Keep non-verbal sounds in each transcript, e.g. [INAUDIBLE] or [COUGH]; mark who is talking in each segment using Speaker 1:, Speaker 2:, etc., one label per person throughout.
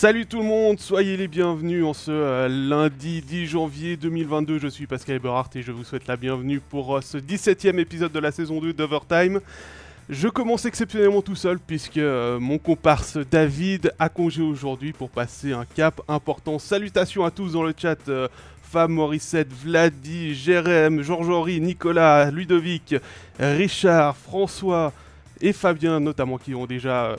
Speaker 1: Salut tout le monde, soyez les bienvenus en ce euh, lundi 10 janvier 2022. Je suis Pascal Eberhardt et je vous souhaite la bienvenue pour euh, ce 17ème épisode de la saison 2 d'Overtime. Je commence exceptionnellement tout seul puisque euh, mon comparse David a congé aujourd'hui pour passer un cap important. Salutations à tous dans le chat. Fab, Morissette, Vladi, Jérém, Georges-Henri, Nicolas, Ludovic, Richard, François et Fabien notamment qui ont déjà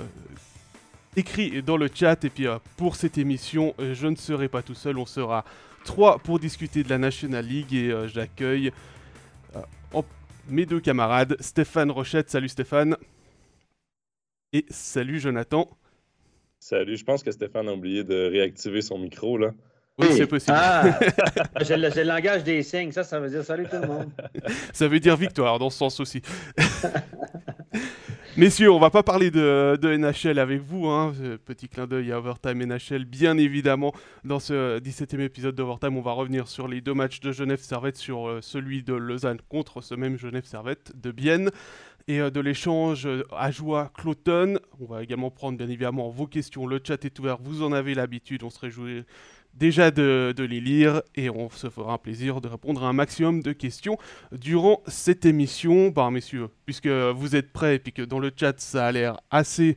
Speaker 1: écrit dans le chat. Et puis euh, pour cette émission, euh, je ne serai pas tout seul, on sera trois pour discuter de la National League et euh, j'accueille mes deux camarades, Stéphane Rochette. Salut Stéphane. Et salut Jonathan.
Speaker 2: Salut, je pense que Stéphane a oublié de réactiver son micro là.
Speaker 1: Oui, c'est possible.
Speaker 3: Ah, [LAUGHS] j'ai le, langage des signes, ça, ça veut dire salut tout le monde.
Speaker 1: ça veut dire victoire dans ce sens aussi. [LAUGHS] Messieurs, on va pas parler de, NHL avec vous. Hein. Petit clin d'œil à Overtime NHL, bien évidemment. Dans ce 17e épisode d'Overtime, on va revenir sur les deux matchs de Genève Servette, sur euh, celui de Lausanne contre ce même Genève Servette de Bienne et euh, de l'échange à joie Cloton. On va également prendre bien évidemment vos questions. Le chat est ouvert, vous en avez l'habitude. On se réjouit déjà de, les lire et on se fera un plaisir de répondre à un maximum de questions durant cette émission. Bah, messieurs, puisque vous êtes prêts et puis que dans le chat ça a l'air assez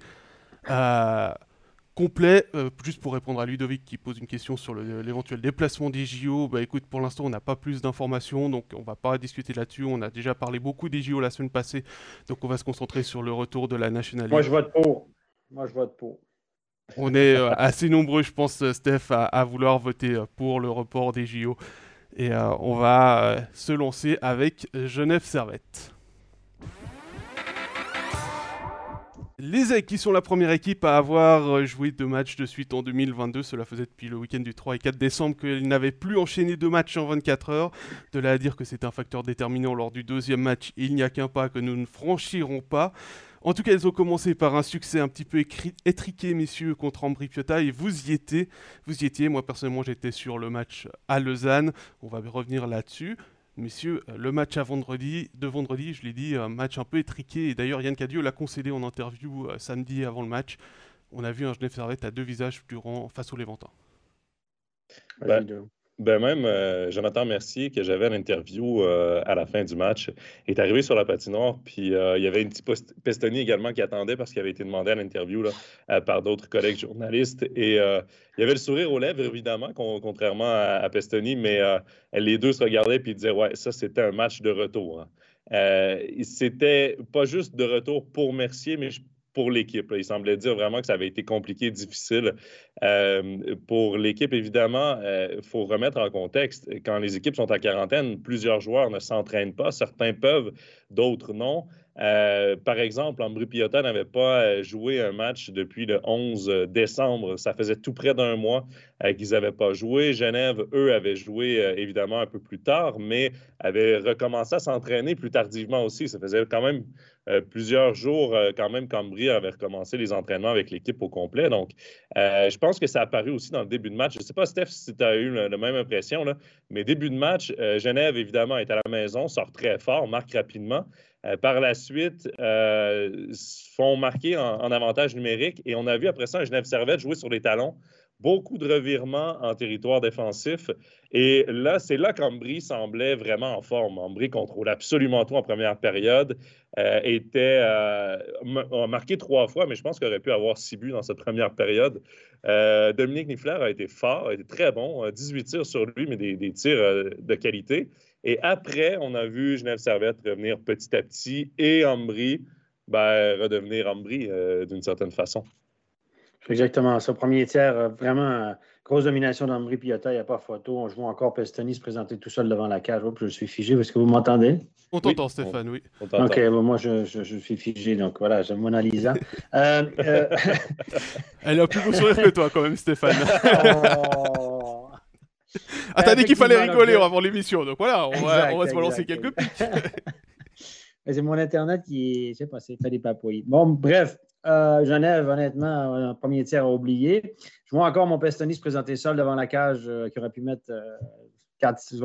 Speaker 1: euh, complet, euh, juste pour répondre à Ludovic qui pose une question sur l'éventuel déplacement des JO, bah écoute, pour l'instant on n'a pas plus d'informations, donc on va pas discuter là-dessus. On a déjà parlé beaucoup des JO la semaine passée, donc on va se concentrer sur le retour de la National League.
Speaker 3: Moi je vote pour. Moi je.
Speaker 1: On est euh, assez nombreux, je pense, Steph, à, vouloir voter euh, pour le report des JO. Et euh, on va se lancer avec Genève Servette. Les Aigles qui sont la première équipe à avoir joué deux matchs de suite en 2022. Cela faisait depuis le week-end du 3 et 4 décembre qu'ils n'avaient plus enchaîné deux matchs en 24 heures. De là à dire que c'est un facteur déterminant lors du deuxième match, il n'y a qu'un pas que nous ne franchirons pas. En tout cas, elles ont commencé par un succès un petit peu étriqué, messieurs, contre Ambri Piotta, et vous y étiez. Vous y étiez. Moi, personnellement, j'étais sur le match à Lausanne. On va revenir là-dessus. Messieurs, le match à vendredi, de vendredi, je l'ai dit, un match un peu étriqué. Et d'ailleurs, Yann Cadieux l'a concédé en interview euh, samedi avant le match. On a vu un Genève Servette à deux visages durant, face au Léventin.
Speaker 2: Ben même, euh, Jonathan Mercier, que j'avais à l'interview euh, à la fin du match, est arrivé sur la patinoire. Puis euh, il y avait une petite Pestoni également qui attendait parce qu'il avait été demandé à l'interview par d'autres collègues journalistes. Et il y avait le sourire aux lèvres, évidemment, contrairement à, Pestoni, mais les deux se regardaient et disaient Ouais, ça, c'était un match de retour. Hein. c'était pas juste de retour pour Mercier, mais je pour l'équipe. Il semblait dire vraiment que ça avait été compliqué, difficile. Euh, pour l'équipe, évidemment, il euh, faut remettre en contexte, quand les équipes sont en quarantaine, plusieurs joueurs ne s'entraînent pas. Certains peuvent, d'autres non. Euh, par exemple, Ambry Piotta n'avait pas joué un match depuis le 11 décembre. Ça faisait tout près d'un mois qu'ils n'avaient pas joué. Genève, eux, avaient joué évidemment un peu plus tard, mais avaient recommencé à s'entraîner plus tardivement aussi. Ça faisait quand même euh, plusieurs jours, euh, quand même, Cambry avait recommencé les entraînements avec l'équipe au complet. Donc, euh, je pense que ça a apparu aussi dans le début de match. Je ne sais pas, Steph, si tu as eu la, même impression, là, mais début de match, Genève, évidemment, est à la maison, sort très fort, marque rapidement. Par la suite, font marquer en, en, avantage numérique et on a vu après ça un Genève Servette jouer sur les talons beaucoup de revirements en territoire défensif. Et là, c'est là qu'Ambry semblait vraiment en forme. Ambry contrôle absolument tout en première période. Euh, était euh, a marqué trois fois, mais je pense qu'il aurait pu avoir six buts dans cette première période. Euh, Dominique Niffler a été fort, a été très bon. 18 tirs sur lui, mais des, tirs de qualité. Et après, on a vu Genève Servette revenir petit à petit et Ambry ben, redevenir Ambry d'une certaine façon.
Speaker 3: Exactement ça. Premier tiers, euh, vraiment euh, grosse domination d'Ambry Piotta, il n'y a pas photo. On joue encore Pestoni se présenter tout seul devant la cage. je suis figé. Est-ce que vous m'entendez?
Speaker 1: On t'entend, Stéphane, oui.
Speaker 3: OK, moi, je, suis figé. Donc voilà, je Mona Lisa. [LAUGHS] Euh,
Speaker 1: Elle a plus beau sourire que toi, quand même, Stéphane. [LAUGHS] oh. Ah, t'as dit qu'il fallait rigoler avant l'émission. Donc voilà, on va, on va se balancer quelques pics. [LAUGHS]
Speaker 3: C'est mon Internet qui je sais pas, c'est fait des papouilles. Bon, bref, euh, Genève, honnêtement, un premier tiers à oublier. Je vois encore mon Pestoni se présenter seul devant la cage euh, qui aurait pu mettre euh, 4.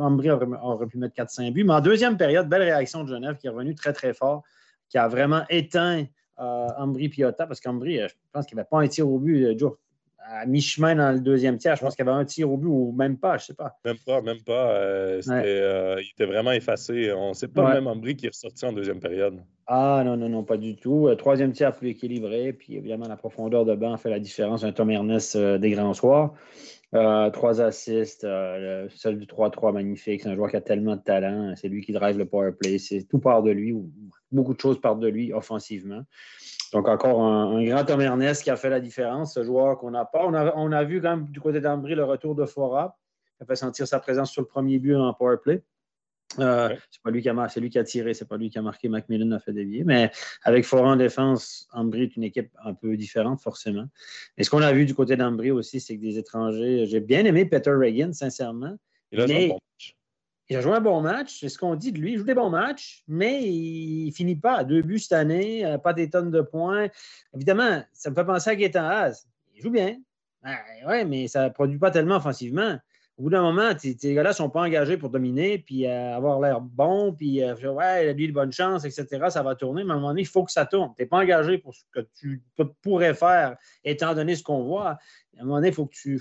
Speaker 3: Ambry aurait, pu mettre 4-5 buts. Mais en deuxième période, belle réaction de Genève qui est revenu très, très fort, qui a vraiment éteint euh, Ambry Piotta parce qu'Ambry, je pense qu'il n'avait pas un tir au but à mi-chemin dans le deuxième tiers. Je pense qu'il y avait un tir au but ou même pas, je sais pas.
Speaker 2: Même pas, même pas. Euh, euh, il était vraiment effacé. On ne sait pas même Ambry qui est ressorti en deuxième période.
Speaker 3: Ah non, non, non, pas du tout. troisième tiers plus équilibré. Puis évidemment, la profondeur de banc fait la différence. Un Tom Ernest des grands soirs. trois assists, celle du 3-3 magnifique. C'est un joueur qui a tellement de talent. C'est lui qui drive le power play. C'est tout part de lui. Beaucoup de choses partent de lui offensivement. Donc, encore un, grand Tom Ernest qui a fait la différence, ce joueur qu'on n'a pas. On a, vu quand même du côté d'Ambry le retour de Fora. Il a fait sentir sa présence sur le premier but en power play. Euh, C'est pas lui qui a c'est lui qui a tiré, c'est pas lui qui a marqué. Macmillan a fait dévier. Mais avec Fora en défense, Ambry est une équipe un peu différente, forcément. Et ce qu'on a vu du côté d'Ambry aussi, c'est que des étrangers. J'ai bien aimé Peter Reagan, sincèrement.
Speaker 2: Il a mais, bon match.
Speaker 3: Il a joué un bon match, c'est ce qu'on dit de lui. Il joue des bons matchs, mais il finit pas à deux buts cette année, euh, pas des tonnes de points. Évidemment, ça me fait penser à Gaétan Haas. Il joue bien. oui, mais ça ne produit pas tellement offensivement. Au bout d'un moment, ces gars-là ne sont pas engagés pour dominer, puis euh, avoir l'air bon, puis euh, ouais, lui, de bonne chance, etc. Ça va tourner, mais à un moment donné, il faut que ça tourne. Tu n'es pas engagé pour ce que tu pourrais faire, étant donné ce qu'on voit à un moment donné, il faut que tu,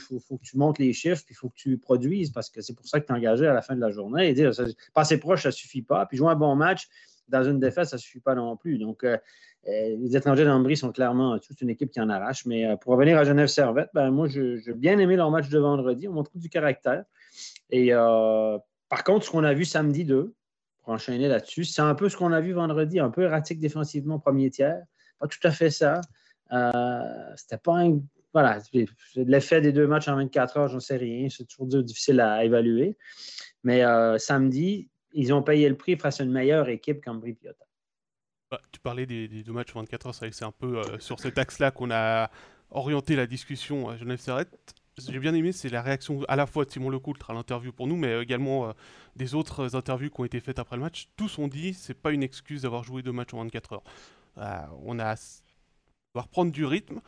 Speaker 3: montes les chiffres, puis il faut que tu produises, parce que c'est pour ça que tu es engagé à la fin de la journée. Et dire, passer proche, ça ne suffit pas. Puis jouer un bon match dans une défaite, ça ne suffit pas non plus. Donc, euh, euh, les étrangers d'Ambry sont clairement toute une équipe qui en arrache. Mais euh, pour revenir à Genève Servette, ben, moi, j'ai bien aimé leur match de vendredi. On montre du caractère. Et par contre, ce qu'on a vu samedi 2, pour enchaîner là-dessus, c'est un peu ce qu'on a vu vendredi, un peu erratique défensivement premier tiers. Pas tout à fait ça. C'était pas un voilà, l'effet des deux matchs en 24 heures, j'en sais rien. C'est toujours difficile à évaluer. Mais euh, samedi, ils ont payé le prix face à une meilleure équipe qu'Ambry Piotta.
Speaker 1: Bah, tu parlais des, deux matchs en 24 heures, c'est un peu euh, sur cet axe-là qu'on a orienté la discussion à Genève Serrette. J'ai bien aimé, c'est la réaction à la fois de Simon Lecoultre à l'interview pour nous, mais également euh, des autres interviews qui ont été faites après le match. Tous ont dit c'est pas une excuse d'avoir joué deux matchs en 24 heures. on a devoir prendre du rythme.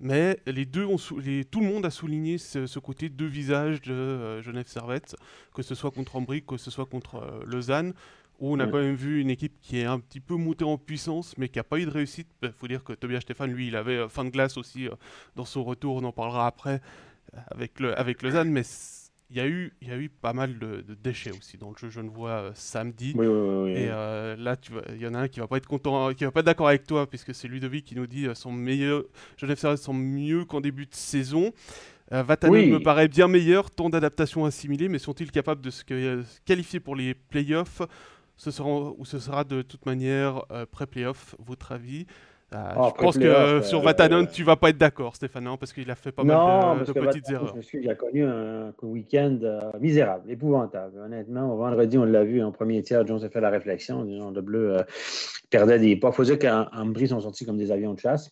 Speaker 1: Mais les deux ont tout le monde a souligné ce, côté deux visages de euh, Genève Servette, que ce soit contre Ambry, que ce soit contre euh, Lausanne, où on a quand même vu une équipe qui est un petit peu montée en puissance, mais qui n'a pas eu de réussite. Il bah, faut dire que Tobias Stéphane, lui, il avait euh, fin de glace aussi dans son retour, on en parlera après avec, le, avec Lausanne, mais il y, a eu, il y a eu pas mal de, déchets aussi dans le jeu je vois euh, samedi.
Speaker 3: Oui, oui,
Speaker 1: et euh, là, il y en a un qui va pas être content, qui va pas être d'accord avec toi, puisque c'est Ludovic qui nous dit euh, son meilleur, Genève Servette sont mieux qu'en début de saison. Vatanen me paraît bien meilleur, temps d'adaptation assimilé, mais sont-ils capables de se qualifier pour les playoffs? Ce sera, ou ce sera de toute manière pré-playoff, votre avis? Ah, ah, je pense que sur Vatanen, tu vas pas être d'accord, Stéphane, hein, parce qu'il a fait pas mal de, petites erreurs.
Speaker 3: il a connu un week-end euh, misérable, épouvantable. Honnêtement, vendredi, on l'a vu en premier tiers, Jones a fait la réflexion. Les de bleu euh, perdait des pas. Il faut dire qu'Ambry sont sortis comme des avions de chasse.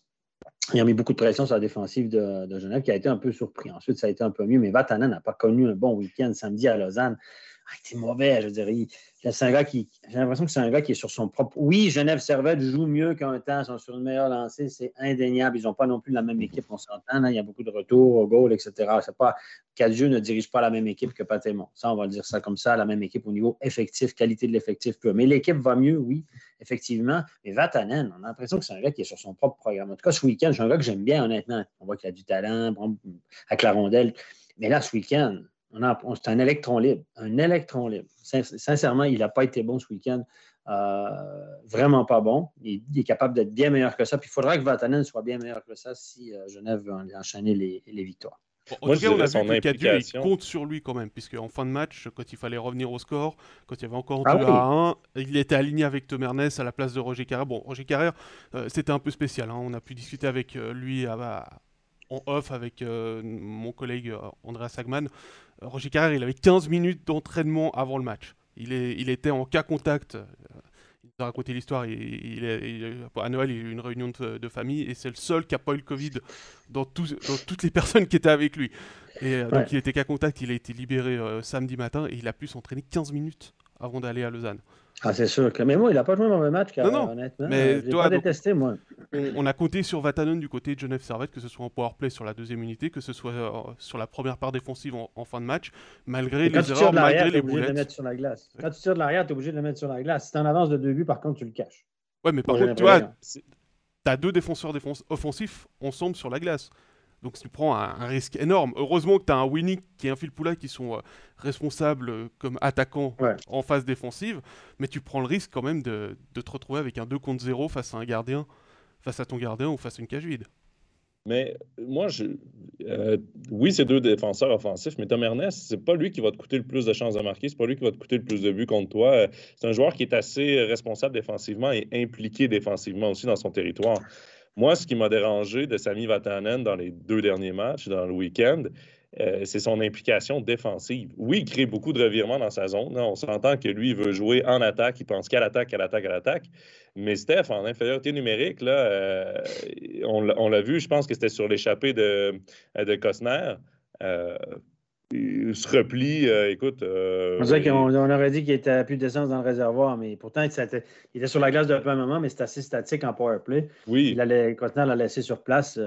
Speaker 3: Ils ont mis beaucoup de pression sur la défensive de, Genève, qui a été un peu surpris. Ensuite, ça a été un peu mieux, mais Vatanen n'a pas connu un bon week-end samedi à Lausanne. Ah, était mauvais, je dirais. C'est un gars qui. J'ai l'impression que c'est un gars qui est sur son propre. Oui, Genève Servette joue mieux qu'un temps, ils sont sur une meilleure lancée, c'est indéniable. Ils n'ont pas non plus la même équipe, on s'entend. Hein. Il y a beaucoup de retours au goal, etc. C'est pas. Cadieux ne dirige pas la même équipe que Patémon. Ça, on va dire ça comme ça, la même équipe au niveau effectif, qualité de l'effectif Mais l'équipe va mieux, oui, effectivement. Mais Vatanen, on a l'impression que c'est un gars qui est sur son propre programme. En tout cas, ce week-end, c'est un gars que j'aime bien, honnêtement. On voit qu'il a du talent, avec la rondelle. Mais là, ce week-end, c'est un électron libre. Un électron libre. Sincèrement, il n'a pas été bon ce week-end. Euh, vraiment pas bon. Il, est capable d'être bien meilleur que ça. Puis il faudra que Vatanen soit bien meilleur que ça si euh, Genève veut enchaîner les, victoires.
Speaker 1: en tout cas, on a vu que il compte sur lui quand même, puisque en fin de match, quand il fallait revenir au score, quand il y avait encore 2 ah à 1, il était aligné avec Tom Ernest à la place de Roger Carrère. Bon, Roger Carrère, euh, c'était un peu spécial. Hein. On a pu discuter avec lui en off avec mon collègue Andrea Sagman. Roger Carrère, il avait 15 minutes d'entraînement avant le match. Il, est, il était en cas contact. Il nous a raconté l'histoire. Il, à Noël, il y a eu une réunion de, famille et c'est le seul qui n'a pas eu le Covid dans, toutes les [LAUGHS] personnes qui étaient avec lui. Et euh, donc, il était cas contact. Il a été libéré euh, samedi matin et il a pu s'entraîner 15 minutes avant d'aller à Lausanne.
Speaker 3: Ah, c'est sûr. Que... Mais moi, il n'a pas joué un mauvais match, car, non, non. honnêtement. Mais toi, pas détesté, moi.
Speaker 1: On, a compté sur Vatanen du côté de Genève Servette, que ce soit en powerplay sur la deuxième unité, que ce soit euh, sur la première part défensive en, fin de match, malgré les erreurs, malgré les boulettes.
Speaker 3: De mettre sur la glace. Quand tu tires de l'arrière, tu es obligé de le mettre sur la glace. Si tu en avance de deux buts, par contre, tu le caches.
Speaker 1: Ouais, mais par contre, tu vois, tu as deux défenseurs offensifs ensemble sur la glace. Donc tu prends un, risque énorme. Heureusement que tu as un Winnie qui est un Phil Poula qui sont responsables comme attaquants en phase défensive, mais tu prends le risque quand même de, de te retrouver avec un 2 contre 0 face à un gardien, face à ton gardien ou face à une cage vide.
Speaker 2: Mais moi, je, euh, oui, c'est deux défenseurs offensifs, mais Tom Ernest, c'est pas lui qui va te coûter le plus de chances de marquer, c'est pas lui qui va te coûter le plus de buts contre toi. C'est un joueur qui est assez responsable défensivement et impliqué défensivement aussi dans son territoire. Moi, ce qui m'a dérangé de Sami Vatanen dans les deux derniers matchs, dans le week-end, euh, c'est son implication défensive. Oui, il crée beaucoup de revirements dans sa zone. On s'entend que lui, il veut jouer en attaque, il pense qu'à l'attaque, à l'attaque, à l'attaque. Mais Steph, en infériorité numérique, là, euh, on, l'a vu, je pense que c'était sur l'échappée de, de Costner. Euh, il se replie, écoute.
Speaker 3: on, on, aurait dit qu'il était à plus d'essence dans le réservoir, mais pourtant, il était, sur la glace depuis un moment, mais c'est assez statique en power play.
Speaker 2: Oui.
Speaker 3: Il allait, l'a laissé sur place.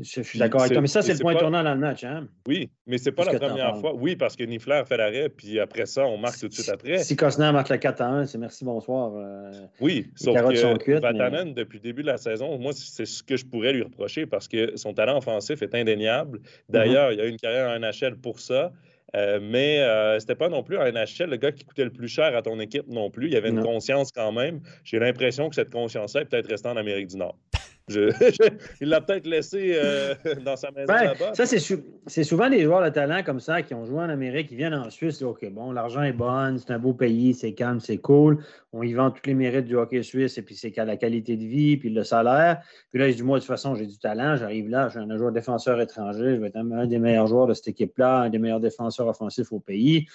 Speaker 3: Je, suis d'accord avec toi. Mais ça, c'est le point tournant dans le match. Hein?
Speaker 2: Oui, mais c'est pas la première fois. Oui, parce que Nifler fait l'arrêt, puis après ça, on marque tout de suite après.
Speaker 3: Si Costner marque le 4 à 1, c'est merci, bonsoir. Euh,
Speaker 2: oui, sauf que Vatanen, depuis le début de la saison, moi, c'est ce que je pourrais lui reprocher parce que son talent offensif est indéniable. D'ailleurs, il y a eu une carrière en NHL pour ça. Euh, mais euh, c'était pas non plus un NHL le gars qui coûtait le plus cher à ton équipe non plus. Il y avait une conscience quand même. J'ai l'impression que cette conscience-là est peut-être restée en Amérique du Nord. [LAUGHS] il l'a peut-être laissé euh, dans sa maison ben, là-bas.
Speaker 3: Ça, c'est, souvent des joueurs de talent comme ça qui ont joué en Amérique, qui viennent en Suisse. OK, bon, l'argent est bon, c'est un beau pays, c'est calme, c'est cool. On y vend tous les mérites du hockey suisse et puis c'est la qualité de vie, puis le salaire. Puis là, il dit Moi, de toute façon, j'ai du talent, j'arrive là, je suis un joueur défenseur étranger, je vais être un, des meilleurs joueurs de cette équipe-là, un des meilleurs défenseurs offensifs au pays.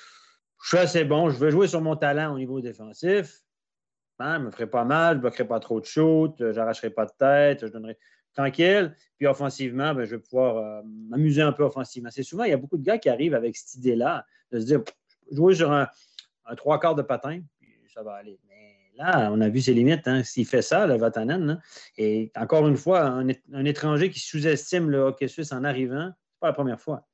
Speaker 3: Je suis assez bon, je veux jouer sur mon talent au niveau défensif je ne me ferai pas mal, je ne bloquerai pas trop de shoot, je n'arracherai pas de tête, je donnerai tranquille. Puis offensivement, ben, je vais pouvoir euh, m'amuser un peu offensivement. C'est souvent, il y a beaucoup de gars qui arrivent avec cette idée-là, de se dire, jouer sur un, trois quarts de patin, puis ça va aller. Mais là, on a vu ses limites. Hein. S'il fait ça, le Vatanen, hein. et encore une fois, un, étranger qui sous-estime le hockey suisse en arrivant, ce n'est pas la première fois.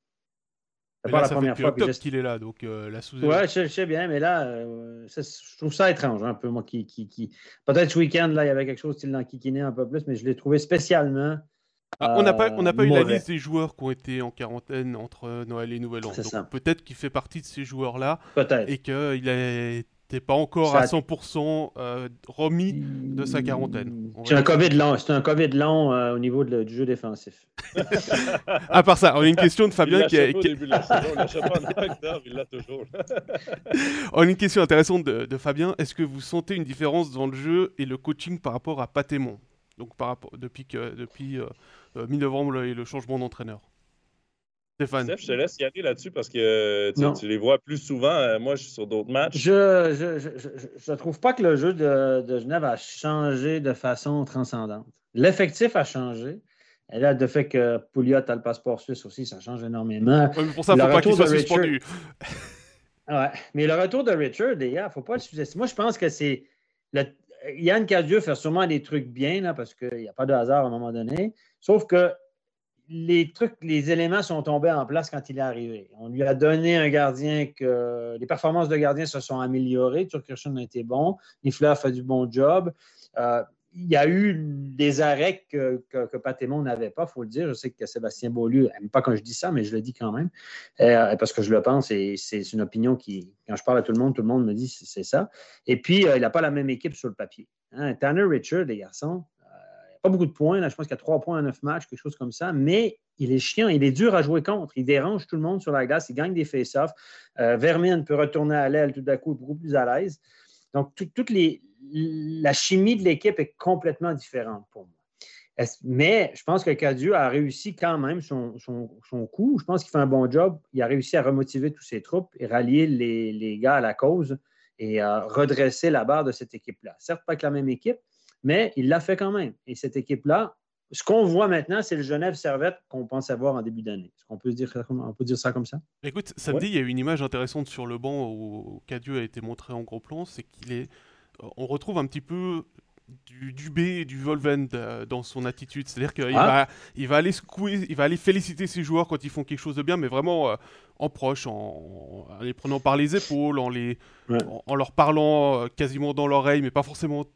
Speaker 1: C'est pas la première fois qu'il est là, donc euh, la sous
Speaker 3: Ouais, je, sais bien, mais là, euh, je trouve ça étrange, un peu, moi, qui. qui, Peut-être ce week-end, là, il y avait quelque chose qui l'enquiquinait un peu plus, mais je l'ai trouvé spécialement.
Speaker 1: Ah, on n'a pas, on pas eu la liste des joueurs qui ont été en quarantaine entre Noël et Nouvel An. Donc peut-être qu'il fait partie de ces joueurs-là.
Speaker 3: Peut-être.
Speaker 1: Et qu'il a n'es pas encore à 100% euh, remis de sa quarantaine.
Speaker 3: C'est un COVID long, c'est un COVID long euh, au niveau du jeu défensif. [LAUGHS]
Speaker 1: à part ça, on a une question de Fabien qui a. [LAUGHS] on a une question intéressante de, Fabien. Est-ce que vous sentez une différence dans le jeu et le coaching par rapport à Patémon Donc par rapport depuis que, depuis euh, mi-novembre et le changement d'entraîneur.
Speaker 2: Stéphane. je te laisse y aller là-dessus parce que tu, les vois plus souvent. Euh, moi, je suis sur d'autres matchs.
Speaker 3: Je ne trouve pas que le jeu de, Genève a changé de façon transcendante. L'effectif a changé. Et là, le fait que Pouliot a le passeport suisse aussi, ça change énormément.
Speaker 1: pour ça, il ne faut pas qu'il soit suspendu. [LAUGHS]
Speaker 3: ouais. Mais le retour de Richard, il ne faut pas le sous-estimer. Moi, je pense que c'est. Le... Yann Cadieux fait sûrement des trucs bien, là, parce qu'il n'y a pas de hasard à un moment donné. Sauf que les trucs, les éléments sont tombés en place quand il est arrivé. On lui a donné un gardien que les performances de gardien se sont améliorées. Turkirchen a été bon. Nifler a fait du bon job. Euh, il y a eu des arrêts que, que, n'avait pas, il faut le dire. Je sais que Sébastien Beaulieu n'aime pas quand je dis ça, mais je le dis quand même. Euh, parce que je le pense et c'est une opinion qui, quand je parle à tout le monde, tout le monde me dit c'est ça. Et puis, euh, il n'a pas la même équipe sur le papier. Hein. Tanner Richard, les garçons, beaucoup de points. Là, je pense qu'il y a trois points en neuf matchs, quelque chose comme ça. Mais il est chiant, il est dur à jouer contre. Il dérange tout le monde sur la glace, il gagne des face-offs. Euh, peut retourner à l'aile tout d'un coup, beaucoup plus à l'aise. Donc, toute la chimie de l'équipe est complètement différente pour moi. Mais je pense que Cadieux a réussi quand même son, coup. Je pense qu'il fait un bon job. Il a réussi à remotiver tous ses troupes et rallier les, les gars à la cause et à redresser la barre de cette équipe-là. Certes, pas avec la même équipe, mais il l'a fait quand même. Et cette équipe-là, ce qu'on voit maintenant, c'est le Genève Servette qu'on pense avoir en début d'année. Est-ce qu'on peut, dire, on peut dire ça comme ça?
Speaker 1: Écoute, samedi, il y a une image intéressante sur le banc où Cadieux a été montré en gros plan. C'est qu'il est. On retrouve un petit peu du Dubé et du Volven euh, dans son attitude. C'est-à-dire qu'il ah. va, il va aller il va aller féliciter ses joueurs quand ils font quelque chose de bien, mais vraiment euh, en proche, en, les prenant par les épaules, en, les, en, leur parlant euh, quasiment dans l'oreille, mais pas forcément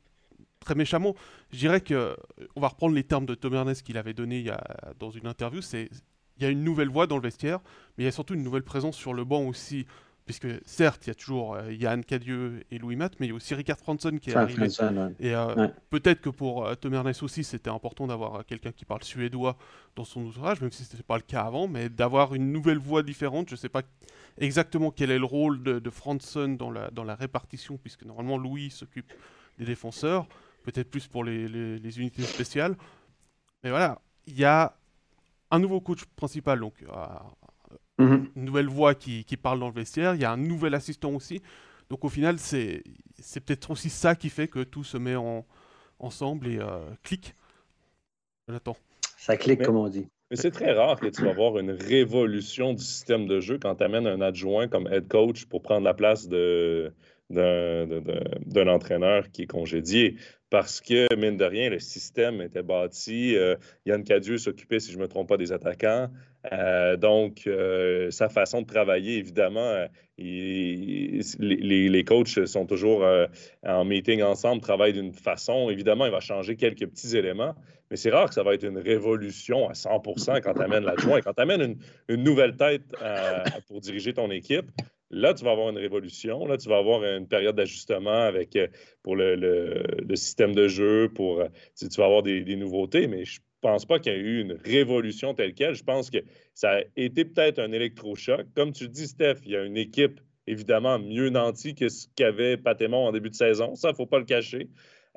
Speaker 1: très méchamment, je dirais que on va reprendre les termes de Tom Ernest qu'il avait donné il y a, dans une interview. C'est il y a une nouvelle voix dans le vestiaire, mais il y a surtout une nouvelle présence sur le banc aussi puisque certes, il y a toujours euh, Yann Cadieux et Louis Matt, mais il y a aussi Ricard Franson qui est arrivé. Et euh, peut-être que pour euh, Tom Ernest aussi, c'était important d'avoir quelqu'un qui parle suédois dans son ouvrage, même si ce n'était pas le cas avant, mais d'avoir une nouvelle voix différente. Je ne sais pas exactement quel est le rôle de, de Franson dans la, dans la répartition, puisque normalement Louis s'occupe des défenseurs, peut-être plus pour les, les, unités spéciales. Mais voilà, il y a un nouveau coach principal, donc Mhm. une nouvelle voix qui, parle dans le vestiaire, il y a un nouvel assistant aussi. Donc au final, c'est peut-être aussi ça qui fait que tout se met en, ensemble et euh, clique. Jonathan.
Speaker 3: Ça clique, comme on dit.
Speaker 2: Mais c'est très rare que tu vas voir une révolution du système de jeu quand tu amènes un adjoint comme head coach pour prendre la place de, d'un entraîneur qui est congédié. Parce que, mine de rien, le système était bâti. Euh, Yann Cadieux s'occupait, si je ne me trompe pas, des attaquants. Euh, donc, euh, sa façon de travailler, évidemment, les, les, coachs sont toujours en meeting ensemble, travaillent d'une façon. Évidemment, il va changer quelques petits éléments, mais c'est rare que ça va être une révolution à 100% quand tu amènes l'adjoint. Quand tu amènes une, une, nouvelle tête pour diriger ton équipe, Là, tu vas avoir une révolution. Là, tu vas avoir une période d'ajustement avec euh, pour le, système de jeu, pour euh, tu vas avoir des, nouveautés, mais je pense pas qu'il y ait eu une révolution telle quelle. Je pense que ça a été peut-être un électrochoc. Comme tu dis, Steph, il y a une équipe évidemment mieux nantie que ce qu'avait Patémon en début de saison. Ça, il ne faut pas le cacher.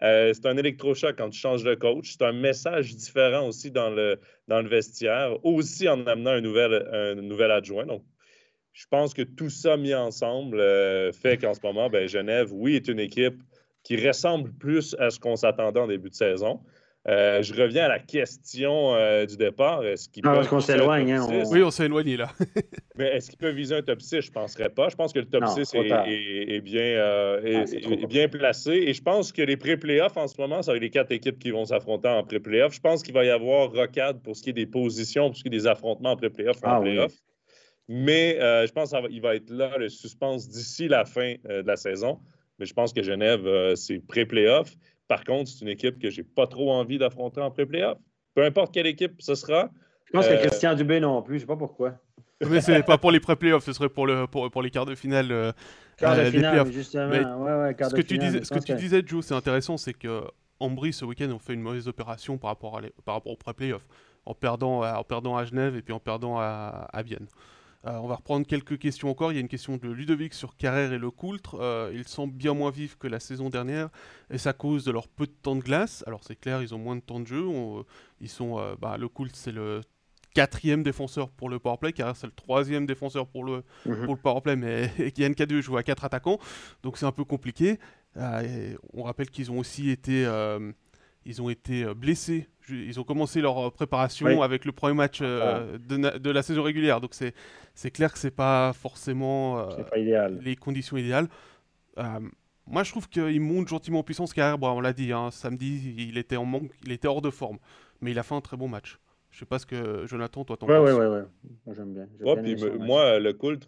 Speaker 2: Euh, c'est un électrochoc quand tu changes de coach. C'est un message différent aussi dans le, dans le vestiaire, aussi en amenant un nouvel, un nouvel adjoint. Donc, je pense que tout ça mis ensemble euh, fait qu'en ce moment, ben, Genève, oui, est une équipe qui ressemble plus à ce qu'on s'attendait en début de saison. Euh, je reviens à la question euh, du départ. Est-ce
Speaker 3: qu'on s'éloigne? Hein,
Speaker 1: Oui, on s'est éloigné là. [LAUGHS]
Speaker 2: Mais est-ce qu'ils peuvent viser un top 6? Je ne penserais pas. Je pense que le top 6 est, bien, ah, bien placé. Et je pense que les pré-playoffs en ce moment, ça va les quatre équipes qui vont s'affronter en pré-playoffs. Je pense qu'il va y avoir rocade pour ce qui est des positions, pour ce qui est des affrontements en pré-playoffs. en ah, mais euh, je pense qu'il va être là, le suspense, d'ici la fin euh, de la saison. Mais je pense que Genève, euh, c'est pré-playoff. Par contre, c'est une équipe que je n'ai pas trop envie d'affronter en pré-playoff. Peu importe quelle équipe ce sera.
Speaker 3: Je pense que Christian Dubé non plus, je ne sais pas pourquoi.
Speaker 1: Mais ce n'est pas pour les pré-playoffs, ce serait pour, le, pour, pour les quarts de finale.
Speaker 3: Quarts de finale, justement. ouais, ouais,
Speaker 1: ce que tu disais, ce que tu disais, Joe, c'est intéressant, c'est que Ambry, ce week-end, ont fait une mauvaise opération par rapport, à par rapport aux pré-playoffs, en perdant, en perdant à Genève et puis en perdant à, à Vienne. Euh, on va reprendre quelques questions encore. Il y a une question de Ludovic sur Carrère et le Coultre. Euh, ils sont bien moins vifs que la saison dernière et ça cause de leur peu de temps de glace? Alors c'est clair, ils ont moins de temps de jeu. ils sont, euh, bah, le Coultre c'est le quatrième défenseur pour le powerplay. Carrère c'est le troisième défenseur pour le, mhm. pour le powerplay, mais [LAUGHS] Yann K2 joue à quatre attaquants, donc c'est un peu compliqué. on rappelle qu'ils ont aussi été ils ont été blessés ils ont commencé leur euh, préparation avec le premier match euh, de, la saison régulière. Donc c'est clair que c'est pas forcément
Speaker 3: euh,
Speaker 1: les conditions idéales. moi, je trouve qu'il monte gentiment en puissance. Carrière, on l'a dit, hein, samedi, il était en manque, il était hors de forme, mais il a fait un très bon match. Je sais pas ce que Jonathan, toi, t'en
Speaker 3: ouais, penses. Ouais, ouais, Moi, j'aime bien.
Speaker 2: moi, le Coultre,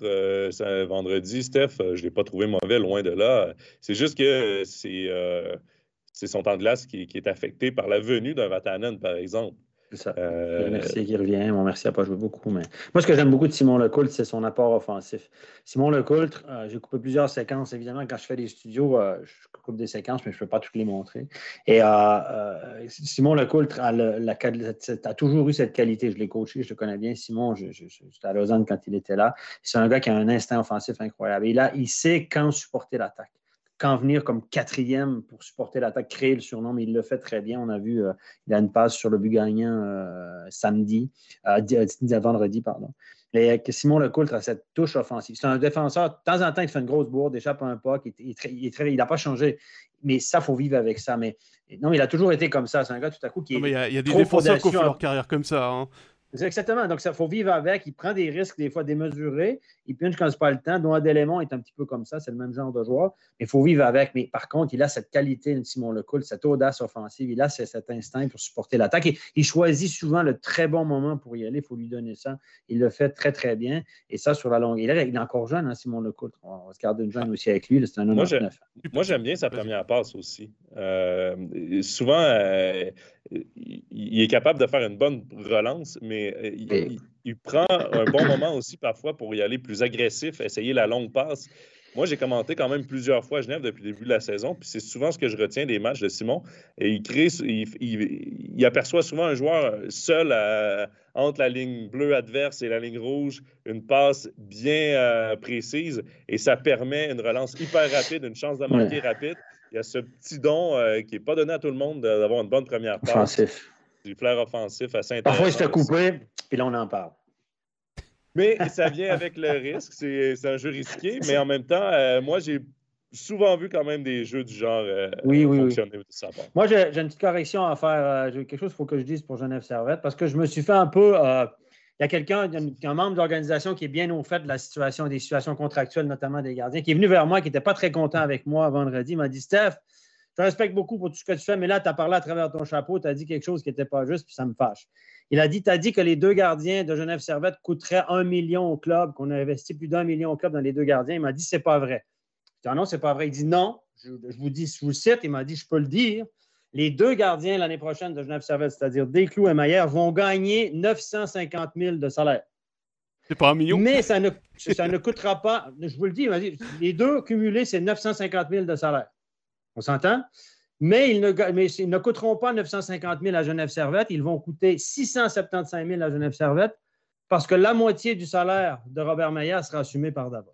Speaker 2: c'est vendredi, Steph, je l'ai pas trouvé mauvais, loin de là. C'est juste que c'est c'est son temps de glace qui, est affecté par la venue d'un Vatanen, par exemple.
Speaker 3: C'est ça. Euh... Merci qui revient. Mon merci n'a pas joué beaucoup. Mais... Moi, ce que j'aime beaucoup de Simon Lecoultre, c'est son apport offensif. Simon Lecoultre, euh, j'ai coupé plusieurs séquences. Évidemment, quand je fais des studios, euh, je coupe des séquences, mais je ne peux pas toutes les montrer. Et Simon Lecoultre a, a, toujours eu cette qualité. Je l'ai coaché, je le connais bien. Simon, j'étais à Lausanne quand il était là. C'est un gars qui a un instinct offensif incroyable. Et là, il sait quand supporter l'attaque quand venir comme quatrième pour supporter l'attaque, créer le surnom, mais il le fait très bien. On a vu, euh, il a une passe sur le but gagnant euh, samedi, euh, vendredi, pardon. Et Simon Lecoultre a cette touche offensive. C'est un défenseur, de temps en temps, il fait une grosse bourde, échappe un pas, il n'a pas changé. Mais ça, il faut vivre avec ça. Mais non, il a toujours été comme ça. C'est un gars tout à coup qui
Speaker 1: Il y, a des défenseurs qui ont fait leur carrière comme ça. Hein.
Speaker 3: Exactement. Donc, il faut vivre avec. Il prend des risques, des fois démesurés. Il pinche quand ce n'est pas le temps. Dont Adélémon est un petit peu comme ça. C'est le même genre de joueur. Mais il faut vivre avec. Mais par contre, il a cette qualité, Simon Lecoul, cette audace offensive. Il a cet instinct pour supporter l'attaque. Et il choisit souvent le très bon moment pour y aller. Il faut lui donner ça. Il le fait très, très bien. Et ça, sur la longue. Il est, encore jeune, hein, Simon Lecoul. On va se garder une jeune aussi avec lui. C'est un homme
Speaker 2: Moi, j'aime bien sa première passe aussi. Euh, souvent, euh, il est capable de faire une bonne relance, mais euh, il, prend un bon moment aussi parfois pour y aller plus agressif, essayer la longue passe. Moi, j'ai commenté quand même plusieurs fois à Genève depuis le début de la saison, puis c'est souvent ce que je retiens des matchs de Simon. Et il crée, il, aperçoit souvent un joueur seul entre la ligne bleue adverse et la ligne rouge, une passe bien euh, précise, et ça permet une relance hyper rapide, une chance de manquer rapide il y a ce petit don euh, qui n'est pas donné à tout le monde d'avoir une bonne première passe.
Speaker 3: Offensif.
Speaker 2: Du flair offensif assez.
Speaker 3: Parfois, il se fait couper, puis là, on en parle.
Speaker 2: Mais ça vient avec le risque. C'est un jeu risqué, mais en même temps, euh, moi, j'ai souvent vu quand même des jeux du genre euh,
Speaker 3: oui, oui, fonctionner. Oui. Moi, j'ai une petite correction à faire. J'ai quelque chose qu'il faut que je dise pour Genève Servette, parce que je me suis fait un peu il y a quelqu'un, un membre de l'organisation qui est bien au fait de la situation, des situations contractuelles, notamment des gardiens, qui est venu vers moi, qui n'était pas très content avec moi vendredi. Il m'a dit Steph, je respecte beaucoup pour tout ce que tu fais, mais là, tu as parlé à travers ton chapeau, tu as dit quelque chose qui n'était pas juste, puis ça me fâche. Il a dit Tu as dit que les deux gardiens de Genève Servette coûteraient un million au club, qu'on a investi plus d'un million au club dans les deux gardiens. Il m'a dit C'est pas vrai. Je dit ah non, c'est pas vrai. Il dit non, je, vous dis, je vous cite, il m'a dit Je peux le dire. Les deux gardiens l'année prochaine de Genève Servette, c'est-à-dire Desclous et Maillère, vont gagner 950 000 de salaire.
Speaker 1: C'est pas un million?
Speaker 3: Mais ça ne, ça ne coûtera pas, je vous le dis, les deux cumulés, c'est 950 000 de salaire. On s'entend? Mais ils, ne, mais ils ne coûteront pas 950 000 à Genève Servette, ils vont coûter 675 000 à Genève Servette parce que la moitié du salaire de Robert Maillard sera assumé par Davos.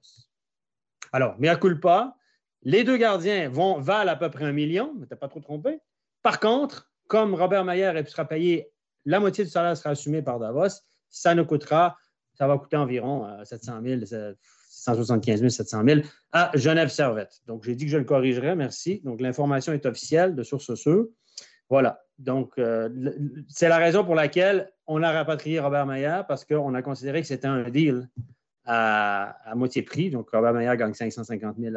Speaker 3: Alors, mais à culpa, les deux gardiens vont, valent à peu près un million, mais tu n'as pas trop trompé. Par contre, comme Robert Mayer sera payé, la moitié du salaire sera assumé par Davos, ça nous coûtera, ça va coûter environ 700 000, 675 000, 700 000 à Genève Servette. Donc, j'ai dit que je le corrigerai, merci. Donc, l'information est officielle de source sûre. Voilà. Donc, euh, c'est la raison pour laquelle on a rapatrié Robert Mayer parce qu'on a considéré que c'était un deal à, moitié prix. Donc, Robert Mayer gagne 550 000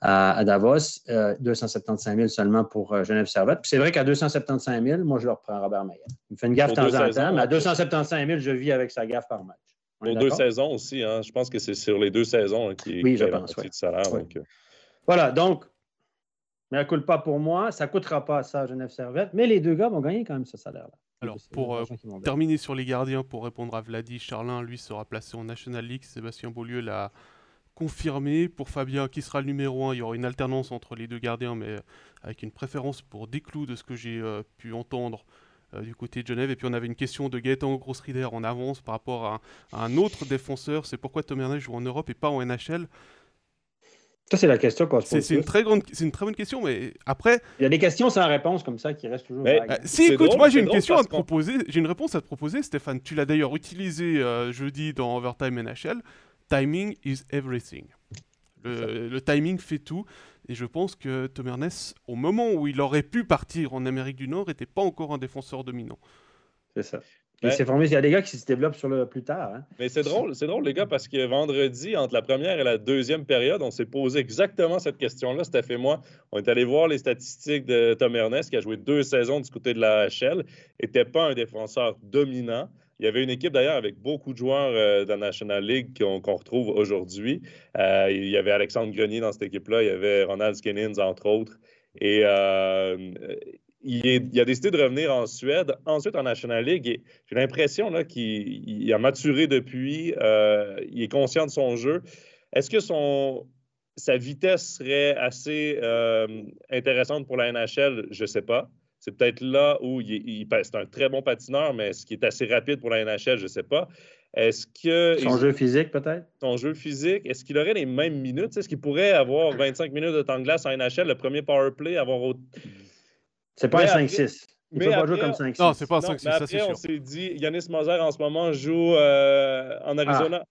Speaker 3: à, Davos, 275 euh, 000 seulement pour euh, Genève Servette. Puis c'est vrai qu'à 275 000, moi, je le reprends Robert Mayer. Il me fait une gaffe de temps en temps, mais à 275 000, je vis avec sa gaffe par match.
Speaker 2: pour deux saisons aussi, hein. je pense que c'est sur les deux saisons hein, qui
Speaker 3: oui, je pense, oui. salaire. Euh. Voilà, donc, mais elle ne coûte pas pour moi, ça ne coûtera pas ça à Genève Servette, mais les deux gars vont gagner quand même ce salaire-là.
Speaker 1: Alors, pour euh, terminer sur les gardiens, pour répondre à Vladi, Charlin, lui, sera placé en National League. Sébastien Beaulieu l'a confirmé. Pour Fabien, qui sera le numéro 1, il y aura une alternance entre les deux gardiens, mais euh, avec une préférence pour Desclous, de ce que j'ai euh, pu entendre du côté de Genève. Et puis, on avait une question de Gaëtan Grossrider en avance par rapport à, un autre défenseur. C'est pourquoi Tom joue en Europe et pas en NHL.
Speaker 3: Ça, c'est la question qu'on se
Speaker 1: pose. C'est une, très grande, c'est une très bonne question, mais après.
Speaker 3: Il y a des questions sans réponse comme ça qui restent toujours.
Speaker 1: Euh, si, écoute, moi j'ai une question à te proposer. J'ai une réponse à te proposer, Stéphane. Tu l'as d'ailleurs utilisé euh, jeudi dans Overtime NHL. Timing is everything. Le, timing fait tout. Et je pense que Tom Ernest, au moment où il aurait pu partir en Amérique du Nord, n'était pas encore un défenseur dominant.
Speaker 3: C'est ça. Il il y a des gars qui se développent sur le plus tard. Hein.
Speaker 2: Mais c'est drôle, c'est drôle, les gars, parce que vendredi, entre la première et la deuxième période, on s'est posé exactement cette question-là, Steph et moi. On est allé voir les statistiques de Tom Ernest, qui a joué deux saisons du côté de la HL, n'était pas un défenseur dominant. Il y avait une équipe d'ailleurs avec beaucoup de joueurs euh, de la National League qu'on retrouve aujourd'hui. Euh, il y avait Alexandre Grenier dans cette équipe-là, il y avait Ronald Skinnins, entre autres. Et euh, il, a décidé de revenir en Suède, ensuite en National League. J'ai l'impression qu'il a maturé depuis, euh, il est conscient de son jeu. Est-ce que son, sa vitesse serait assez euh, intéressante pour la NHL? Je ne sais pas. C'est peut-être là où il, c'est un très bon patineur, mais est-ce qu'il est assez rapide pour la NHL? Je ne sais pas. Est-ce que.
Speaker 3: Son jeu physique, peut-être?
Speaker 2: Son jeu physique. Est-ce qu'il aurait les mêmes minutes? Est-ce qu'il pourrait avoir 25 minutes de temps de glace en NHL, le premier power play, avoir
Speaker 3: c'est pas un 5-6. Il ne peut pas jouer comme 5-6.
Speaker 1: Non, c'est pas un 5-6.
Speaker 2: Après, on s'est dit, Yanis Moser en ce moment joue euh, en Arizona.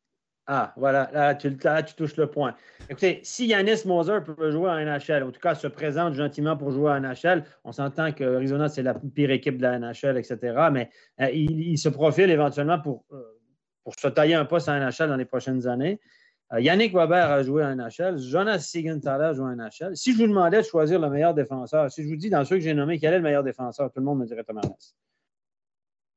Speaker 3: Ah, voilà, là tu, tu, touches le point. Écoutez, si Yanis Moser peut jouer à NHL, en tout cas se présente gentiment pour jouer à NHL, on s'entend que Arizona, c'est la pire équipe de la NHL, etc. Mais euh, il, se profile éventuellement pour, euh, pour se tailler un poste à NHL dans les prochaines années. Euh, Yannick Weber a joué à NHL. Jonas Sigenthaler a joué à NHL. Si je vous demandais de choisir le meilleur défenseur, si je vous dis dans ceux que j'ai nommés, quel est le meilleur défenseur, tout le monde me dirait Thomas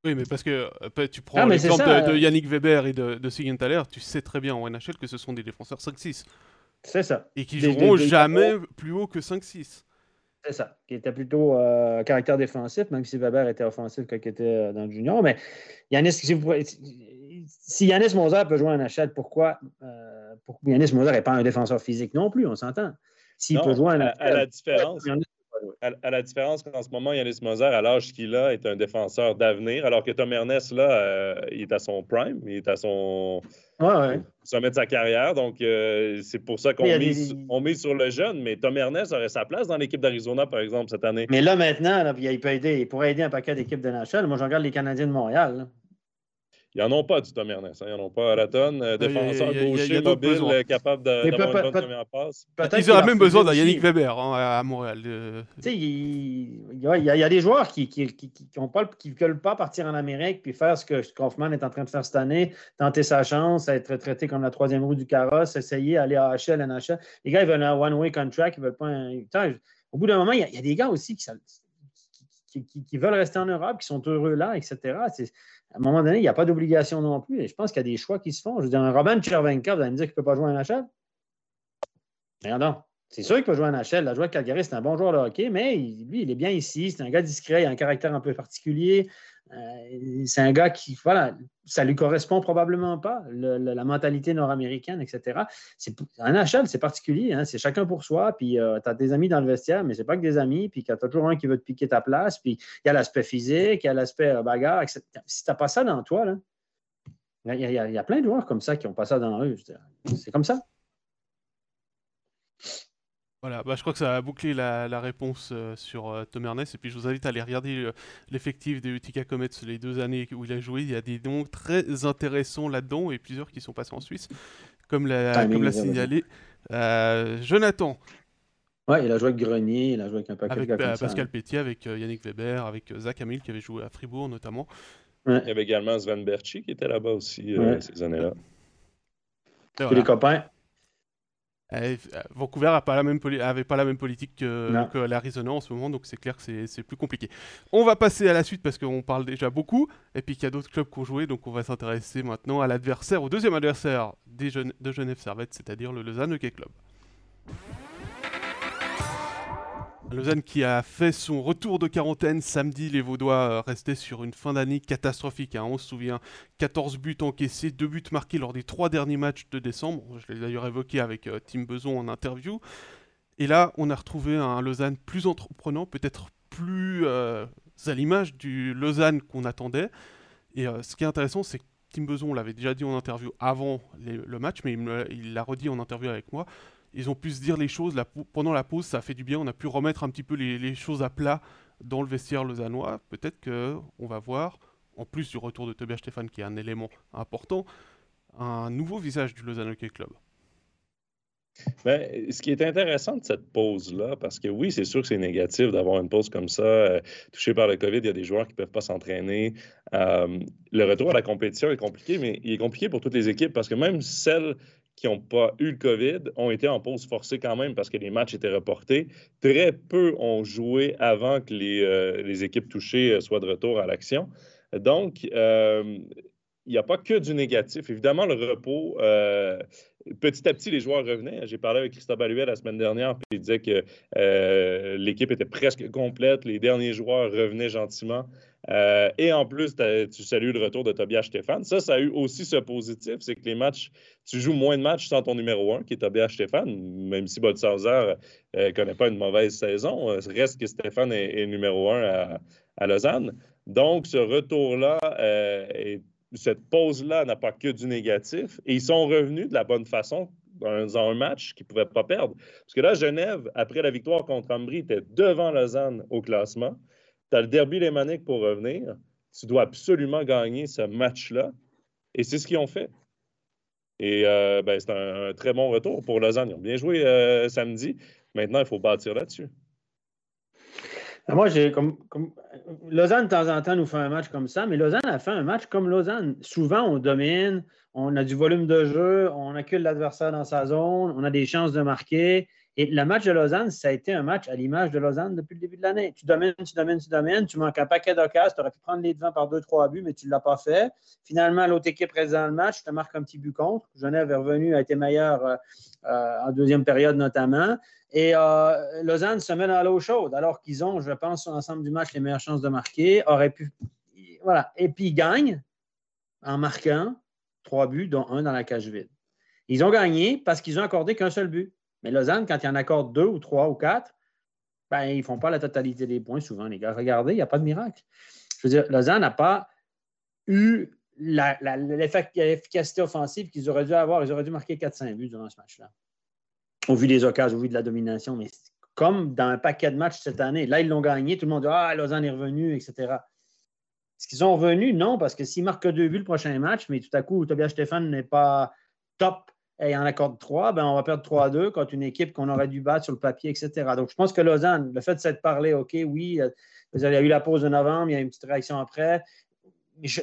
Speaker 1: oui, mais parce que euh, tu prends l'exemple de, Yannick Weber et de, de Sigenthaler, tu sais très bien en NHL que ce sont des défenseurs 5-6.
Speaker 3: C'est ça.
Speaker 1: Et qui joueront jamais plus haut que 5-6.
Speaker 3: C'est ça, qui était plutôt euh, caractère défensif, même si Weber était offensif quand il était euh, dans le junior. Mais Yanis, si, vous, si Yanis Moser peut jouer en NHL, pourquoi, euh, Yanis Moser n'est pas un défenseur physique non plus, on s'entend.
Speaker 2: S'il peut jouer à la différence, à, la différence qu'en ce moment, Yanis Moser, à l'âge qu'il a, est un défenseur d'avenir, alors que Tom Ernest, là, euh, il est à son prime, il est à son sommet de sa carrière. Donc, euh, c'est pour ça qu'on mise, met sur le jeune. Mais Tom Ernest aurait sa place dans l'équipe d'Arizona, par exemple, cette année.
Speaker 3: Mais là, maintenant, il, peut aider, il pourrait aider un paquet d'équipes de NHL. Moi, je regarde les Canadiens de Montréal.
Speaker 2: Ils n'en ont pas du Tom Ernest. Hein. Ils n'en ont pas à la tonne. Euh, défenseur gaucher, mobile, euh, capable d'avoir une bonne première passe.
Speaker 1: Ils auraient même besoin d'un Yannick Weber hein, à Montréal.
Speaker 3: Euh. Il, il, y a, des joueurs qui ne qui, qui, qui, veulent pas partir en Amérique puis faire ce que Kaufman est en train de faire cette année, tenter sa chance, être traité comme la troisième roue du carrosse, essayer d'aller à HL, NHL. Les gars, ils veulent un one-way contract. Ils veulent pas un... au bout d'un moment, il y, a, des gars aussi qui, qui, veulent rester en Europe, qui sont heureux là, etc à un moment donné, il n'y a pas d'obligation non plus. Et je pense qu'il y a des choix qui se font. Je veux dire, un Robin Chervenka, vous allez me dire qu'il ne peut pas jouer en NHL? Regardons. C'est sûr qu'il peut jouer en NHL. La joueur de Calgary, c'est un bon joueur de hockey, mais lui, il est bien ici. C'est un gars discret, il a un caractère un peu particulier. Euh, c'est un gars qui, voilà, ça lui correspond probablement pas, la mentalité nord-américaine, etc. Un NHL, c'est particulier, hein, c'est chacun pour soi, puis euh, tu as des amis dans le vestiaire, mais c'est pas que des amis, puis tu as toujours un qui veut te piquer ta place, puis il y a l'aspect physique, il y a l'aspect euh, bagarre, etc. Si tu pas ça dans toi, il y, a plein de joueurs comme ça qui n'ont pas ça dans eux. C'est comme ça.
Speaker 1: Voilà, bah, je crois que ça a bouclé la, réponse euh, sur euh, Tom Ernest. Et puis je vous invite à aller regarder euh, l'effectif des Utica Comets les deux années où il a joué. Il y a des noms très intéressants là-dedans et plusieurs qui sont passés en Suisse, comme l'a, signalé Jonathan.
Speaker 3: Ouais, il a joué avec Grenier, il a joué avec un paquet
Speaker 1: avec, bah, Pascal Pétier, avec Yannick Weber, avec Zach Hamil qui avait joué à Fribourg notamment.
Speaker 2: Il y avait également Sven Berchi qui était là-bas aussi ces années-là.
Speaker 3: Tous les copains.
Speaker 1: Euh, Vancouver n'avait pas, la même pas la même politique que, l'Arizona en ce moment, donc c'est clair que c'est plus compliqué. On va passer à la suite parce qu'on parle déjà beaucoup, et puis qu'il y a d'autres clubs qui ont joué, donc on va s'intéresser maintenant à l'adversaire, au deuxième adversaire des de Genève Servette, c'est-à-dire le Lausanne Hockey Club. Lausanne qui a fait son retour de quarantaine samedi, les Vaudois euh, restaient sur une fin d'année catastrophique. Hein. On se souvient, 14 buts encaissés, 2 buts marqués lors des 3 derniers matchs de décembre. Je l'ai d'ailleurs évoqué avec euh, Tim Beson en interview. Et là, on a retrouvé un Lausanne plus entreprenant, peut-être plus euh, à l'image du Lausanne qu'on attendait. Et ce qui est intéressant, c'est que Tim Beson l'avait déjà dit en interview avant le match, mais il l'a redit en interview avec moi ils ont pu se dire les choses. pendant la pause, ça a fait du bien. On a pu remettre un petit peu les, choses à plat dans le vestiaire lausannois. Peut-être qu'on va voir, en plus du retour de Tobias Stéphane, qui est un élément important, un nouveau visage du Lausanne Hockey Club.
Speaker 2: Ben, ce qui est intéressant de cette pause-là, parce que oui, c'est sûr que c'est négatif d'avoir une pause comme ça. Euh, touché par le COVID, il y a des joueurs qui ne peuvent pas s'entraîner. Euh, le retour à la compétition est compliqué, mais il est compliqué pour toutes les équipes parce que même celles qui n'ont pas eu le COVID ont été en pause forcée quand même parce que les matchs étaient reportés. Très peu ont joué avant que les, euh, les équipes touchées euh, soient de retour à l'action. Donc, euh, il n'y a pas que du négatif. Évidemment, le repos, petit à petit, les joueurs revenaient. J'ai parlé avec Christophe Baluet la semaine dernière, puis il disait que l'équipe était presque complète. Les derniers joueurs revenaient gentiment. Euh, et en plus, tu salues le retour de Tobias Stéphane. Ça, ça a eu aussi ce positif, c'est que les matchs, tu joues moins de matchs sans ton numéro un, qui est Tobias Stéphane, même si Boltzhauser ne euh, connaît pas une mauvaise saison. Euh, reste que Stéphane est, numéro un à, Lausanne. Donc, ce retour-là, cette pause-là n'a pas que du négatif. Et ils sont revenus de la bonne façon dans un match qu'ils ne pouvaient pas perdre. Parce que là, Genève, après la victoire contre Ambry, était devant Lausanne au classement. Tu as le derby lémanique pour revenir. Tu dois absolument gagner ce match-là. Et c'est ce qu'ils ont fait. Et ben, c'est un, très bon retour pour Lausanne. Ils ont bien joué samedi. Maintenant, il faut bâtir là-dessus.
Speaker 3: Ben, moi, j'ai comme, Lausanne, de temps en temps, nous fait un match comme ça, mais Lausanne a fait un match comme Lausanne. Souvent, on domine, on a du volume de jeu, on accule l'adversaire dans sa zone, on a des chances de marquer. Et le match de Lausanne, ça a été un match à l'image de Lausanne depuis le début de l'année. Tu domines, tu domines, tu domines, tu manques un paquet d'occasions, tu aurais pu prendre les devants par deux, trois buts, mais tu ne l'as pas fait. Finalement, l'autre équipe reste dans le match, te marque un petit but contre. Genève est revenu, a été meilleur euh, en deuxième période notamment. Et euh, Lausanne se met dans l'eau chaude, alors qu'ils ont, je pense, sur l'ensemble du match, les meilleures chances de marquer. Voilà. Et puis ils gagnent en marquant trois buts, dont un dans la cage vide. Ils ont gagné parce qu'ils ont accordé qu'un seul but. Mais Lausanne, quand ils en accordent deux ou trois ou quatre, ben, ils ne font pas la totalité des points souvent, les gars. Regardez, il n'y a pas de miracle. Je veux dire, Lausanne n'a pas eu l'efficacité offensive qu'ils auraient dû avoir. Ils auraient dû marquer 4-5 buts durant ce match-là. Au vu des occasions, au vu de la domination. Mais comme dans un paquet de matchs cette année, là, ils l'ont gagné. Tout le monde dit Ah, Lausanne est revenu, etc. Est-ce qu'ils sont revenus? Non, parce que s'ils marquent deux buts le prochain match, mais tout à coup, Tobias Stéphane n'est pas top et en accorde 3, ben on va perdre 3 2 contre une équipe qu'on aurait dû battre sur le papier, etc. Donc, je pense que Lausanne, le fait de s'être parlé, OK, oui, euh, il y a eu la pause de novembre, il y a une petite réaction après. Je,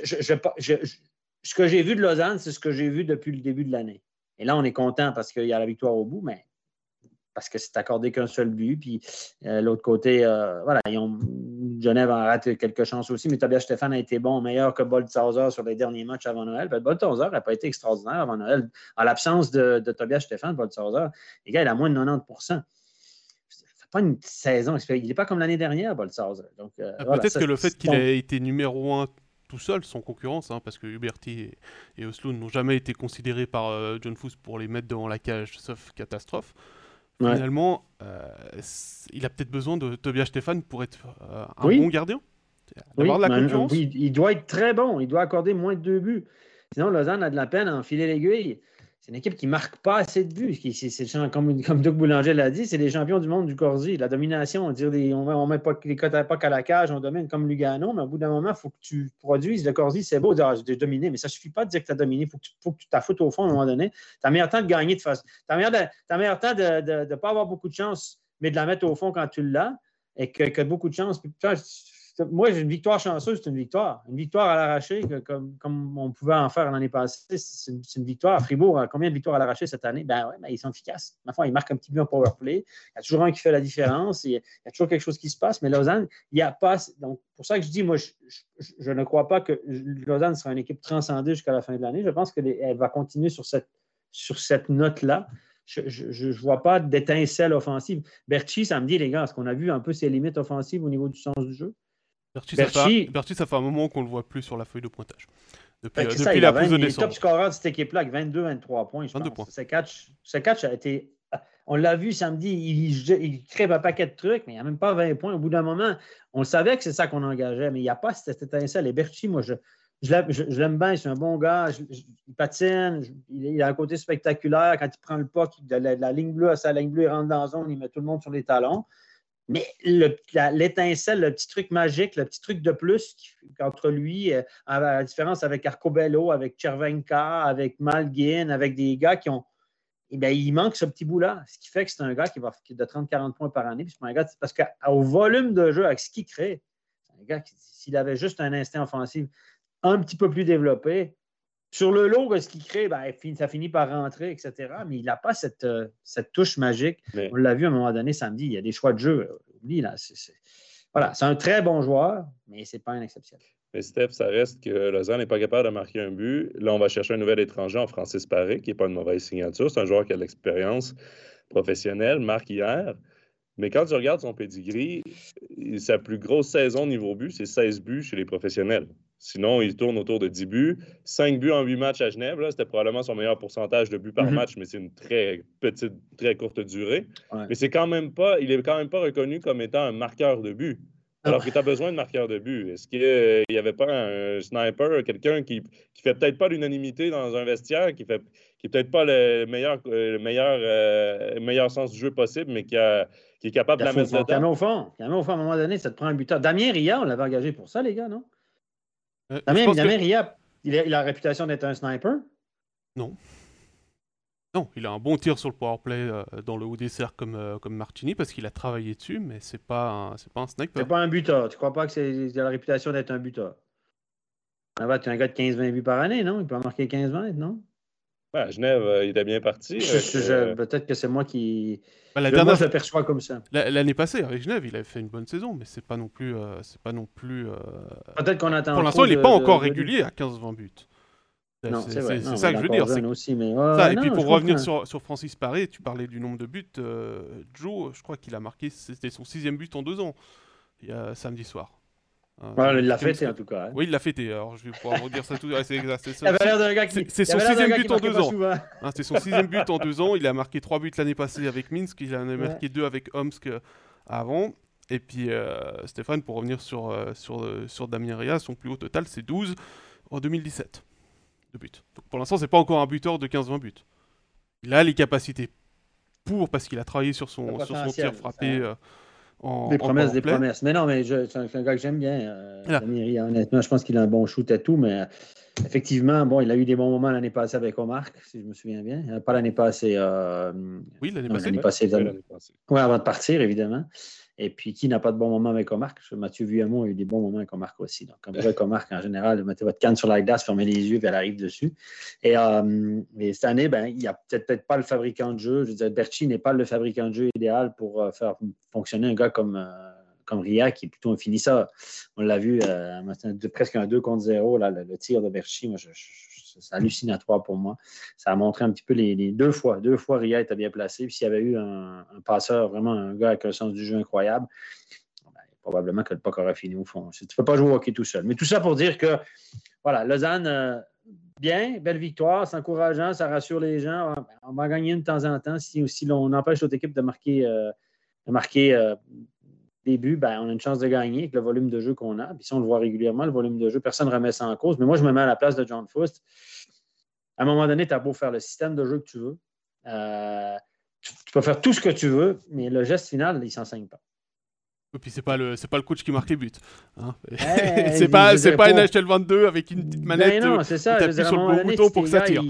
Speaker 3: ce que j'ai vu de Lausanne, c'est ce que j'ai vu depuis le début de l'année. Et là, on est content parce qu'il y a la victoire au bout, mais parce que c'est accordé qu'un seul but. Puis euh, l'autre côté, euh, voilà, ils ont, Genève a raté quelques chances aussi, mais Tobias Stéphane a été bon, meilleur que Boltzhauser sur les derniers matchs avant Noël. Ben, Boltzhauser n'a pas été extraordinaire avant Noël. En l'absence de, Tobias Stéphane, Boltzhauser, les gars, il a moins de 90% fait pas une saison. Il n'est pas comme l'année dernière, Boltzhauser.
Speaker 1: Euh, ah, peut-être que le fait qu'il ait été numéro un tout seul, sans concurrence, hein, parce que Huberti et, Oslo n'ont jamais été considérés par John Fuss pour les mettre devant la cage, sauf catastrophe. Finalement, euh, il a peut-être besoin de Tobias Stéphane pour être euh, un bon gardien.
Speaker 3: Oui, la concurrence. il doit être très bon. Il doit accorder moins de deux buts. Sinon, Lausanne a de la peine à enfiler l'aiguille c'est une équipe qui ne marque pas assez de buts. C'est, comme, comme Doug Boulanger l'a dit, c'est les champions du monde du Corsi. La domination, on ne on met pas les cotes à pas qu'à la cage, on domine comme Lugano, mais au bout d'un moment, il faut que tu produises. Le Corsi, c'est beau de dominer, mais ça ne suffit pas de dire que tu as dominé. Il faut, que tu t'affoutes au fond à un moment donné. Tu as meilleur temps de gagner de face. Tu as meilleur, temps de ne pas avoir beaucoup de chance, mais de la mettre au fond quand tu l'as et que, que beaucoup de chance moi, une victoire chanceuse, c'est une victoire. Une victoire à l'arraché, comme, on pouvait en faire l'année passée, c'est une, victoire. Fribourg combien de victoires à l'arraché cette année? Ben oui, ben, ils sont efficaces. Ma ils marquent un petit peu en power play. Il y a toujours un qui fait la différence. Il y a, toujours quelque chose qui se passe. Mais Lausanne, il n'y a pas. Donc, pour ça que je dis, moi, je, ne crois pas que Lausanne sera une équipe transcendée jusqu'à la fin de l'année. Je pense qu'elle va continuer sur cette, sur cette note-là. Je ne vois pas d'étincelle offensive. Berchi, ça me dit, les gars, est-ce qu'on a vu un peu ses limites offensives au niveau du sens du jeu?
Speaker 1: Berti, ça, fait, un moment qu'on ne le voit plus sur la feuille de pointage.
Speaker 3: Depuis, euh, depuis la prise de Il est top scorer de cette équipe-là avec 22-23 points. Je 22 pense. Points. catch, ce catch a été. On l'a vu samedi, il, il, crée un paquet de trucs, mais il n'y a même pas 20 points. Au bout d'un moment, on savait que c'est ça qu'on engageait, mais il n'y a pas cette étincelle. Et Berti, moi, je, je l'aime bien, c'est un bon gars, il patine, il, a un côté spectaculaire. Quand il prend le pas, de la, la, ligne bleue à sa ligne bleue, il rentre dans la zone, il met tout le monde sur les talons. Mais l'étincelle, le, petit truc magique, le petit truc de plus entre lui, euh, à la différence avec Arcobello, avec Chervenka, avec Malguin, avec des gars qui ont. Eh bien, il manque ce petit bout-là. Ce qui fait que c'est un gars qui va de 30-40 points par année. Parce qu'au volume de jeu, avec ce qu'il crée, c'est un gars qui, s'il avait juste un instinct offensif un petit peu plus développé, sur le lot, ce qu'il crée, ben, ça finit par rentrer, etc. Mais il n'a pas cette, euh, cette, touche magique. On l'a vu à un moment donné samedi, il y a des choix de jeu. Oublie, là. Voilà, c'est un très bon joueur, mais ce n'est pas un exceptionnel.
Speaker 2: Mais Steph, ça reste que Lausanne n'est pas capable de marquer un but. Là, on va chercher un nouvel étranger en Francis Paré, qui n'est pas une mauvaise signature. C'est un joueur qui a de l'expérience professionnelle, marque hier. Mais quand tu regardes son pedigree, sa plus grosse saison niveau but, c'est 16 buts chez les professionnels. Sinon, il tourne autour de 10 buts. 5 buts en 8 matchs à Genève, c'était probablement son meilleur pourcentage de buts par mhm. match, mais c'est une très petite, très courte durée. Mais c'est quand même pas, il est quand même pas reconnu comme étant un marqueur de but. Alors que tu as besoin de marqueur de but. Est-ce qu'il n'y avait pas un sniper, quelqu'un qui, qui fait peut-être pas l'unanimité dans un vestiaire, qui fait qui peut-être pas le meilleur, le meilleur, euh, meilleur sens du jeu possible, mais qui, a, qui est capable de la mettre dedans?
Speaker 3: au fond. au fond, à un moment donné, ça te prend un buteur. Damien Ria, on l'avait engagé pour ça, les gars, non? Euh, Damien, Ria, il a, la réputation d'être un sniper?
Speaker 1: Non. Non, il a un bon tir sur le powerplay play dans le haut des cercles comme, comme Martini parce qu'il a travaillé dessus, mais c'est pas c'est pas un sniper.
Speaker 3: C'est pas un buteur. Tu crois pas que c'est a la réputation d'être un buteur? Ah tu es un gars de 15-20 buts par année, non? Il peut en marquer 15-20, non?
Speaker 2: Genève, euh, il est bien parti.
Speaker 3: Euh, peut-être que c'est moi qui. Ben, la dernière... Moi, je le perçois comme ça.
Speaker 1: L'année passée, avec Genève, il avait fait une bonne saison, mais c'est pas non plus. Euh, c'est pas non plus.
Speaker 3: Peut-être qu'on attend.
Speaker 1: Pour l'instant, il n'est pas encore régulier à 15-20 buts.
Speaker 3: C'est
Speaker 1: ça que je veux dire.
Speaker 3: Aussi, mais...
Speaker 1: ça, et puis pour revenir sur, sur, Francis Paré, tu parlais du nombre de buts. Joe, je crois qu'il a marqué, c'était son sixième but en deux ans, il y a, samedi soir.
Speaker 3: Euh, il l'a fêté en tout cas. Hein.
Speaker 1: Oui, il l'a fêté. Alors je vais pouvoir vous dire ça tout. c'est exact.
Speaker 3: C'est
Speaker 1: son sixième but en deux ans. Hein, c'est son sixième but en deux ans. Il a marqué trois buts l'année passée avec Minsk. Il en a marqué deux avec Omsk euh, avant. Et puis euh, Stéphane, pour revenir sur, sur, sur Damien Ria, son plus haut total c'est 12 en 2017 de buts. Donc pour l'instant, c'est pas encore un buteur de 15-20 buts. Il a les capacités pour, parce qu'il a travaillé sur son, sur son tir frappé
Speaker 3: des promesses, des promesses. Mais non, mais c'est un, gars que j'aime bien. Euh, honnêtement, je pense qu'il a un bon shoot et tout, mais euh, effectivement, bon, il a eu des bons moments l'année passée avec Omar, si je me souviens bien. Euh, pas l'année passée. Euh,
Speaker 1: oui, l'année passée.
Speaker 3: passée, Oui, avant de partir, évidemment. Et puis, qui n'a pas de bons moments avec Omar? Mathieu Vuillemont a eu des bons moments avec Omar aussi. Donc, comme avec Omar, en général, mettez votre canne sur la glace, fermez les yeux, puis elle arrive dessus. Et, cette année, ben, il n'y a peut-être peut pas le fabricant de jeu. Je veux dire, Berchi n'est pas le fabricant de jeu idéal pour faire fonctionner un gars comme, comme Ria, qui est plutôt un finisseur. On l'a vu, euh, presque un 2 contre 0, là, le, tir de Berchi, c'est hallucinatoire pour moi. Ça a montré un petit peu les, deux fois. Deux fois, Ria était bien placé. Puis s'il y avait eu un, passeur, vraiment un gars avec un sens du jeu incroyable, ben, probablement que le puck aurait fini au fond. Tu ne peux pas jouer au hockey tout seul. Mais tout ça pour dire que, voilà, Lausanne, euh, bien, belle victoire, c'est encourageant, ça rassure les gens. On va gagner de temps en temps si, si l'on empêche l'autre équipe de marquer, euh, de marquer début, ben, on a une chance de gagner avec le volume de jeu qu'on a. Puis si on le voit régulièrement, le volume de jeu, personne ne remet ça en cause. Mais moi, je me mets à la place de John Foust. À un moment donné, tu as beau faire le système de jeu que tu veux. Euh, tu, peux faire tout ce que tu veux, mais le geste final, il ne s'enseigne pas.
Speaker 1: Et puis c'est pas le c'est pas le coach qui marque les buts. Hein. [LAUGHS] c'est pas c'est pas NHL 22 avec une petite ben manette.
Speaker 3: non, c'est ça. sur le bon bouton pour que ça tire.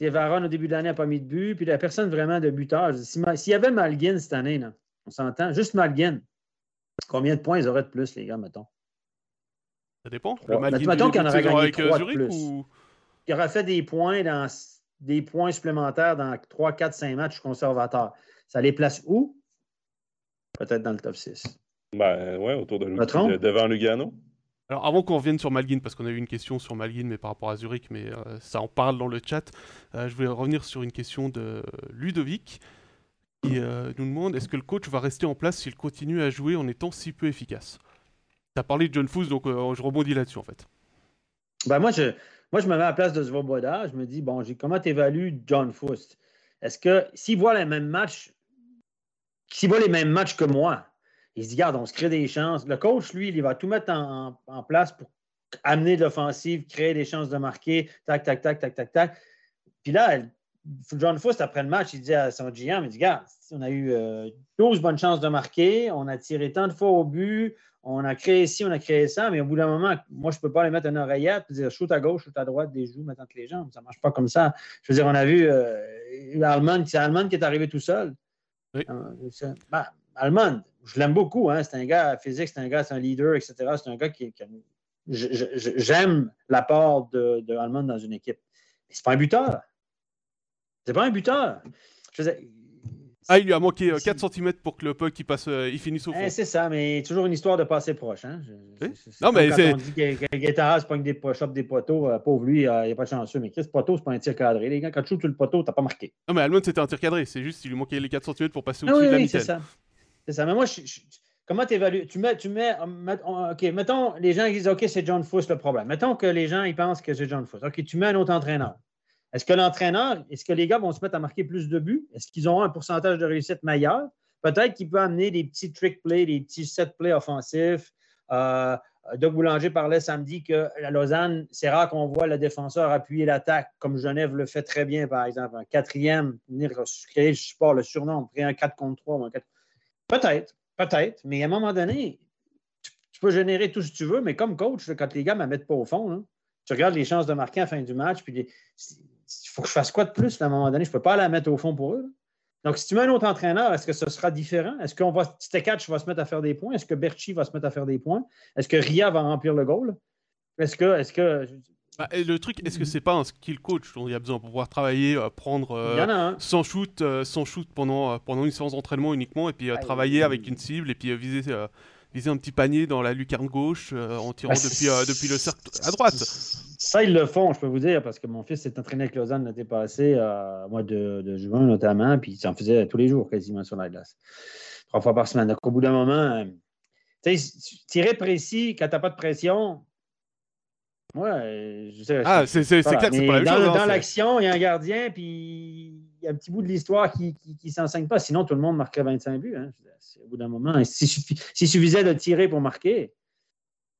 Speaker 3: Il, Varon au début de l'année n'a pas mis de but, puis la personne vraiment de buteur. S'il y avait Malgin cette année, là, on s'entend, juste Malgin, Combien de points ils auraient de plus, les gars, mettons?
Speaker 1: Ça dépend.
Speaker 3: Le mettons qu'il en aurait gagné 3 de plus. Il aurait fait des points, dans, des points supplémentaires dans 3, 4, 5 matchs conservateurs. Ça les place où? Peut-être dans le top 6.
Speaker 2: Ben ouais, autour de, de devant Lugano.
Speaker 1: Alors avant qu'on revienne sur Malguin, parce qu'on a eu une question sur Malguin, mais par rapport à Zurich, mais euh, ça en parle dans le chat, euh, je voulais revenir sur une question de Ludovic. Il euh, nous demande est-ce que le coach va rester en place s'il continue à jouer en étant si peu efficace? Tu as parlé de John Foos, donc euh, je rebondis là-dessus en fait.
Speaker 3: Ben moi, je, moi, je me mets à la place de Svoboda. Je me dis bon, comment tu évalues John Foos Est-ce que s'il voit les mêmes matchs, s'il voit les mêmes matchs que moi, il se dit regarde, on se crée des chances. Le coach, lui, il va tout mettre en, en place pour amener de l'offensive, créer des chances de marquer, tac, tac, tac, tac, tac, tac. Puis là, John Foust, après le match, il dit à son GM, il dit, gars, on a eu 12 euh, bonnes chances de marquer, on a tiré tant de fois au but, on a créé ci, on a créé ça, mais au bout d'un moment, moi, je ne peux pas les mettre une oreillette et dire shoot à gauche, shoot à droite, des joues, mettant les jambes. Ça ne marche pas comme ça. Je veux dire, on a vu euh, c'est Alman qui est arrivé tout seul. Oui. Euh, ben, je l'aime beaucoup. Hein, c'est un gars physique, c'est un gars, c'est un leader, etc. C'est un gars qui. J'aime l'apport de, de dans une équipe. Mais ce n'est pas un buteur. C'est pas un buteur.
Speaker 1: ah, il lui a manqué 4 euh, cm pour que le puck il passe, euh, il finisse au fond.
Speaker 3: Eh, c'est ça, mais toujours une histoire de passer proche. Hein?
Speaker 1: non, mais.
Speaker 3: Quand on dit que Guetta pogne des, chope des poteaux, euh, pauvre lui, il n'est pas chanceux. Mais Chris Poteau, c'est pas un tir cadré. Les gars, quand tu shoots le poteau, t'as pas marqué.
Speaker 1: Non, mais Almond, c'était un tir cadré. C'est juste qu'il lui manquait les 4 cm pour passer au-dessus ah, oui, de la oui,
Speaker 3: c'est ça. C'est ça. Mais moi, comment tu évalues Tu mets, tu mets, OK, mettons, les gens disent, OK, c'est John Fuss le problème. Mettons que les gens, ils pensent que c'est John Fuss. OK, tu mets un autre entraîneur. Est-ce que l'entraîneur, est-ce que les gars vont se mettre à marquer plus de buts? Est-ce qu'ils auront un pourcentage de réussite meilleur? Peut-être qu'il peut amener des petits trick plays, des petits set plays offensifs. Euh, Doug Boulanger parlait samedi que la Lausanne, c'est rare qu'on voit le défenseur appuyer l'attaque, comme Genève le fait très bien, par exemple. Un quatrième, venir créer le support, le surnom, créer un 4 contre 3 Peut-être, peut-être, mais à un moment donné, tu, peux générer tout ce que tu veux, mais comme coach, quand les gars ne me mettent pas au fond, tu regardes les chances de marquer à la fin du match, puis il faut que je fasse quoi de plus à un moment donné? Je ne peux pas la mettre au fond pour eux. Donc, si tu mets un autre entraîneur, est-ce que ce sera différent? Est-ce qu'on va, Stekatch va se mettre à faire des points? Est-ce que Berchi va se mettre à faire des points? Est-ce que Ria va remplir le goal? Est-ce que, est-ce que
Speaker 1: bah, le truc, est-ce que c'est pas un skill coach dont il y a besoin pour pouvoir travailler, euh, prendre euh, sans shoot, euh, sans shoot pendant, pendant une séance d'entraînement uniquement, et puis ah, travailler avec une cible, et puis viser, viser un petit panier dans la lucarne gauche en tirant bah, depuis, depuis le cercle à droite.
Speaker 3: Ça, ils le font, je peux vous dire, parce que mon fils s'est entraîné avec Lausanne l'été passé, au mois de, de, juin notamment, puis il s'en faisait tous les jours quasiment sur la glace. Trois fois par semaine. Donc, au bout d'un moment, tirer précis quand tu n'as pas de pression, Ouais, je sais.
Speaker 1: Ah, c'est clair que c'est pas la
Speaker 3: dans,
Speaker 1: chose.
Speaker 3: Dans hein, l'action, il y a un gardien, puis y a un petit bout de l'histoire qui ne s'enseigne pas. Sinon, tout le monde marquerait 25 buts. Hein. Au bout d'un moment, s'il suffisait de tirer pour marquer,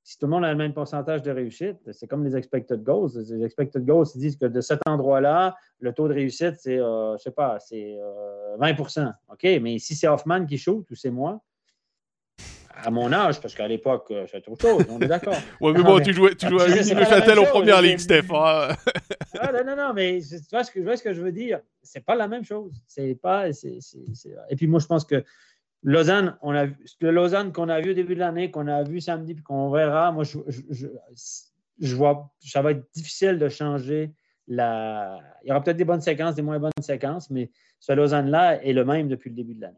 Speaker 3: si tout le monde a le même pourcentage de réussite, c'est comme les expected goals. Les expected goals disent que de cet endroit-là, le taux de réussite, c'est, euh, je sais pas, c'est 20% euh, OK, mais si c'est Hoffman qui shoot ou c'est moi, à mon âge, parce qu'à l'époque, euh, c'était autre chose, on est d'accord. [LAUGHS]
Speaker 1: ouais, mais bon, tu jouais, tu jouais à Châtel en première ligue, Steph. Hein. [LAUGHS]
Speaker 3: ah, non, non, non, mais tu vois ce que, ce que je veux dire. C'est pas la même chose. C'est pas. Et puis moi, je pense que Lausanne, on a vu, le Lausanne qu'on a vu au début de l'année, qu'on a vu samedi, puis qu'on verra, moi, je, je, je, vois, ça va être difficile de changer la. Il y aura peut-être des bonnes séquences, des moins bonnes séquences, mais ce Lausanne-là est le même depuis le début de l'année.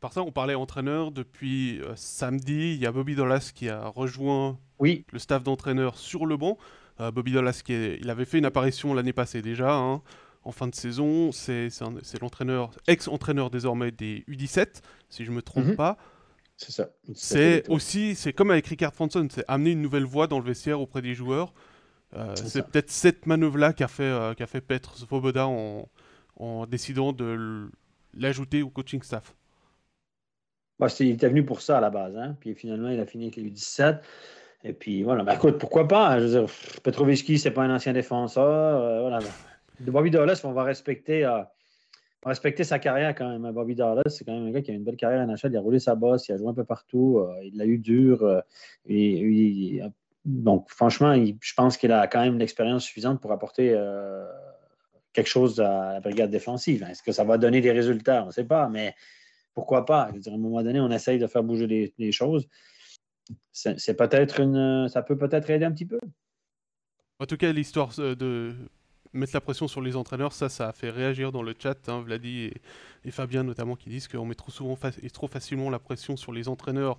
Speaker 1: Part ça, on parlait entraîneur depuis euh, samedi. Il y a Bobby Dolas qui a rejoint
Speaker 3: oui.
Speaker 1: le staff d'entraîneur sur le banc. Euh, Bobby Dolas, qui il avait fait une apparition l'année passée déjà, hein, en fin de saison. C'est l'entraîneur, ex-entraîneur désormais des U17, si je ne me trompe mhm. pas.
Speaker 3: C'est ça.
Speaker 1: C'est aussi, c'est comme avec Ricard Franson, c'est amener une nouvelle voix dans le vestiaire auprès des joueurs. Euh, c'est peut-être cette manœuvre-là qu'a fait, qu'a fait Petr Svoboda en, en décidant de l'ajouter au coaching staff.
Speaker 3: Bah, il était venu pour ça à la base. Hein? Puis finalement, il a fini avec les 17 Et puis voilà, ben, écoute, pourquoi pas? Hein? Je veux dire, Petroviski, c'est pas un ancien défenseur. Euh, voilà. De Bobby Dallas, on va respecter, euh, respecter sa carrière quand même. Hein. Bobby Dallas, c'est quand même un gars qui a une belle carrière à NHL. Il a roulé sa bosse, il a joué un peu partout. Euh, il l'a eu dur. Et, donc, franchement, je pense qu'il a quand même l'expérience suffisante pour apporter quelque chose à la brigade défensive. Est-ce que ça va donner des résultats? On ne sait pas, mais pourquoi pas? à un moment donné, on essaye de faire bouger les, choses. C'est peut-être une. Ça peut peut-être aider un petit peu.
Speaker 1: En tout cas, l'histoire euh, de mettre la pression sur les entraîneurs, ça, ça a fait réagir dans le chat. Hein, Vladi et, Fabien notamment qui disent qu'on met trop souvent et trop facilement la pression sur les entraîneurs.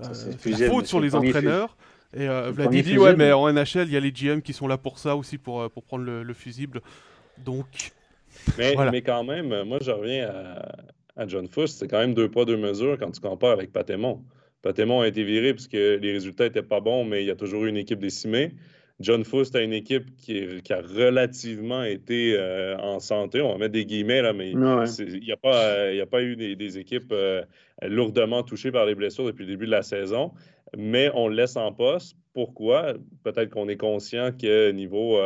Speaker 1: Euh, la faute sur les entraîneurs. Et euh, Vladi dit ouais, mais en NHL, il y a les GM qui sont là pour ça aussi, pour, euh, pour prendre le, fusible. Donc.
Speaker 2: Mais, mais quand même, moi, je reviens à, à John Fuss, c'est quand même deux poids, deux mesures quand tu compares avec Patémon. Patémon a été viré parce que les résultats n'étaient pas bons, mais il y a toujours eu une équipe décimée. John Fuss a une équipe qui, a relativement été euh, en santé. On va mettre des guillemets, là, mais il n'y a, pas, a pas eu des, équipes euh, lourdement touchées par les blessures depuis le début de la saison. Mais on le laisse en poste. Pourquoi? Peut-être qu'on est conscient que niveau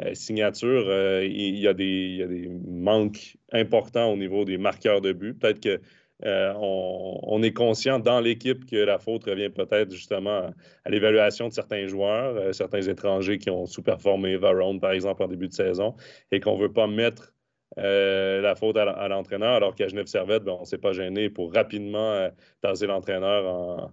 Speaker 2: euh, signature, euh, il, y a des, manques importants au niveau des marqueurs de but. Peut-être qu'on euh, on est conscient dans l'équipe que la faute revient peut-être justement à l'évaluation de certains joueurs, certains étrangers qui ont sous-performé, Varone par exemple en début de saison, et qu'on ne veut pas mettre la faute à, l'entraîneur, alors qu'à Genève Servette, ben, on ne s'est pas gêné pour rapidement taser l'entraîneur en,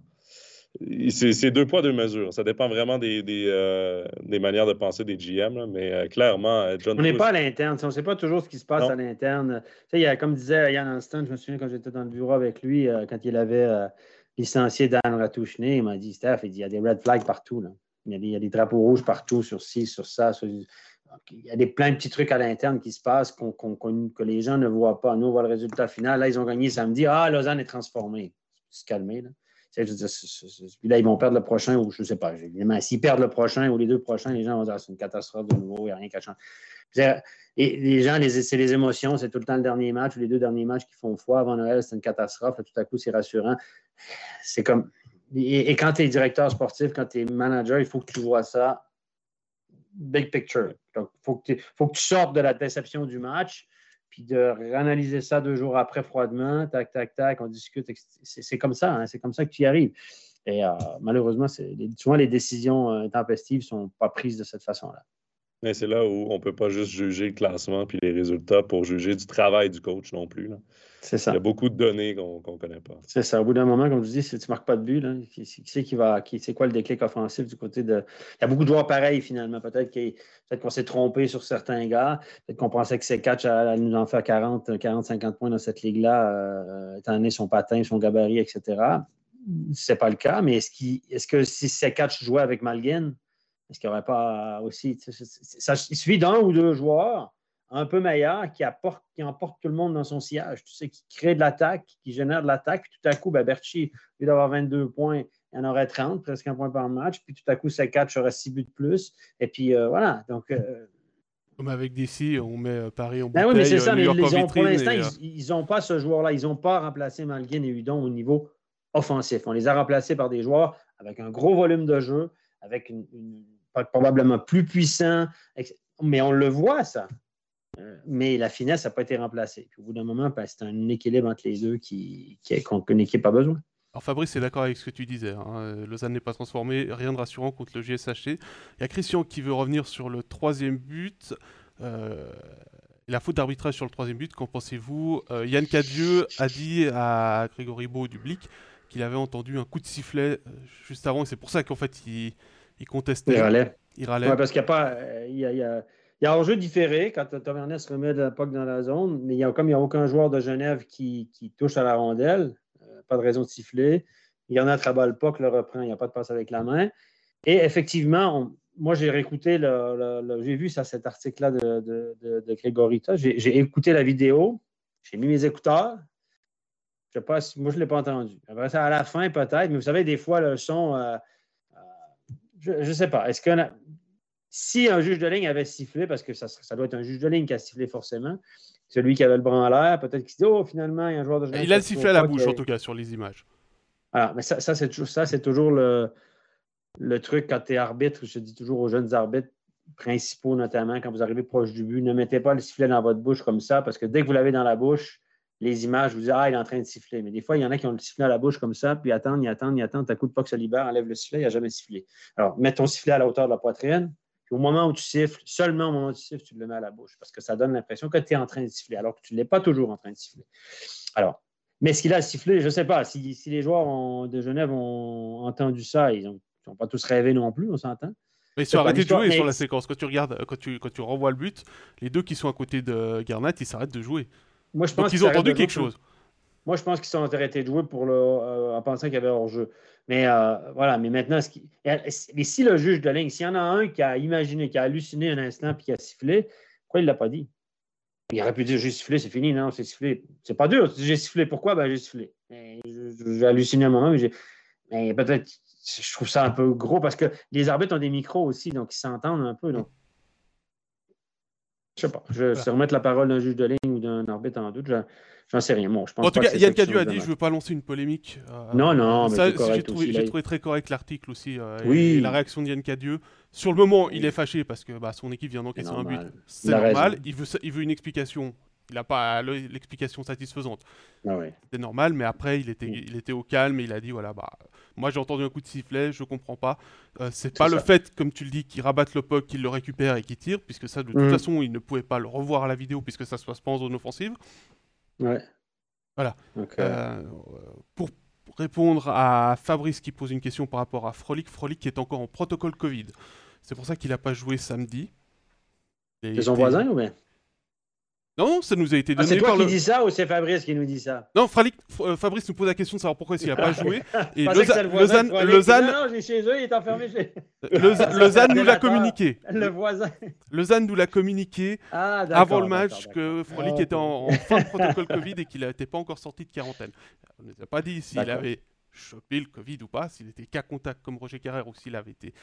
Speaker 2: c'est deux poids, deux mesures. Ça dépend vraiment des, euh, manières de penser des GM, mais euh, clairement, euh,
Speaker 3: John On n'est pas à l'interne. On ne sait pas toujours ce qui se passe à l'interne. Tu sais, comme disait Yann Anston, je me souviens quand j'étais dans le bureau avec lui, quand il avait licencié Dan Ratouchené, il m'a dit Steph, il, dit, y a des red flags partout. Il, y a des, drapeaux rouges partout sur ci, sur ça. il y a des, plein de petits trucs à l'interne qui se passent que les gens ne voient pas. Nous, on voit le résultat final. Là, ils ont gagné samedi. Ah, Lausanne est transformée. Se calmer. Là. Puis là, ils vont perdre le prochain, ou je ne sais pas. S'ils perdent le prochain ou les deux prochains, les gens vont dire c'est une catastrophe de nouveau, il n'y a rien qu'à changer. Les gens, c'est les émotions, c'est tout le temps le dernier match ou les deux derniers matchs qui font foi avant Noël, c'est une catastrophe. tout à coup, c'est rassurant. C'est comme. Et, quand tu es directeur sportif, quand tu es manager, il faut que tu vois ça big picture. Donc, il faut, que tu sortes de la déception du match puis de réanalyser ça deux jours après froidement, tac, tac, tac, on discute. C'est comme ça, hein, c'est comme ça que tu y arrives. Et euh, malheureusement, souvent les décisions euh, intempestives ne sont pas prises de cette façon-là.
Speaker 2: Mais c'est là où on ne peut pas juste juger le classement puis les résultats pour juger du travail du coach non plus.
Speaker 3: C'est ça.
Speaker 2: Il y a beaucoup de données qu'on ne connaît pas.
Speaker 3: C'est ça. Au bout d'un moment, comme tu dis, si tu ne marques pas de but, là, qui, qui, qui va, qui, c'est quoi le déclic offensif du côté de. Il y a beaucoup de joueurs pareils finalement. Peut-être qu'on s'est trompé sur certains gars. Peut-être qu'on pensait que ces catchs allaient nous en faire 40, 40 50 points dans cette ligue-là, euh, étant donné son patin, son gabarit, etc. Ce n'est pas le cas. Mais est-ce, est-ce que si ces catchs jouaient avec Malgin, est-ce qu'il n'y aurait pas aussi. Ça, il suffit d'un ou deux joueurs un peu meilleurs qui, apportent, qui emportent tout le monde dans son sillage, tu sais, qui crée de l'attaque, qui génère de l'attaque. Puis tout à coup, ben, Berchi, au lieu d'avoir 22 points, il en aurait 30, presque un point par match. Puis tout à coup, ses 4 aurait 6 buts de plus. Et puis euh, voilà. Donc. Euh,
Speaker 1: Comme avec DC, on met euh, Paris en
Speaker 3: bouteille. Ben oui, mais c'est ça, mais ils ont, pour l'instant, ils n'ont pas ce joueur-là. Ils n'ont pas remplacé Malguin et Hudon au niveau offensif. On les a remplacés par des joueurs avec un gros volume de jeu, avec une probablement plus puissant. Mais on le voit, ça. Euh, mais la finesse n'a pas été remplacée. au bout d'un moment, ben, c'est un équilibre entre les deux qui, qu'une équipe a besoin.
Speaker 1: Alors Fabrice est d'accord avec ce que tu disais. Hein. Lausanne n'est pas transformé, rien de rassurant contre le GSHC. Il y a Christian qui veut revenir sur le troisième but. Euh, la faute d'arbitrage sur le troisième but, qu'en pensez-vous? Euh, Yann Cadieux a dit à Grégory Beau du Blic qu'il avait entendu un coup de sifflet juste avant, c'est pour ça qu'en fait il, il contestait.
Speaker 3: Il râlait.
Speaker 1: Il râlait.
Speaker 3: parce qu'il n'y a pas. Euh, il y a, il y a, il y a un-jeu différé quand Tom Ernest remet de la POC dans la zone, mais il y a, comme il n'y a aucun joueur de Genève qui, qui touche à la rondelle, euh, pas de raison de siffler. Il y en a à le POC le reprend, il n'y a pas de passe avec la main. Et effectivement, moi, j'ai réécouté, le, j'ai vu ça, cet article-là de, de, de, de Grégorita. J'ai écouté la vidéo, j'ai mis mes écouteurs. Je sais pas moi, je ne l'ai pas entendu. Après ça, à la fin, peut-être, mais vous savez, des fois, le son. Euh, je ne sais pas. Est-ce que si un juge de ligne avait sifflé, parce que ça, doit être un juge de ligne qui a sifflé forcément, celui qui avait le bras en l'air, peut-être qu'il se dit Oh, finalement, il y a un joueur de
Speaker 1: Il a sifflé à la bouche, en tout cas, sur les images.
Speaker 3: Alors, mais ça, ça c'est toujours, ça, c'est toujours le, le truc quand tu es arbitre. Je dis toujours aux jeunes arbitres principaux, notamment, quand vous arrivez proche du but, ne mettez pas le sifflet dans votre bouche comme ça, parce que dès que vous l'avez dans la bouche, les images, vous dites Ah, il est en train de siffler. Mais des fois, il y en a qui ont le sifflet à la bouche comme ça, puis attendent, ils attendent, ils attendent, à coup de pas que ça libère, enlève le sifflet, il n'a jamais sifflé. Alors, mets ton sifflet à la hauteur de la poitrine, puis au moment où tu siffles, seulement au moment où tu siffles, tu le mets à la bouche, parce que ça donne l'impression que tu es en train de siffler, alors que tu ne l'es pas toujours en train de siffler. Alors, mais ce qu'il a sifflé, je ne sais pas, si, les joueurs de Genève ont entendu ça, ils n'ont pas tous rêvé non plus, on s'entend.
Speaker 1: Mais ils sont arrêtés de jouer sur la séquence. Quand tu regardes, quand tu, quand tu renvoies le but, les deux qui sont à côté de Garnett, ils s'arrêtent de jouer.
Speaker 3: Moi, je pense
Speaker 1: Donc, ils ont entendu quelque chose.
Speaker 3: Moi, je pense qu'ils sont arrêtés de jouer pour le, euh, en pensant qu'il y avait hors-jeu. Mais euh, voilà, mais maintenant, ce qui... mais si le juge de ligne, s'il y en a un qui a imaginé, qui a halluciné un instant puis qui a sifflé, pourquoi il ne l'a pas dit? Il aurait pu dire j'ai sifflé, c'est fini. Non, c'est sifflé. C'est pas dur. J'ai sifflé. Pourquoi? Ben, j'ai sifflé. J'ai halluciné un moment, mais. Mais peut-être, je trouve ça un peu gros parce que les arbitres ont des micros aussi, donc ils s'entendent un peu. Donc, je sais pas. Je vais remettre la parole d'un juge de ligne ou d'un arbitre en doute. J'en sais rien. Bon, je pense
Speaker 1: en tout cas, Yann Cadu a dit je ne veux pas lancer une polémique.
Speaker 3: Euh, non, non, mais
Speaker 1: j'ai trouvé, trouvé, très correct l'article aussi. Euh, oui. Et la réaction de Yann Cadieux. Sur le moment, il est fâché parce que bah, son équipe vient d'encaisser un but. C'est normal. Il veut, il veut une explication. Il n'a pas l'explication satisfaisante.
Speaker 3: Ah ouais.
Speaker 1: C'est normal, mais après, il était, mm. il était au calme et il a dit voilà, bah, moi j'ai entendu un coup de sifflet, je comprends pas. Euh, c'est pas le fait, comme tu le dis, qu'il rabatte le puck, qu'il le récupère et qu'il tire, puisque ça, de toute mm. façon, il ne pouvait pas le revoir à la vidéo puisque ça se passe pas en zone offensive.
Speaker 3: Ouais.
Speaker 1: Voilà. Euh, pour répondre à Fabrice qui pose une question par rapport à Frolic, Frolic qui est encore en protocole Covid. C'est pour ça qu'il n'a pas joué samedi.
Speaker 3: C'est son voisin ou bien?
Speaker 1: Non, ça nous a été
Speaker 3: ah,
Speaker 1: donné
Speaker 3: C'est toi qui dis ça ou c'est Fabrice qui nous dit ça?
Speaker 1: Non, euh, Fabrice nous pose la question de savoir pourquoi [LAUGHS] il n'a pas joué. Et Lausanne, Lausanne,
Speaker 3: non, non, chez eux, il est enfermé chez... [LAUGHS] [LAUGHS]
Speaker 1: Lausanne nous l'a communiqué.
Speaker 3: Le voisin.
Speaker 1: Lausanne nous l'a communiqué ah, avant le match que Frolic était en, fin de protocole Covid et qu'il n'était pas encore sorti de quarantaine. On ne nous a pas dit s'il avait chopé le Covid ou pas, s'il était cas contact comme Roger Carrère ou s'il avait été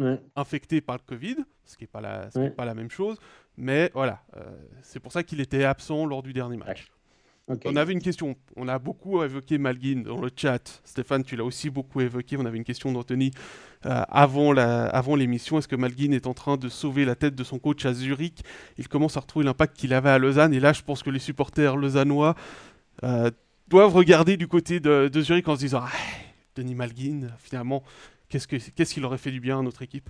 Speaker 1: euh, infecté par le Covid, ce qui n'est pas, la, pas la même chose. Mais voilà, euh, c'est pour ça qu'il était absent lors du dernier match. On avait une question, on a beaucoup évoqué Malguin dans le chat. Stéphane, tu l'as aussi beaucoup évoqué. On avait une question d'Anthony euh, avant l'émission. Est-ce que Malguin est en train de sauver la tête de son coach à Zurich? Il commence à retrouver l'impact qu'il avait à Lausanne. Et là, je pense que les supporters lausannois doivent regarder du côté de, Zurich en se disant ah, Denis Malguin, finalement, qu'est-ce qu'il aurait fait du bien à notre équipe?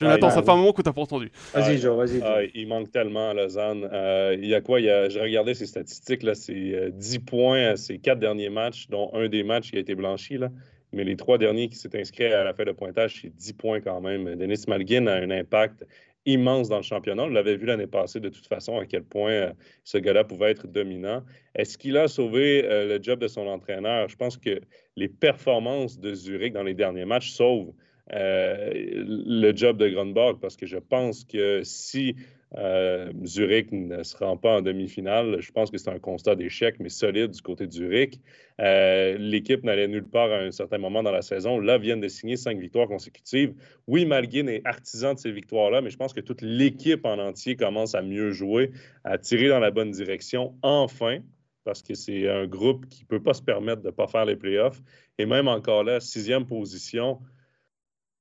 Speaker 1: Jonathan, ça fait un moment que tu n'as pas entendu.
Speaker 3: Vas-y, Joe, vas-y.
Speaker 2: Ah, il manque tellement à Lausanne. Euh, il y a quoi? J'ai regardé ses statistiques. C'est 10 points à ses quatre derniers matchs, dont un des matchs qui a été blanchi. Là. Mais les trois derniers qui s'est inscrit à la fin de pointage, c'est 10 points quand même. Denis Malgin a un impact immense dans le championnat. On l'avait vu l'année passée de toute façon à quel point euh, ce gars-là pouvait être dominant. Est-ce qu'il a sauvé euh, le job de son entraîneur? Je pense que les performances de Zurich dans les derniers matchs sauvent euh, le job de Grunborg parce que je pense que si euh, Zurich ne se rend pas en demi-finale. Je pense que c'est un constat d'échec, mais solide du côté de Zurich. Euh, l'équipe n'allait nulle part à un certain moment dans la saison. Là, viennent de signer cinq victoires consécutives. Oui, Malguin est artisan de ces victoires-là, mais je pense que toute l'équipe en entier commence à mieux jouer, à tirer dans la bonne direction, enfin, parce que c'est un groupe qui ne peut pas se permettre de ne pas faire les playoffs. Et même encore là, sixième position.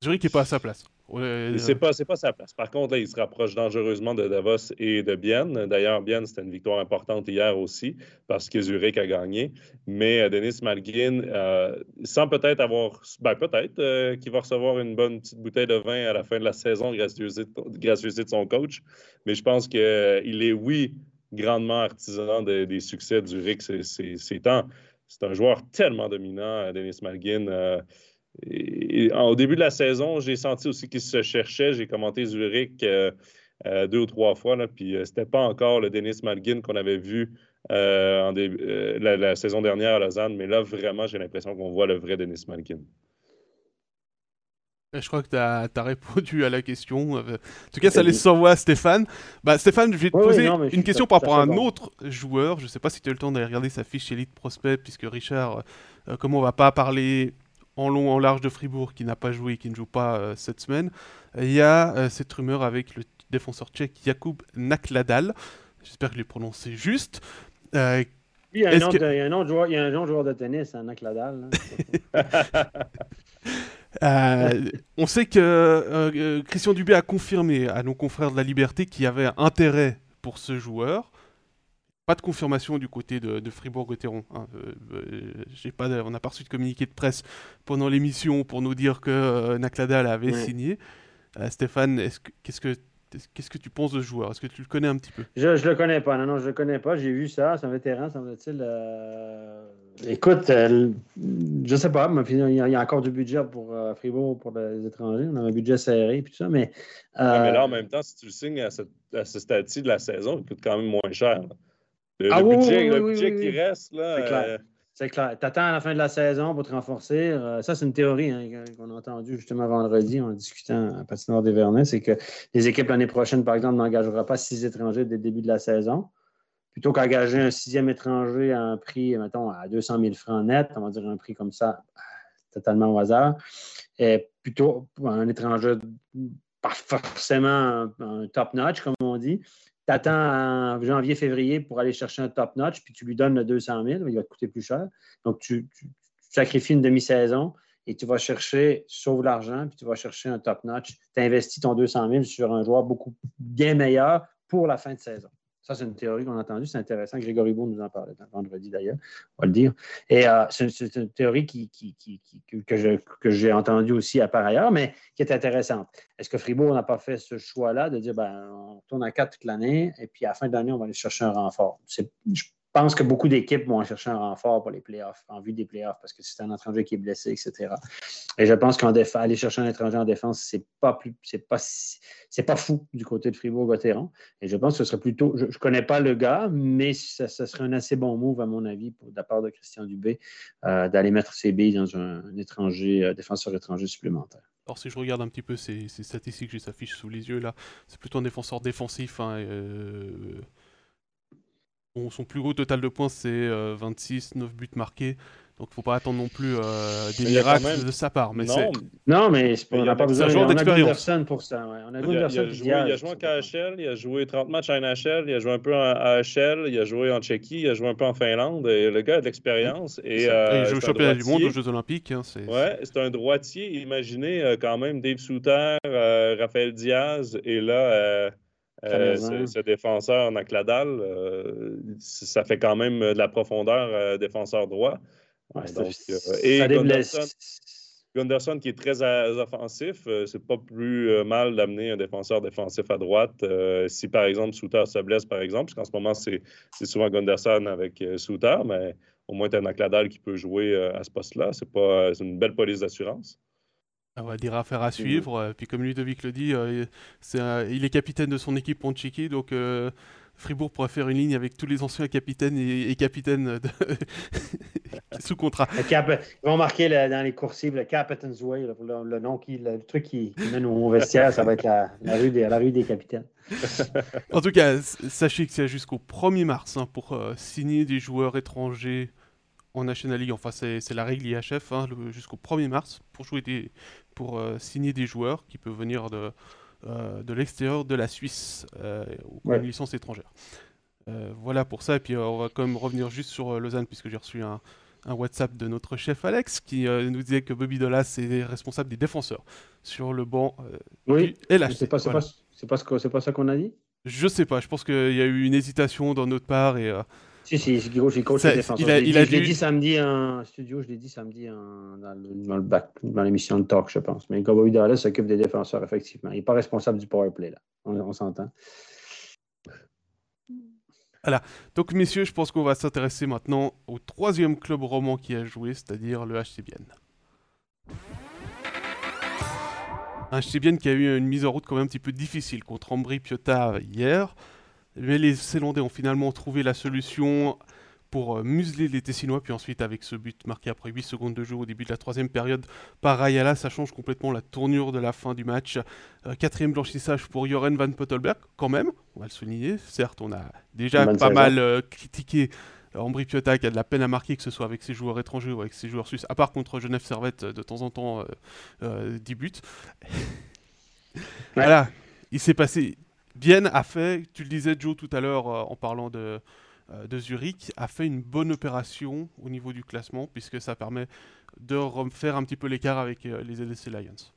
Speaker 1: Zurich n'est pas à sa place.
Speaker 2: C'est pas, pas sa place. Par contre, là, il se rapproche dangereusement de Davos et de Bienne. D'ailleurs, Bienne, c'était une victoire importante hier aussi parce que Zurich a gagné. Mais euh, Denis Malgin, euh, sans peut-être avoir, ben peut-être euh, qu'il va recevoir une bonne petite bouteille de vin à la fin de la saison grâce de son coach. Mais je pense qu'il est, oui, grandement artisan des succès de Zurich ces temps. C'est un joueur tellement dominant, Denis Malgin au début de la saison, j'ai senti aussi qu'il se cherchait. J'ai commenté Zurich euh, euh, deux ou trois fois, là, puis euh, c'était pas encore le Denis Malgin qu'on avait vu en la, saison dernière à Lausanne, mais là, vraiment, j'ai l'impression qu'on voit le vrai Denis Malgin.
Speaker 1: Je crois que tu as, répondu à la question. En tout cas, ça laisse à Stéphane. Bah, Stéphane, je vais te poser une question par rapport à un autre joueur. Je ne sais pas si tu as eu le temps d'aller regarder sa fiche Elite Prospect, puisque Richard, comme on va pas parler en long, en large de Fribourg qui n'a pas joué, qui ne joue pas euh, cette semaine. Il y a euh, cette rumeur avec le défenseur tchèque Jakub Nakladal. J'espère que je l'ai prononcé juste.
Speaker 3: Euh, il, y a un a un joueur, il y a un joueur de tennis, hein, Nakladal. [LAUGHS]
Speaker 1: on sait que Christian Dubé a confirmé à nos confrères de la Liberté qu'il y avait intérêt pour ce joueur. Pas de confirmation du côté de, Fribourg-Gotteron. Hein. Euh, pas, on n'a pas reçu de communiqué de presse pendant l'émission pour nous dire que euh, Nakladal avait signé. Euh, Stéphane, qu'est-ce que Qu'est-ce que tu penses de ce joueur? Est-ce que tu le connais un petit peu?
Speaker 3: Je ne le connais pas. Non, non, je le connais pas. J'ai vu ça. C'est un vétéran, semble-t-il. Écoute, je ne sais pas. Mais il y, a encore du budget pour Fribourg, pour les étrangers. On a un budget serré et tout ça. Mais,
Speaker 2: mais là, en même temps, si tu le signes à, ce stade-ci de la saison, il coûte quand même moins cher. Le,
Speaker 3: ah,
Speaker 2: budget, le budget qui reste, là.
Speaker 3: C'est clair. Euh, c'est clair. Tu attends à la fin de la saison pour te renforcer. Euh, ça, c'est une théorie hein, qu'on a entendue justement vendredi en discutant à Patinoire des Vernets. C'est que les équipes l'année prochaine, par exemple, n'engageront pas six étrangers dès le début de la saison. Plutôt qu'engager un sixième étranger à un prix, mettons, à 200 000 francs net, on va dire un prix comme ça, totalement au hasard. Et plutôt un étranger pas forcément un top-notch, comme on dit, tu attends en janvier, février pour aller chercher un top notch, puis tu lui donnes le 200 000, il va te coûter plus cher. Donc, tu, sacrifies une demi-saison et tu vas chercher, sauve l'argent, puis tu vas chercher un top notch. Tu investis ton 200 000 sur un joueur beaucoup bien meilleur pour la fin de saison. Ça, c'est une théorie qu'on a entendue. C'est intéressant. Grégory Beau nous en parlait vendredi d'ailleurs, on va le dire. Et euh, c'est une théorie que j'ai entendue aussi à part ailleurs, mais qui est intéressante. Est-ce que Fribourg n'a pas fait ce choix-là de dire ben, on tourne à quatre toute l'année et puis à la fin de l'année, on va aller chercher un renfort? Pense que beaucoup d'équipes vont chercher un renfort pour les playoffs, en vue des playoffs, parce que c'est un étranger qui est blessé, etc. Et je pense qu'aller chercher un étranger en défense, c'est pas plus, c'est pas, c'est pas fou du côté de Fribourg-Gotteron. Et je pense que ce serait plutôt, je, ne connais pas le gars, mais ce serait un assez bon move, à mon avis, de la part de Christian Dubé, euh, d'aller mettre ses billes dans un, étranger, euh, défenseur étranger supplémentaire.
Speaker 1: Alors si je regarde un petit peu ces, statistiques, j'ai sa fiche sous les yeux là, c'est plutôt un défenseur défensif. Hein, euh, son plus gros total de points, c'est 26, euh, 9 buts marqués. Donc, il ne faut pas attendre non plus euh, des miracles de sa part. Mais
Speaker 3: non, non, mais on n'a pas besoin
Speaker 1: d'expérience.
Speaker 3: pour ça. On a,
Speaker 2: il, a, il, a joué, il a joué en KHL, il a joué 30 matchs en NHL, il a joué un peu en AHL, il a joué en Tchéquie, il a joué un peu en Finlande. Et le gars a de l'expérience. Et,
Speaker 1: euh, il joue au championnat du monde aux Jeux Olympiques. Hein,
Speaker 2: ouais, c'est un droitier. Imaginez euh, quand même Dave Souter, Raphaël Diaz et là. Euh, ce, défenseur Nakladal, euh, ça fait quand même de la profondeur euh, défenseur droit.
Speaker 3: Ouais, Donc, et
Speaker 2: Gunderson qui est très offensif, c'est pas plus mal d'amener un défenseur défensif à droite. si par exemple Souter se blesse, par exemple, parce qu'en ce moment c'est souvent Gunderson avec Souter, mais au moins tu as un qui peut jouer à ce poste-là. C'est une belle police d'assurance.
Speaker 1: On va dire affaire à suivre. Puis comme Ludovic le dit, il est capitaine de son équipe Ponchiki, donc Fribourg pourrait faire une ligne avec tous les anciens capitaines et, capitaines [LAUGHS] sous contrat.
Speaker 3: ils vont marquer dans les coursives le Captain's Way, le, nom qui, le, truc qui, mène au vestiaire, ça va être la, rue, des, la rue des capitaines. [LAUGHS]
Speaker 1: en tout cas, sachez que c'est jusqu'au 1er mars hein, pour euh, signer des joueurs étrangers en National League. Enfin, c'est la règle IHF hein, jusqu'au 1er mars pour, jouer des, pour euh, signer des joueurs qui peuvent venir de euh, de l'extérieur de la Suisse euh, ou une licence étrangère. Voilà pour ça. Et puis on va quand même revenir juste sur Lausanne, puisque j'ai reçu un, WhatsApp de notre chef Alex qui nous disait que Bobby Dolas est responsable des défenseurs sur le banc
Speaker 3: oui. et la C'est pas, pas, pas, pas ça qu'on a dit?
Speaker 1: Je sais pas, je pense qu'il y a eu une hésitation dans notre part et
Speaker 3: si, si, j'ai coach. Il a, il a je l'ai dit samedi en studio, je l'ai dit samedi en, dans, le, bac, dans l'émission de talk, je pense. Mais Kobo Dallas s'occupe des défenseurs, effectivement. Il n'est pas responsable du power play, là. On, s'entend.
Speaker 1: Voilà. Donc, messieurs, je pense qu'on va s'intéresser maintenant au troisième club roman qui a joué, c'est-à-dire le HC Bienne. Un HC Bienne qui a eu une mise en route quand même un petit peu difficile contre Ambry Piotta hier. Mais les Célandais ont finalement trouvé la solution pour euh, museler les Tessinois. Puis ensuite, avec ce but marqué après 8 secondes de jeu au début de la troisième période par Ayala, ça change complètement la tournure de la fin du match. Euh, quatrième blanchissage pour Joren Van Pottelberg, quand même, on va le souligner. Certes, on a déjà pas mal euh, critiqué Ambry Piotta qui a de la peine à marquer, que ce soit avec ses joueurs étrangers ou avec ses joueurs suisses, à part contre Genève Servette, de temps en temps, 10 buts. Voilà, il s'est passé Vienne a fait, tu le disais Joe tout à l'heure euh, en parlant de, euh, de Zurich, a fait une bonne opération au niveau du classement puisque ça permet de refaire un petit peu l'écart avec euh, les LSC Lions.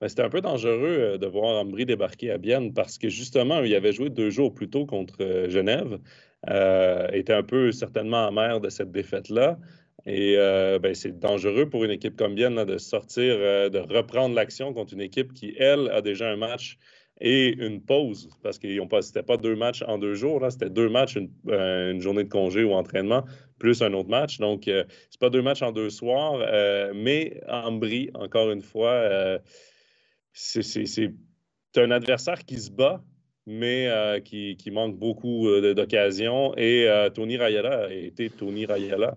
Speaker 2: Ben, c'était un peu dangereux de voir Ambry débarquer à Vienne parce que justement, il avait joué deux jours plus tôt contre Genève, était un peu certainement amer de cette défaite-là. Et ben, c'est dangereux pour une équipe comme Vienne de sortir, de reprendre l'action contre une équipe qui, elle, a déjà un match et une pause, parce que ce n'était pas deux matchs en deux jours, c'était deux matchs, euh, une, journée de congé ou entraînement, plus un autre match. Donc, euh, ce n'est pas deux matchs en deux soirs, euh, mais Ambry, encore une fois, c'est un adversaire qui se bat, mais qui, manque beaucoup d'occasions. Et Tony Rayala a été Tony Rayala.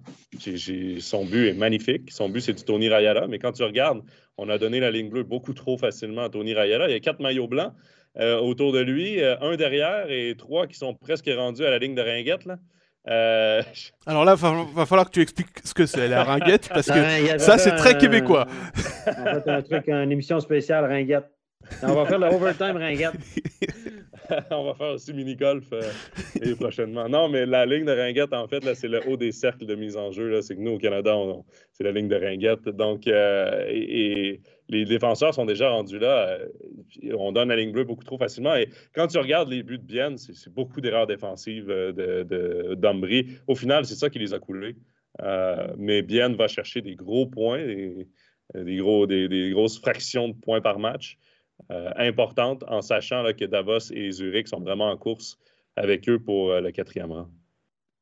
Speaker 2: son but est magnifique. Son but, c'est du Tony Rayala. Mais quand tu regardes, on a donné la ligne bleue beaucoup trop facilement à Tony Rayala. Il y a quatre maillots blancs. Euh, autour de lui, euh, un derrière et trois qui sont presque rendus à la ligne de ringuette. Là.
Speaker 1: Euh, [LAUGHS] Alors là, il va, falloir que tu expliques ce que c'est la ringuette, parce que ça, c'est très québécois.
Speaker 3: on va un truc, une émission spéciale ringuette. On va faire le overtime ringuette. [LAUGHS] [LAUGHS]
Speaker 2: on va faire aussi mini-golf euh, prochainement. Non, mais la ligne de ringuette, en fait, là, c'est le haut des cercles de mise en jeu. C'est que nous, au Canada, c'est la ligne de ringuette. Donc, euh, et, les défenseurs sont déjà rendus là. Euh, on donne la ligne bleue beaucoup trop facilement. Et quand tu regardes les buts de Bienne, c'est beaucoup d'erreurs défensives d'Ambry. De, Au final, c'est ça qui les a coulés. mais Bienne va chercher des gros points, des, des grosses fractions de points par match. Euh, importante en sachant que Davos et Zurich sont vraiment en course avec eux pour euh, le quatrième rang.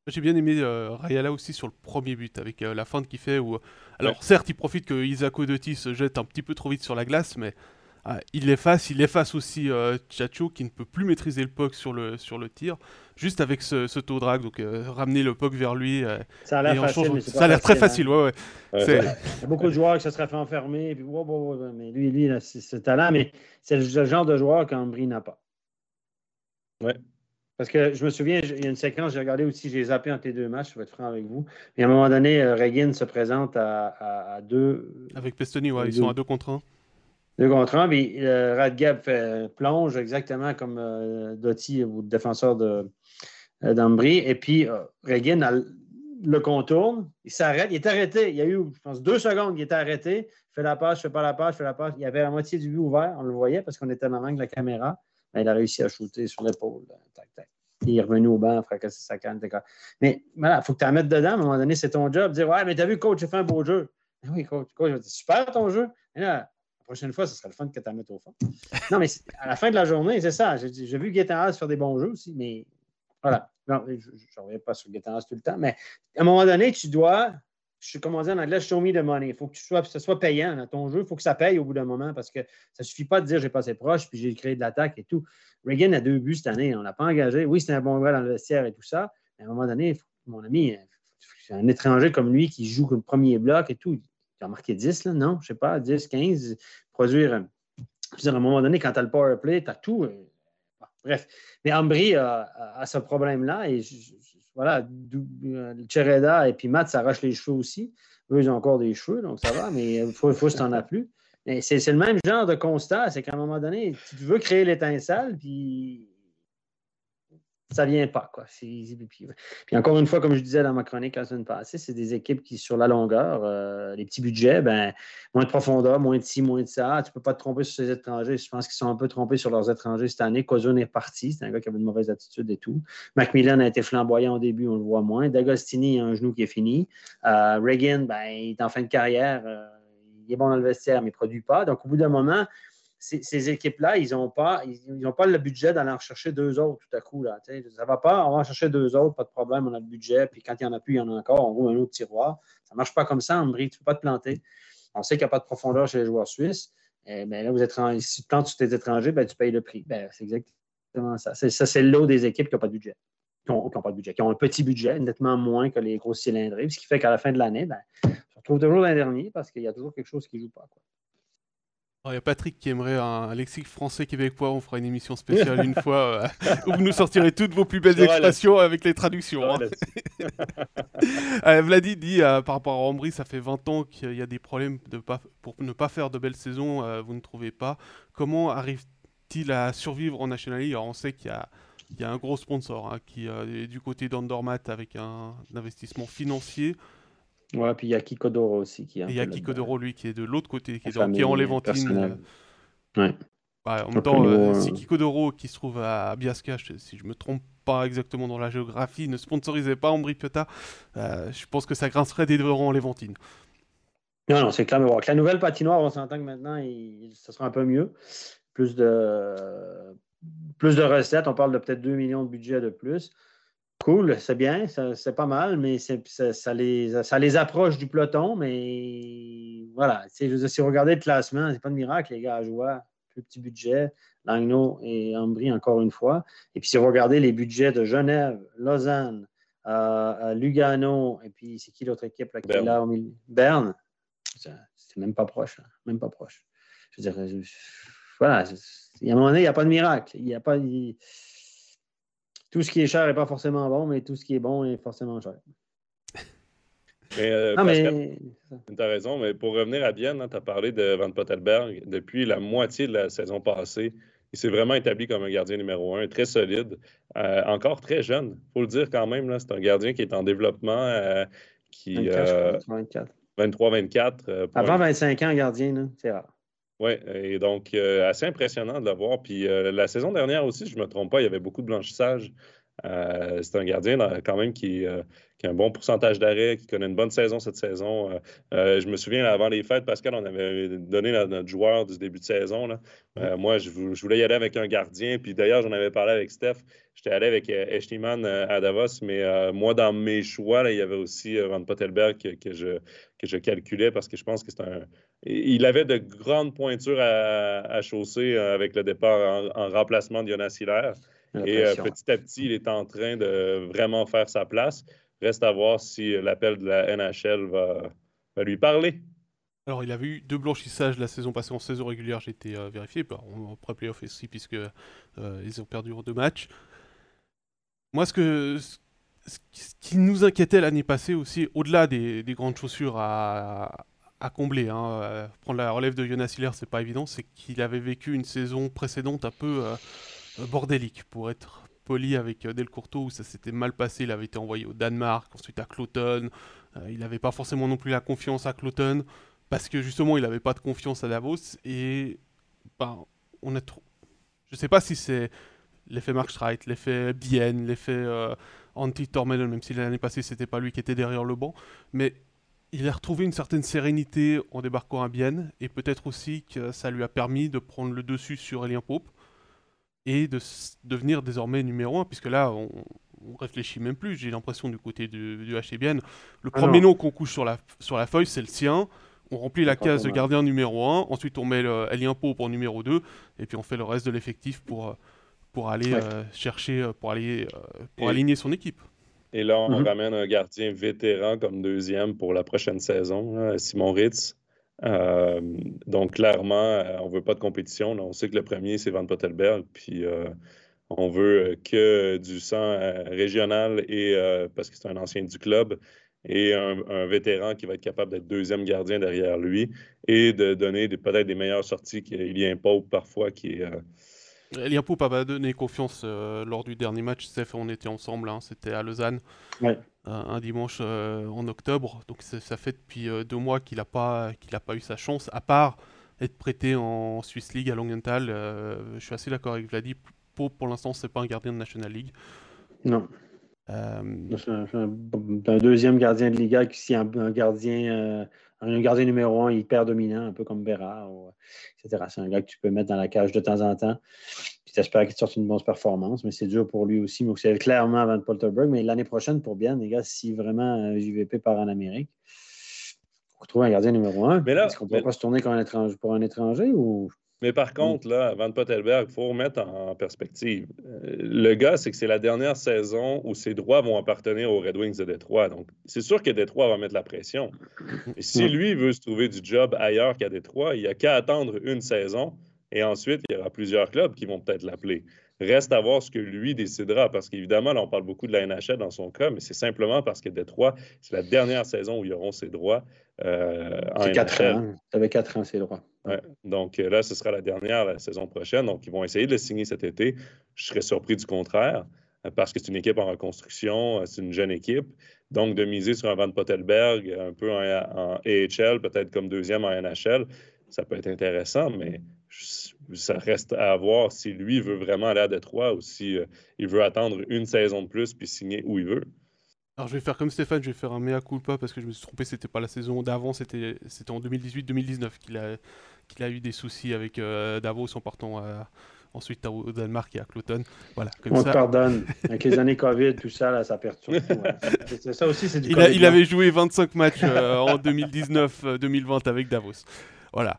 Speaker 1: J'ai bien aimé euh, Rayala aussi sur le premier but, avec la feinte qu'il fait. Où... Alors, certes, il profite que Isako Dotti se jette un petit peu trop vite sur la glace, mais ah, il l'efface. Il efface aussi Chacho qui ne peut plus maîtriser le puck sur le, sur le tir, juste avec ce, ce taux drag. Donc, ramener le puck vers lui.
Speaker 3: ça a l'air facile.
Speaker 1: Ça a l'air très facile, ouais, ouais.
Speaker 3: Il y a beaucoup de joueurs qui se seraient fait enfermer. Puis, mais lui, lui c'est ce talent, mais c'est le genre de joueur qu'Ambry n'a pas.
Speaker 2: Ouais.
Speaker 3: Parce que je me souviens, il y a une séquence, j'ai regardé aussi, j'ai zappé entre les deux matchs, je vais être franc avec vous. Mais à un moment donné, euh, Reagan se présente à, deux.
Speaker 1: Avec Pestoni, ouais, ils sont à deux contre un.
Speaker 3: Deux contre un, puis euh, Radgab fait, plonge exactement comme euh, Doty ou le défenseur d'Ambry. et puis Reagan a le contourne, il s'arrête, il est arrêté. Il y a eu, je pense, deux secondes qu'il était arrêté. Il fait la passe, je fais pas la passe, je fais la passe. Il y avait la moitié du but ouvert, on le voyait parce qu'on était dans l'angle de la caméra. Mais il a réussi à shooter sur l'épaule. Il est revenu au banc, fracassé sa canne. Mais voilà, il faut que tu la mettes dedans. À un moment donné, c'est ton job. Dire Ouais, mais t'as vu, coach, j'ai fait un beau jeu. Oui, coach, coach, super ton jeu. La prochaine fois, ce serait le fun que tu la mettes au fond. non, mais à la fin de la journée, c'est ça. J'ai vu Gaetan faire des bons jeux aussi, mais voilà. je ne reviens pas sur Gaetan tout le temps, mais à un moment donné, tu dois je, comme on dit en anglais, show me the money. Il faut que, tu sois, ce soit payant dans ton jeu. Il faut que ça paye au bout d'un moment parce que ça ne suffit pas de dire j'ai passé proche puis j'ai créé de l'attaque et tout. Reagan a deux buts cette année. On ne l'a pas engagé. Oui, c'est un bon gars dans le vestiaire et tout ça. Mais à un moment donné, mon ami, un étranger comme lui qui joue comme premier bloc et tout. Marqué 10, là, non? Je sais pas, 10, 15. Produire. Je veux dire, à un moment donné, quand tu as le power play, tu as tout. Euh, bref. Mais Ambry a, ce problème-là et voilà, euh, Chereda et puis Matt s'arrachent les cheveux aussi. Eux, ils ont encore des cheveux, donc ça va, mais il faut, faut que tu n'en as plus. C'est le même genre de constat, c'est qu'à un moment donné, tu veux créer l'étincelle, puis ça vient pas. Quoi. Puis, encore une fois, comme je disais dans ma chronique la semaine passée, c'est des équipes qui, sur la longueur, euh, les petits budgets, ben, moins de profondeur, moins de ci, moins de ça. Tu ne peux pas te tromper sur ces étrangers. Je pense qu'ils sont un peu trompés sur leurs étrangers cette année. Kozun est parti. C'est un gars qui avait une mauvaise attitude et tout. Macmillan a été flamboyant au début, on le voit moins. D'Agostini a un genou qui est fini. Euh, Reagan, ben, il est en fin de carrière. Euh, il est bon dans le vestiaire, mais il ne produit pas. Donc, au bout d'un moment, ces, équipes-là, ils n'ont pas, ils, pas le budget d'aller en chercher deux autres tout à coup. Là, ça ne va pas, on va en chercher deux autres, pas de problème, on a le budget, puis quand il n'y en a plus, il y en a encore, on roule un autre tiroir. Ça ne marche pas comme ça, Ambry, tu ne peux pas te planter. On sait qu'il n'y a pas de profondeur chez les joueurs suisses. mais ben là, vous êtes, si tu plantes sur tes étrangers, ben, tu payes le prix. Ben, c'est exactement ça. ça, c'est l'eau des équipes qui n'ont pas de budget. Qui n'ont pas de budget, qui ont un petit budget, nettement moins que les gros cylindrés, ce qui fait qu'à la fin de l'année, ben, on se retrouve toujours l'an dernier parce qu'il y a toujours quelque chose qui ne joue pas.
Speaker 1: Il y a Patrick qui aimerait un lexique français québécois. On fera une émission spéciale une fois euh, [LAUGHS] où vous nous sortirez toutes vos plus belles expressions avec les traductions. Hein. [LAUGHS] euh, Vladi dit euh, par rapport à Ambry, ça fait 20 ans qu'il y a des problèmes de pas, pour ne pas faire de belles saisons. Vous ne trouvez pas Comment arrive-t-il à survivre en National League? Alors, On sait qu'il y a, il y a un gros sponsor hein, qui est du côté d'Andormat avec un investissement financier.
Speaker 3: Ouais, puis il y a Kikodoro aussi. Qui
Speaker 1: est il y a Kikodoro, lui, qui est de l'autre côté, qui est, qui est en Léventine.
Speaker 3: Ouais.
Speaker 1: en même temps, euh, si Kikodoro, qui se trouve à Biasca, si je me trompe pas exactement dans la géographie, ne sponsorisait pas Ambri Piotta, euh, je pense que ça grincerait des en Léventine.
Speaker 3: Non, non, c'est clair. Mais avec la nouvelle patinoire, on s'entend que maintenant, il, ça sera un peu mieux. Plus de, plus de recettes. On parle de peut-être 2 millions de budget de plus. Cool, c'est bien, c'est pas mal, mais ça, les, ça les approche du peloton. Mais voilà, je veux dire, si vous regardez le classement, c'est pas de miracle, les gars, à jouer, plus petit budget, Langnau et Ambry encore une fois. Et puis si vous regardez les budgets de Genève, Lausanne, euh, Lugano, et puis c'est qui l'autre équipe là, qui est là au milieu? Berne, c'est même pas proche, hein, même pas proche. Je veux dire, voilà, il y a un moment donné, il n'y a pas de miracle. Il n'y a pas tout ce qui est cher n'est pas forcément bon, mais tout ce qui est bon est forcément cher. [LAUGHS]
Speaker 2: Mais, euh, mais... Tu as raison, mais pour revenir à Bienne, hein, tu as parlé de Van Pottelberg. Depuis la moitié de la saison passée, il s'est vraiment établi comme un gardien numéro un, très solide, euh, encore très jeune. Il faut le dire quand même, c'est un gardien qui est en développement. Euh, qui, 23-24.
Speaker 3: Avant 25 ans, gardien, c'est rare.
Speaker 2: Oui, et donc, euh, assez impressionnant de le voir. Puis euh, la saison dernière aussi, je ne me trompe pas, il y avait beaucoup de blanchissage. Euh, c'est un gardien quand même qui, qui, a un bon pourcentage d'arrêt, qui connaît une bonne saison cette saison. je me souviens, avant les fêtes, Pascal, on avait donné notre joueur du début de saison. Là. moi, je, voulais y aller avec un gardien. Puis d'ailleurs, j'en avais parlé avec Steph. J'étais allé avec Eshtiman à Davos, mais moi, dans mes choix, il y avait aussi Van Pottelberg que, je, que je calculais parce que je pense que c'est un, il avait de grandes pointures à, chausser euh, avec le départ en, remplacement de Jonas Hiller. Et euh, petit à petit, il est en train de vraiment faire sa place. Reste à voir si l'appel de la NHL va, lui parler.
Speaker 1: Alors, il avait eu deux blanchissages la saison passée en saison régulière, j'ai été euh, vérifié, bah, on après playoff aussi, puisque ils ont perdu deux matchs. Moi, ce, que, ce qui nous inquiétait l'année passée aussi, au-delà des, des, grandes chaussures à, à combler. Hein. Euh, prendre la relève de Jonas Hiller, c'est pas évident. C'est qu'il avait vécu une saison précédente un peu euh, euh, bordélique, pour être poli avec Del Courto, où ça s'était mal passé. Il avait été envoyé au Danemark, ensuite à Cloton. il n'avait pas forcément non plus la confiance à Cloton, parce que justement, il n'avait pas de confiance à Davos. Et ben, on a trop. Je sais pas si c'est l'effet Mark Streit, l'effet Bienne, l'effet anti Tormedel, même si l'année passée, c'était pas lui qui était derrière le banc. Mais il a retrouvé une certaine sérénité en débarquant à Bienne et peut-être aussi que ça lui a permis de prendre le dessus sur Elien Pope et de devenir désormais numéro 1, puisque là, on, on réfléchit même plus, j'ai l'impression du côté du, du Bienne. Le ah premier nom qu'on couche sur la, sur la feuille, c'est le sien. On remplit la case de gardien numéro 1, ensuite on met Elien Pope pour numéro 2, et puis on fait le reste de l'effectif pour, pour aller euh, chercher, euh, pour, aller, euh, pour aligner son équipe.
Speaker 2: Et là, on mhm. ramène un gardien vétéran comme deuxième pour la prochaine saison, Simon Ritz. Euh, donc, clairement, euh, on ne veut pas de compétition. On sait que le premier, c'est Van Pottelberg. Puis, euh, on veut que du sang régional et parce que c'est un ancien du club et un, vétéran qui va être capable d'être deuxième gardien derrière lui et de donner peut-être des meilleures sorties qu'il y a un Pope parfois qui est.
Speaker 1: Pope avait donné confiance lors du dernier match. Steph, on était ensemble, hein. c'était à Lausanne. Ouais un dimanche euh, en octobre. Donc ça fait depuis euh, deux mois qu'il n'a pas, qu'il pas eu sa chance, à part être prêté en Swiss League à Langenthal. Euh, je suis assez d'accord avec Vladi. Pour, pour l'instant, c'est pas un gardien de National League.
Speaker 3: Non. C'est un, deuxième gardien de Liga qui un, un gardien un gardien numéro un hyper dominant, un peu comme Bérard, etc. C'est un gars que tu peux mettre dans la cage de temps en temps. Puis t'espères qu'il sorte une bonne performance, mais c'est dur pour lui aussi. Donc, c'est clairement avant Polterberg. Mais l'année prochaine, pour bien, les gars, si vraiment JVP part en Amérique, on trouve un gardien numéro un. Est-ce qu'on ne peut pas se tourner comme un étranger, pour un étranger ou?
Speaker 2: Mais par contre, là, Van Pottelberg, il faut remettre en perspective. Euh, le gars, c'est que c'est la dernière saison où ses droits vont appartenir aux Red Wings de Détroit. Donc, c'est sûr que Détroit va mettre la pression. Et si lui veut se trouver du job ailleurs qu'à Détroit, il n'y a qu'à attendre une saison et ensuite, il y aura plusieurs clubs qui vont peut-être l'appeler. Reste à voir ce que lui décidera, parce qu'évidemment, là, on parle beaucoup de la NHL dans son cas, mais c'est simplement parce que Détroit, c'est la dernière saison où ils auront ses droits.
Speaker 3: Euh, c'est quatre ans. Tu avais quatre ans, ses droits.
Speaker 2: Donc euh, là, ce sera la dernière la saison prochaine. Donc, ils vont essayer de le signer cet été. Je serais surpris du contraire euh, parce que c'est une équipe en reconstruction, euh, c'est une jeune équipe. Donc, de miser sur un Van Pottelberg, un peu en, AHL, peut-être comme deuxième en NHL, ça peut être intéressant, mais ça reste à voir si lui veut vraiment aller à Détroit ou il veut attendre une saison de plus puis signer où il veut.
Speaker 1: Alors je vais faire comme Stéphane, je vais faire un mea culpa parce que je me suis trompé, c'était pas la saison d'avant, c'était en 2018-2019 qu'il a, qu'il a eu des soucis avec euh, Davos en partant euh, ensuite au Danemark et à Cloton. Voilà,
Speaker 3: On te pardonne. Avec les années Covid, tout ça, là, ça perturbe. [LAUGHS] Ça aussi, c'est du
Speaker 1: il, il, avait joué 25 matchs euh, en 2019-2020 avec Davos. Voilà.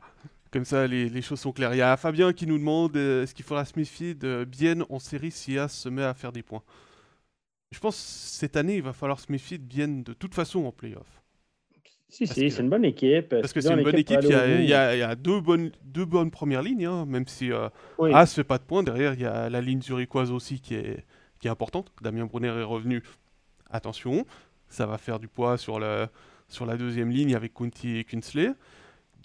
Speaker 1: Comme ça, les, les, choses sont claires. Il y a Fabien qui nous demande est-ce qu'il faudra se méfier de Bienne en série si A se met à faire des points? Je pense que cette année, il va falloir se méfier de bien de toute façon en playoff.
Speaker 3: Si, si, c'est une bonne équipe.
Speaker 1: Parce que c'est une bonne équipe. Il y, a, il, y a, deux, bonnes, deux bonnes premières lignes, hein, même si euh, ne fait pas de points. Derrière, il y a la ligne zurichoise aussi qui est, qui est importante. Damien Brunner est revenu. Attention, ça va faire du poids sur, le, sur la deuxième ligne avec Kunti et Kunsley.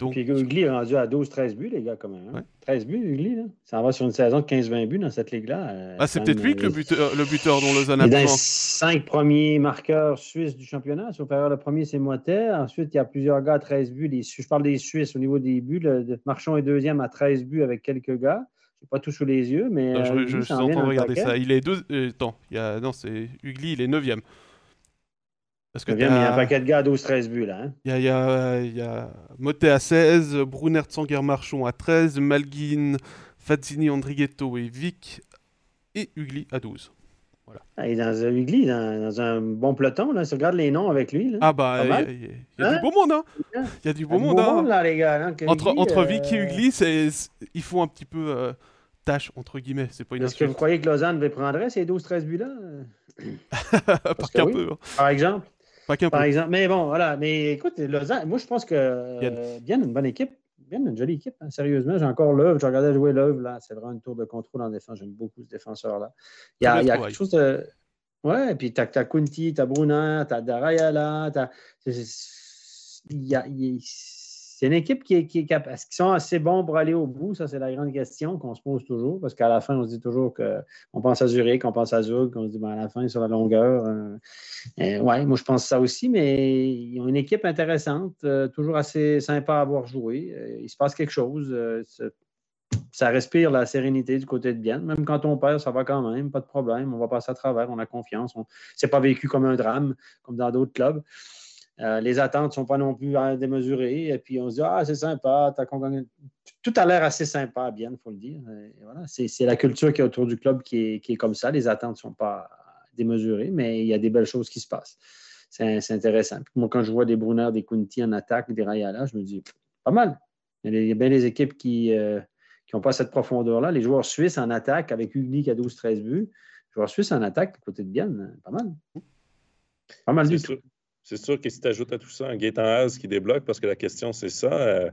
Speaker 3: Donc, Puis Ugly est rendu à 12-13 buts, les gars, quand même. Hein. 13 buts, Ugly. Là. Ça va sur une saison de 15-20 buts dans cette ligue-là.
Speaker 1: Euh, ah, c'est peut-être lui que le buteur, le buteur dont Lausanne a
Speaker 3: besoin. Il cinq premiers marqueurs suisses du championnat. Supérieur, le premier, c'est Motet. Ensuite, il y a plusieurs gars à 13 buts. je parle des Suisses au niveau des buts. Le, Marchand est deuxième à 13 buts avec quelques gars. Je n'ai pas tout sous les yeux, mais.
Speaker 1: je, euh, je, suis en train de regarder ça. Il est deux. Euh, attends, il y a... non, c'est Ugly, il est neuvième.
Speaker 3: Parce que il y a un paquet de gars à 12-13 buts là. Hein.
Speaker 1: Il y a, il y a Motet à 16, Brunner Tsanger-Marchon à 13, Malguin, Fazzini, Andrighetto et Vic et Ugly à 12. Voilà.
Speaker 3: Ah, il est dans un Ugly, dans, dans, un bon peloton. Là. Si tu regardes les noms avec lui. Là.
Speaker 1: Ah bah, il y, a, a hein? du beau monde. Hein. Il y a du beau monde.
Speaker 3: Hein. là, les gars. Hein,
Speaker 1: entre, entre Vic et euh, Ugly, c'est, ils font un petit peu euh, tâche, entre guillemets. C'est pas une
Speaker 3: Est-ce que vous croyez que Lausanne prendrait ces 12-13 buts-là? [COUGHS]
Speaker 1: Par qu'un peu. Hein.
Speaker 3: Par exemple par exemple. Mais bon, voilà. Mais écoute, Lausanne, moi, je pense que bien, une bonne équipe. Bien une jolie équipe. Hein. Sérieusement, j'ai encore l'œuvre. Je regardais jouer l'œuvre. là. C'est vraiment une tour de contrôle en défense. J'aime beaucoup ce défenseur-là. Il y a, il y a quelque chose de. Ouais, puis t'as as Kunti, t'as Bruna, t'as Darayala, t'as. Il y a, c'est une équipe qui est, capable. Est-ce qu'ils sont assez bons pour aller au bout? Ça, c'est la grande question qu'on se pose toujours. Parce qu'à la fin, on se dit toujours qu'on pense à Zurich, qu'on pense à Zug, qu'on se dit ben, à la fin, sur la longueur. Euh, euh, oui, moi, je pense ça aussi, mais ils ont une équipe intéressante, euh, toujours assez sympa à avoir joué. il se passe quelque chose. ça respire la sérénité du côté de Bien. Même quand on perd, ça va quand même, pas de problème. On va passer à travers, on a confiance. On... C'est pas vécu comme un drame, comme dans d'autres clubs. Euh, les attentes ne sont pas non plus démesurées. Et puis on se dit, ah, c'est sympa, tout a l'air assez sympa, bien, il faut le dire. voilà, c'est la culture qui est autour du club qui est, qui est comme ça. Les attentes ne sont pas démesurées, mais il y a des belles choses qui se passent. C'est intéressant. moi, quand je vois des Brunner, des Kunti en attaque, des Rayala, je me dis, pas mal. Il y a bien des équipes qui n'ont pas cette profondeur-là. Les joueurs suisses en attaque, avec Ugly qui a 12-13 buts, les joueurs suisses en attaque, côté de Bienne, pas mal. Pas mal du tout.
Speaker 2: C'est sûr que si tu ajoutes à tout ça un Gaétan Haas qui débloque, parce que la question c'est ça, euh,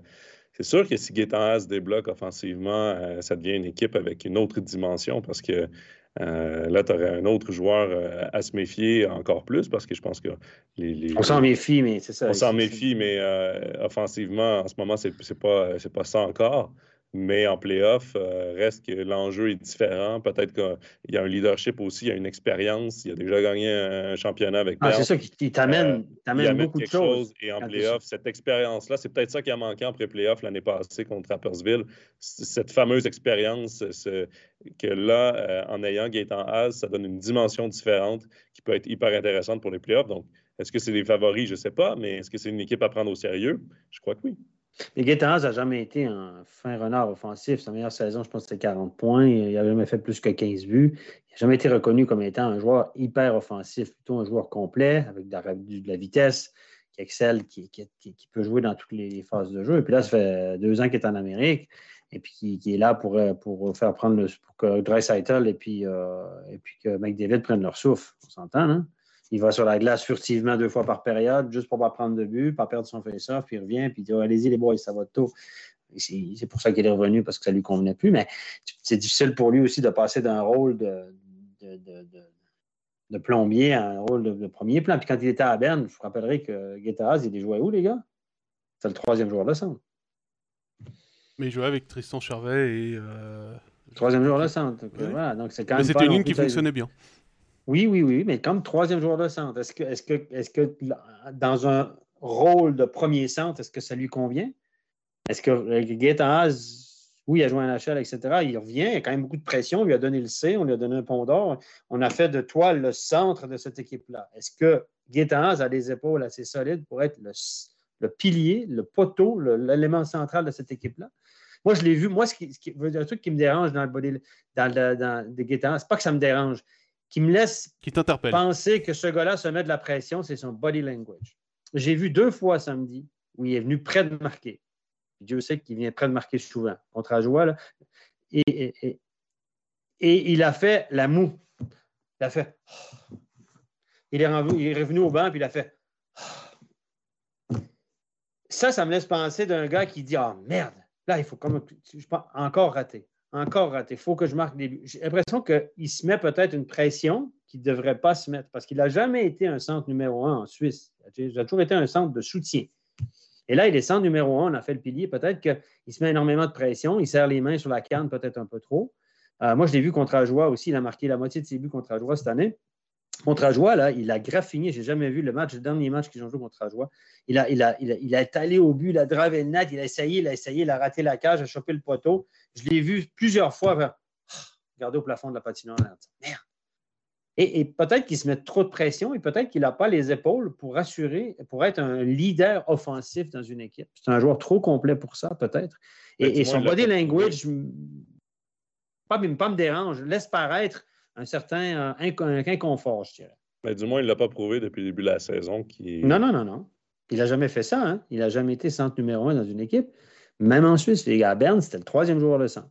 Speaker 2: c'est sûr que si Gaétan Haas débloque offensivement, euh, ça devient une équipe avec une autre dimension parce que euh, là, tu aurais un autre joueur à se méfier encore plus parce que je pense que les.
Speaker 3: On s'en méfie, mais c'est ça.
Speaker 2: On s'en méfie, mais offensivement, en ce moment, c'est pas, pas ça encore. Mais en playoff, euh, reste que l'enjeu est différent. Peut-être qu'il y a un leadership aussi, il y a une expérience. Il a déjà gagné un championnat avec
Speaker 3: ah, C'est ça qui, t'amène euh, beaucoup de choses.
Speaker 2: Et en playoff, cette expérience-là, c'est peut-être ça qui a manqué en pré-playoff l'année passée contre Rappersville. Cette fameuse expérience que là, euh, en ayant Gaëtan Haas, ça donne une dimension différente qui peut être hyper intéressante pour les playoffs. Donc, est-ce que c'est les favoris? Je ne sais pas, mais est-ce que c'est une équipe à prendre au sérieux? Je crois que oui.
Speaker 3: Mais Gaétan n'a jamais été un fin renard offensif. Sa meilleure saison, je pense, c'était 40 points. Il n'a jamais fait plus que 15 buts. Il n'a jamais été reconnu comme étant un joueur hyper offensif, plutôt un joueur complet, avec de la, vitesse, qui excelle, qui, peut jouer dans toutes les phases de jeu. Et puis là, ça fait deux ans qu'il est en Amérique et puis qui, est là pour, faire prendre le, pour que Dreisaitl et euh, et puis que McDavid prennent leur souffle. On s'entend, hein? Il va sur la glace furtivement deux fois par période, juste pour ne pas prendre de but, pas perdre son face-off, puis il revient, puis il dit oh, Allez-y, les boys, ça va tôt. C'est pour ça qu'il est revenu, parce que ça ne lui convenait plus. Mais c'est difficile pour lui aussi de passer d'un rôle de, de, plombier à un rôle de, premier plan. Puis quand il était à Berne, je vous rappellerai que Guettas, il jouait où, les gars? C'est le troisième joueur de centre.
Speaker 1: Mais il jouait avec Tristan Chervet et. Euh...
Speaker 3: Troisième joueur de centre. Voilà, donc c'est quand
Speaker 1: même. Mais c'était une ligne qui fonctionnait bien.
Speaker 3: Oui, oui, oui, mais comme troisième joueur de centre, est-ce que, est que, est que dans un rôle de premier centre, est-ce que ça lui convient? Est-ce que euh, Gaëtan oui, il a joué à NHL, etc., il revient, il y a quand même beaucoup de pression, on lui a donné le C, on lui a donné un pont d'or, on a fait de toi le centre de cette équipe-là. Est-ce que Gaëtan a des épaules assez solides pour être le, pilier, le poteau, l'élément central de cette équipe-là? Moi, je l'ai vu. Moi, ce qui, ce qui, un truc qui me dérange dans le body, dans, le, dans, c'est pas que ça me dérange qui me laisse penser que ce gars-là se met de la pression, c'est son body language. J'ai vu deux fois samedi où il est venu près de marquer. Dieu sait qu'il vient près de marquer souvent. Contre Ajoie, Et, il a fait la moue. Il a fait. [SIGHS] Il est, revenu, au banc, puis il a fait. [SIGHS] Ça, ça me laisse penser d'un gars qui dit Ah merde, là, il faut comme. Je pense, encore rater encore raté. Il faut que je marque des buts. J'ai l'impression qu'il se met peut-être une pression qu'il ne devrait pas se mettre parce qu'il n'a jamais été un centre numéro un en Suisse. Il a toujours été un centre de soutien. Et là, il est centre numéro un, on a fait le pilier. Peut-être qu'il se met énormément de pression, il serre les mains sur la canne peut-être un peu trop. Euh, moi, je l'ai vu contre Ajoie aussi. Il a marqué la moitié de ses buts contre Ajoie cette année. Contre Ajoie, là, il a graffiné. Je n'ai jamais vu le match, le dernier match qu'ils ont joué contre Ajoie. Il a, il, a, il, a, il a allé au but, il a drivé le net, il a essayé, il a essayé, il a raté la cage, il a chopé le poteau. Je l'ai vu plusieurs fois regarder au plafond de la patinoire. Merde. Et, peut-être qu'il se met trop de pression et peut-être qu'il n'a pas les épaules pour assurer, pour être un leader offensif dans une équipe. C'est un joueur trop complet pour ça, peut-être. Et, son body language, pas, pas me dérange, laisse paraître un certain euh, inconfort, je dirais.
Speaker 2: Mais du moins, il ne l'a pas prouvé depuis le début de la saison.
Speaker 3: Qui... Non, non, non, non. Il n'a jamais fait ça. Hein? Il n'a jamais été centre numéro un dans une équipe. Même en Suisse, les gars, à Berne, c'était le troisième joueur de centre.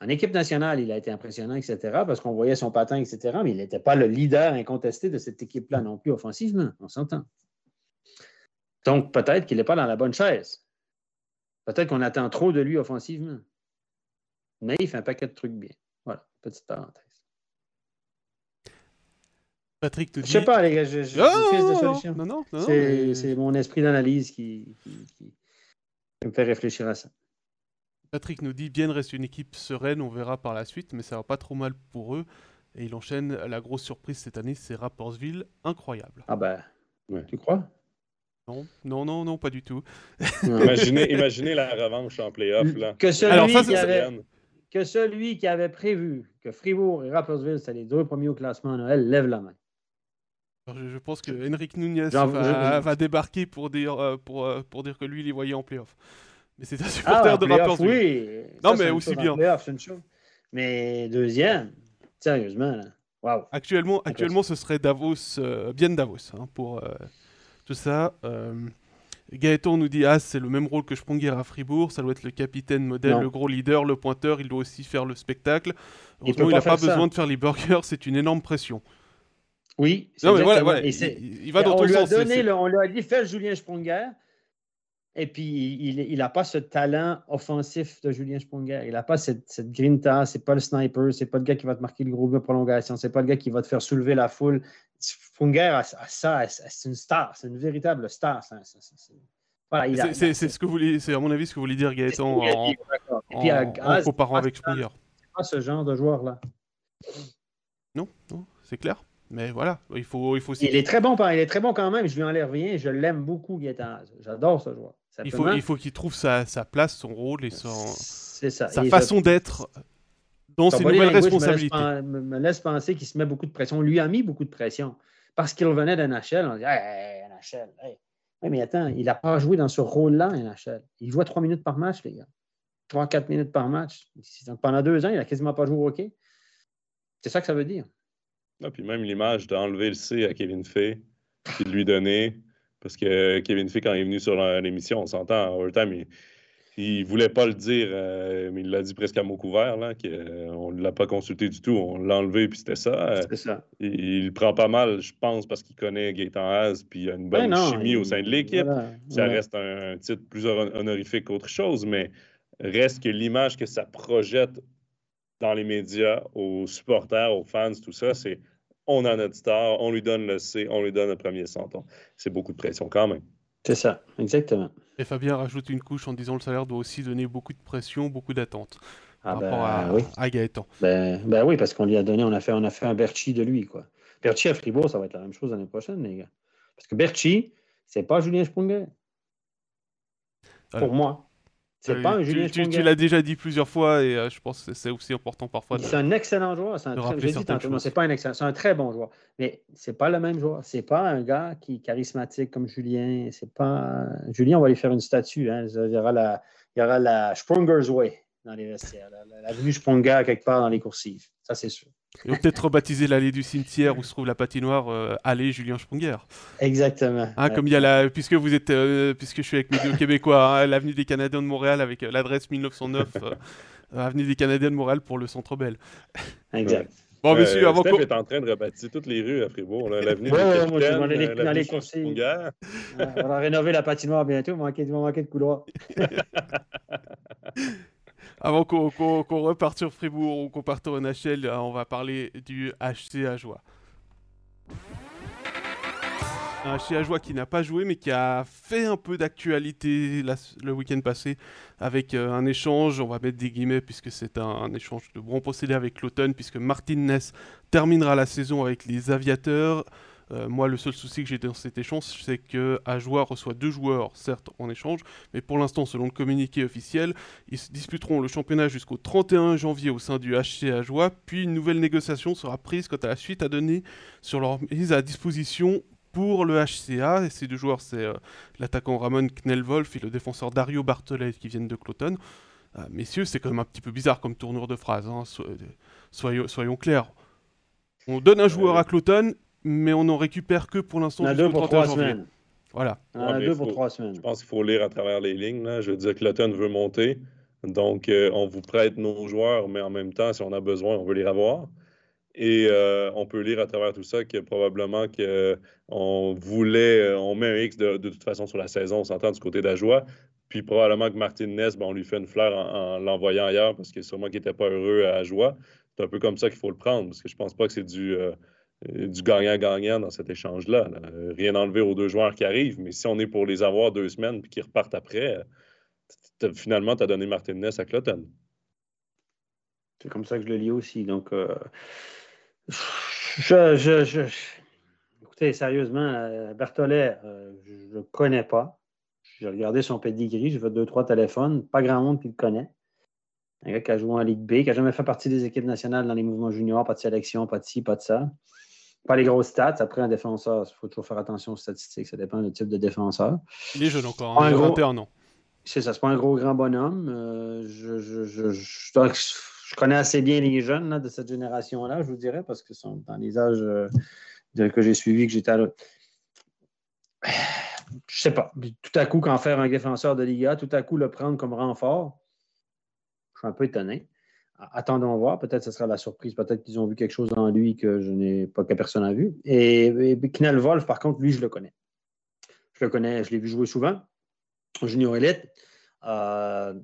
Speaker 3: En équipe nationale, il a été impressionnant, etc., parce qu'on voyait son patin, etc., mais il n'était pas le leader incontesté de cette équipe-là non plus offensivement, on s'entend. Donc, peut-être qu'il n'est pas dans la bonne chaise. Peut-être qu'on attend trop de lui offensivement. Mais il fait un paquet de trucs bien. Voilà, petite parenthèse.
Speaker 1: Patrick te dit...
Speaker 3: Je sais pas, les gars, je, je,
Speaker 1: oh, Non, non,
Speaker 3: non. C'est mon esprit d'analyse qui, me fait réfléchir à ça.
Speaker 1: Patrick nous dit bien reste une équipe sereine, on verra par la suite, mais ça va pas trop mal pour eux. Et il enchaîne la grosse surprise cette année, c'est Rapportsville, incroyable.
Speaker 3: Ah ben, tu crois?
Speaker 1: Non, non, non, non, pas du tout.
Speaker 2: imaginez, imaginez, la revanche en playoff. Là.
Speaker 3: Que celui, qui avait, que celui qui avait prévu que Fribourg et Rapportsville, c'était les deux premiers au classement à Noël, lève la main.
Speaker 1: Je, pense que Henrik Nunez va, débarquer pour dire, euh, pour, euh, pour dire que lui, il les voyait en playoff. Mais c'est un ah, supporter de Raptors.
Speaker 3: Oui,
Speaker 1: non, mais aussi bien.
Speaker 3: Mais deuxième, sérieusement, là.
Speaker 1: Actuellement, actuellement, ce serait Davos, euh, bien Davos, hein, pour tout ça. Gaëtan nous dit Ah, c'est le même rôle que Sponger à Fribourg. Ça doit être le capitaine modèle, le gros leader, le pointeur. Il doit aussi faire le spectacle. Heureusement, il n'a pas, besoin de faire les burgers. C'est une énorme pression.
Speaker 3: Oui,
Speaker 1: non, mais voilà, il, va dans
Speaker 3: on
Speaker 1: lui
Speaker 3: a donné, on lui a dit fais Julien Sponger. Et puis, il n'a pas ce talent offensif de Julien Sponger. Il n'a pas cette, cette grinta. C'est pas le sniper. C'est pas le gars qui va te marquer le gros but prolongation. C'est pas le gars qui va te faire soulever la foule. Sponger a, ça. C'est une star. C'est une véritable star.
Speaker 1: c'est ce que vous c'est à mon avis ce que vous voulez dire Gaëtan en, en, comparant avec.
Speaker 3: C'est pas ce genre de joueur là.
Speaker 1: Non, non, c'est clair. Mais voilà, il faut, il faut.
Speaker 3: Il est très bon, il est très bon quand même. Je lui enlève rien. Je l'aime beaucoup, Gaëtan. J'adore ce joueur.
Speaker 1: Il faut, il faut qu'il trouve sa, sa, place, son rôle et son,
Speaker 3: ça.
Speaker 1: sa façon d'être dans ses nouvelles responsabilités.
Speaker 3: Me, me laisse penser qu'il se met beaucoup de pression. Lui a mis beaucoup de pression parce qu'il revenait d'un NHL. On dit hey, NHL, Oui, mais attends, il n'a pas joué dans ce rôle-là, NHL. Il joue trois minutes par match, les gars. Trois, quatre minutes par match. Pendant deux ans, il n'a quasiment pas joué au hockey. C'est ça que ça veut dire.
Speaker 2: Ah, puis même l'image d'enlever le C à Kevin Fay, puis de lui donner. Parce que Kevin Fay, quand il est venu sur l'émission, on s'entend, en overtime, il ne voulait pas le dire, euh, mais il l'a dit presque à mot couvert, là, qu'on ne l'a pas consulté du tout. On l'a enlevé, puis c'était ça.
Speaker 3: C'est ça.
Speaker 2: Il, prend pas mal, je pense, parce qu'il connaît Gaëtan Haas, puis il a une bonne chimie au sein de l'équipe. ça reste un, titre plus honorifique qu'autre chose, mais reste que l'image que ça projette dans les médias, aux supporters, aux fans, tout ça, c'est on a notre star, on lui donne le C, on lui donne le premier centon. C'est beaucoup de pression quand même.
Speaker 3: C'est ça, exactement.
Speaker 1: Et Fabien rajoute une couche en disant que le salaire doit aussi donner beaucoup de pression, beaucoup d'attentes
Speaker 3: ah
Speaker 1: par rapport à,
Speaker 3: ben oui.
Speaker 1: à, Gaëtan.
Speaker 3: Ben, ben, oui, parce qu'on lui a donné, on a fait, on a fait un Berchi de lui. quoi. Berchi à Fribourg, ça va être la même chose l'année prochaine, les gars. Parce que Berchi, c'est pas Julien Sprunger. Pour moi. C'est
Speaker 1: euh,
Speaker 3: pas un Julien
Speaker 1: Tu, tu l'as déjà dit plusieurs fois et euh, je pense que c'est aussi important parfois.
Speaker 3: C'est un excellent joueur. C'est pas un excellent, c'est un très bon joueur. Mais c'est pas le même joueur. C'est pas un gars qui est charismatique comme Julien. C'est pas Julien. On va lui faire une statue. Hein. Il y aura la, il y aura la Sprunger's Way dans les vestiaires. L'avenue Sprunger quelque part dans les coursives. Ça c'est sûr.
Speaker 1: Et peut-être rebaptiser l'allée du cimetière où se trouve la patinoire euh, allée Julien Sprunger.
Speaker 3: Exactement.
Speaker 1: Hein, comme il y a la, puisque vous êtes, euh, puisque je suis avec mes deux Québécois, hein, l'avenue des Canadiens de Montréal avec euh, l'adresse 1909, avenue des Canadiens de Montréal pour le Centre Bell.
Speaker 3: Exact. [LAUGHS]
Speaker 1: Bon, monsieur, avant
Speaker 2: Steph est en train de rebaptiser toutes les rues à Fribourg. L'avenue
Speaker 3: ouais, des ouais, moi, je dans les conseils. on va rénover la patinoire bientôt. Il va manquer, manquer de couloir. [LAUGHS]
Speaker 1: Avant qu'on reparte sur Fribourg ou qu'on parte au NHL, euh, on va parler du HC Ajoie. Un HC Ajoie qui n'a pas joué mais qui a fait un peu d'actualité le week-end passé avec euh, un échange, on va mettre des guillemets puisque c'est un, échange de bon procédé avec l'automne puisque Martin Ness terminera la saison avec les aviateurs. Euh, moi, le seul souci que j'ai dans cet échange, c'est que Ajoie reçoit deux joueurs, certes, en échange, mais pour l'instant, selon le communiqué officiel, ils disputeront le championnat jusqu'au 31 janvier au sein du HC Ajoie, puis une nouvelle négociation sera prise quant à la suite à donner sur leur mise à disposition pour le HCA. Et ces deux joueurs, c'est euh, l'attaquant Ramon Knelwolf et le défenseur Dario Bartolet qui viennent de Cloton. Euh, messieurs, c'est quand même un petit peu bizarre comme tournure de phrase, hein, soyons, soyons clairs. On donne un joueur à Cloton mais on n'en récupère que pour l'instant.
Speaker 3: On a deux pour trois semaines.
Speaker 1: Voilà.
Speaker 3: On a deux pour trois semaines.
Speaker 2: Je pense qu'il faut lire à travers les lignes. Là. Je veux dire que l'automne veut monter. Donc, euh, on vous prête nos joueurs, mais en même temps, si on a besoin, on veut les avoir. Et euh, on peut lire à travers tout ça que probablement qu'on voulait, euh, on met un X de, toute façon sur la saison, on s'entend du côté d'Ajoie. Puis probablement que Martin Ness, ben, on lui fait une fleur en, l'envoyant ailleurs parce que sûrement qu'il n'était pas heureux à Ajoie. C'est un peu comme ça qu'il faut le prendre parce que je pense pas que c'est du. Euh, du gagnant-gagnant dans cet échange-là. Rien enlever aux deux joueurs qui arrivent, mais si on est pour les avoir deux semaines puis qu'ils repartent après, finalement, tu as donné Martin Ness à Cloton.
Speaker 3: C'est comme ça que je le lis aussi. Donc, euh, je, écoutez, sérieusement, euh, Berthollet, je ne connais pas. J'ai regardé son pedigree, j'ai fait deux, trois téléphones. Pas grand monde qui le connaît. Un gars qui a joué en Ligue B, qui n'a jamais fait partie des équipes nationales dans les mouvements juniors, pas de sélection, pas de ci, pas de ça. Pas les grosses stats. Après, un défenseur, il faut toujours faire attention aux statistiques. Ça dépend du type de défenseur.
Speaker 1: Il est jeune encore, hein, il a 21 ans.
Speaker 3: C'est ça, c'est pas un gros grand bonhomme. Euh, je, je, je, je, connais assez bien les jeunes de cette génération-là, je vous dirais, parce que sont dans les âges euh, que j'ai suivis, que j'étais à Je sais pas. Tout à coup, quand faire un défenseur de Liga, tout à coup le prendre comme renfort, je suis un peu étonné. Attendons voir. Peut-être que ce sera la surprise. Peut-être qu'ils ont vu quelque chose en lui que je n'ai pas personne n'a vu. Et, Knell Wolf, par contre, lui, je le connais. Je le connais, je l'ai vu jouer souvent junior élite. Euh,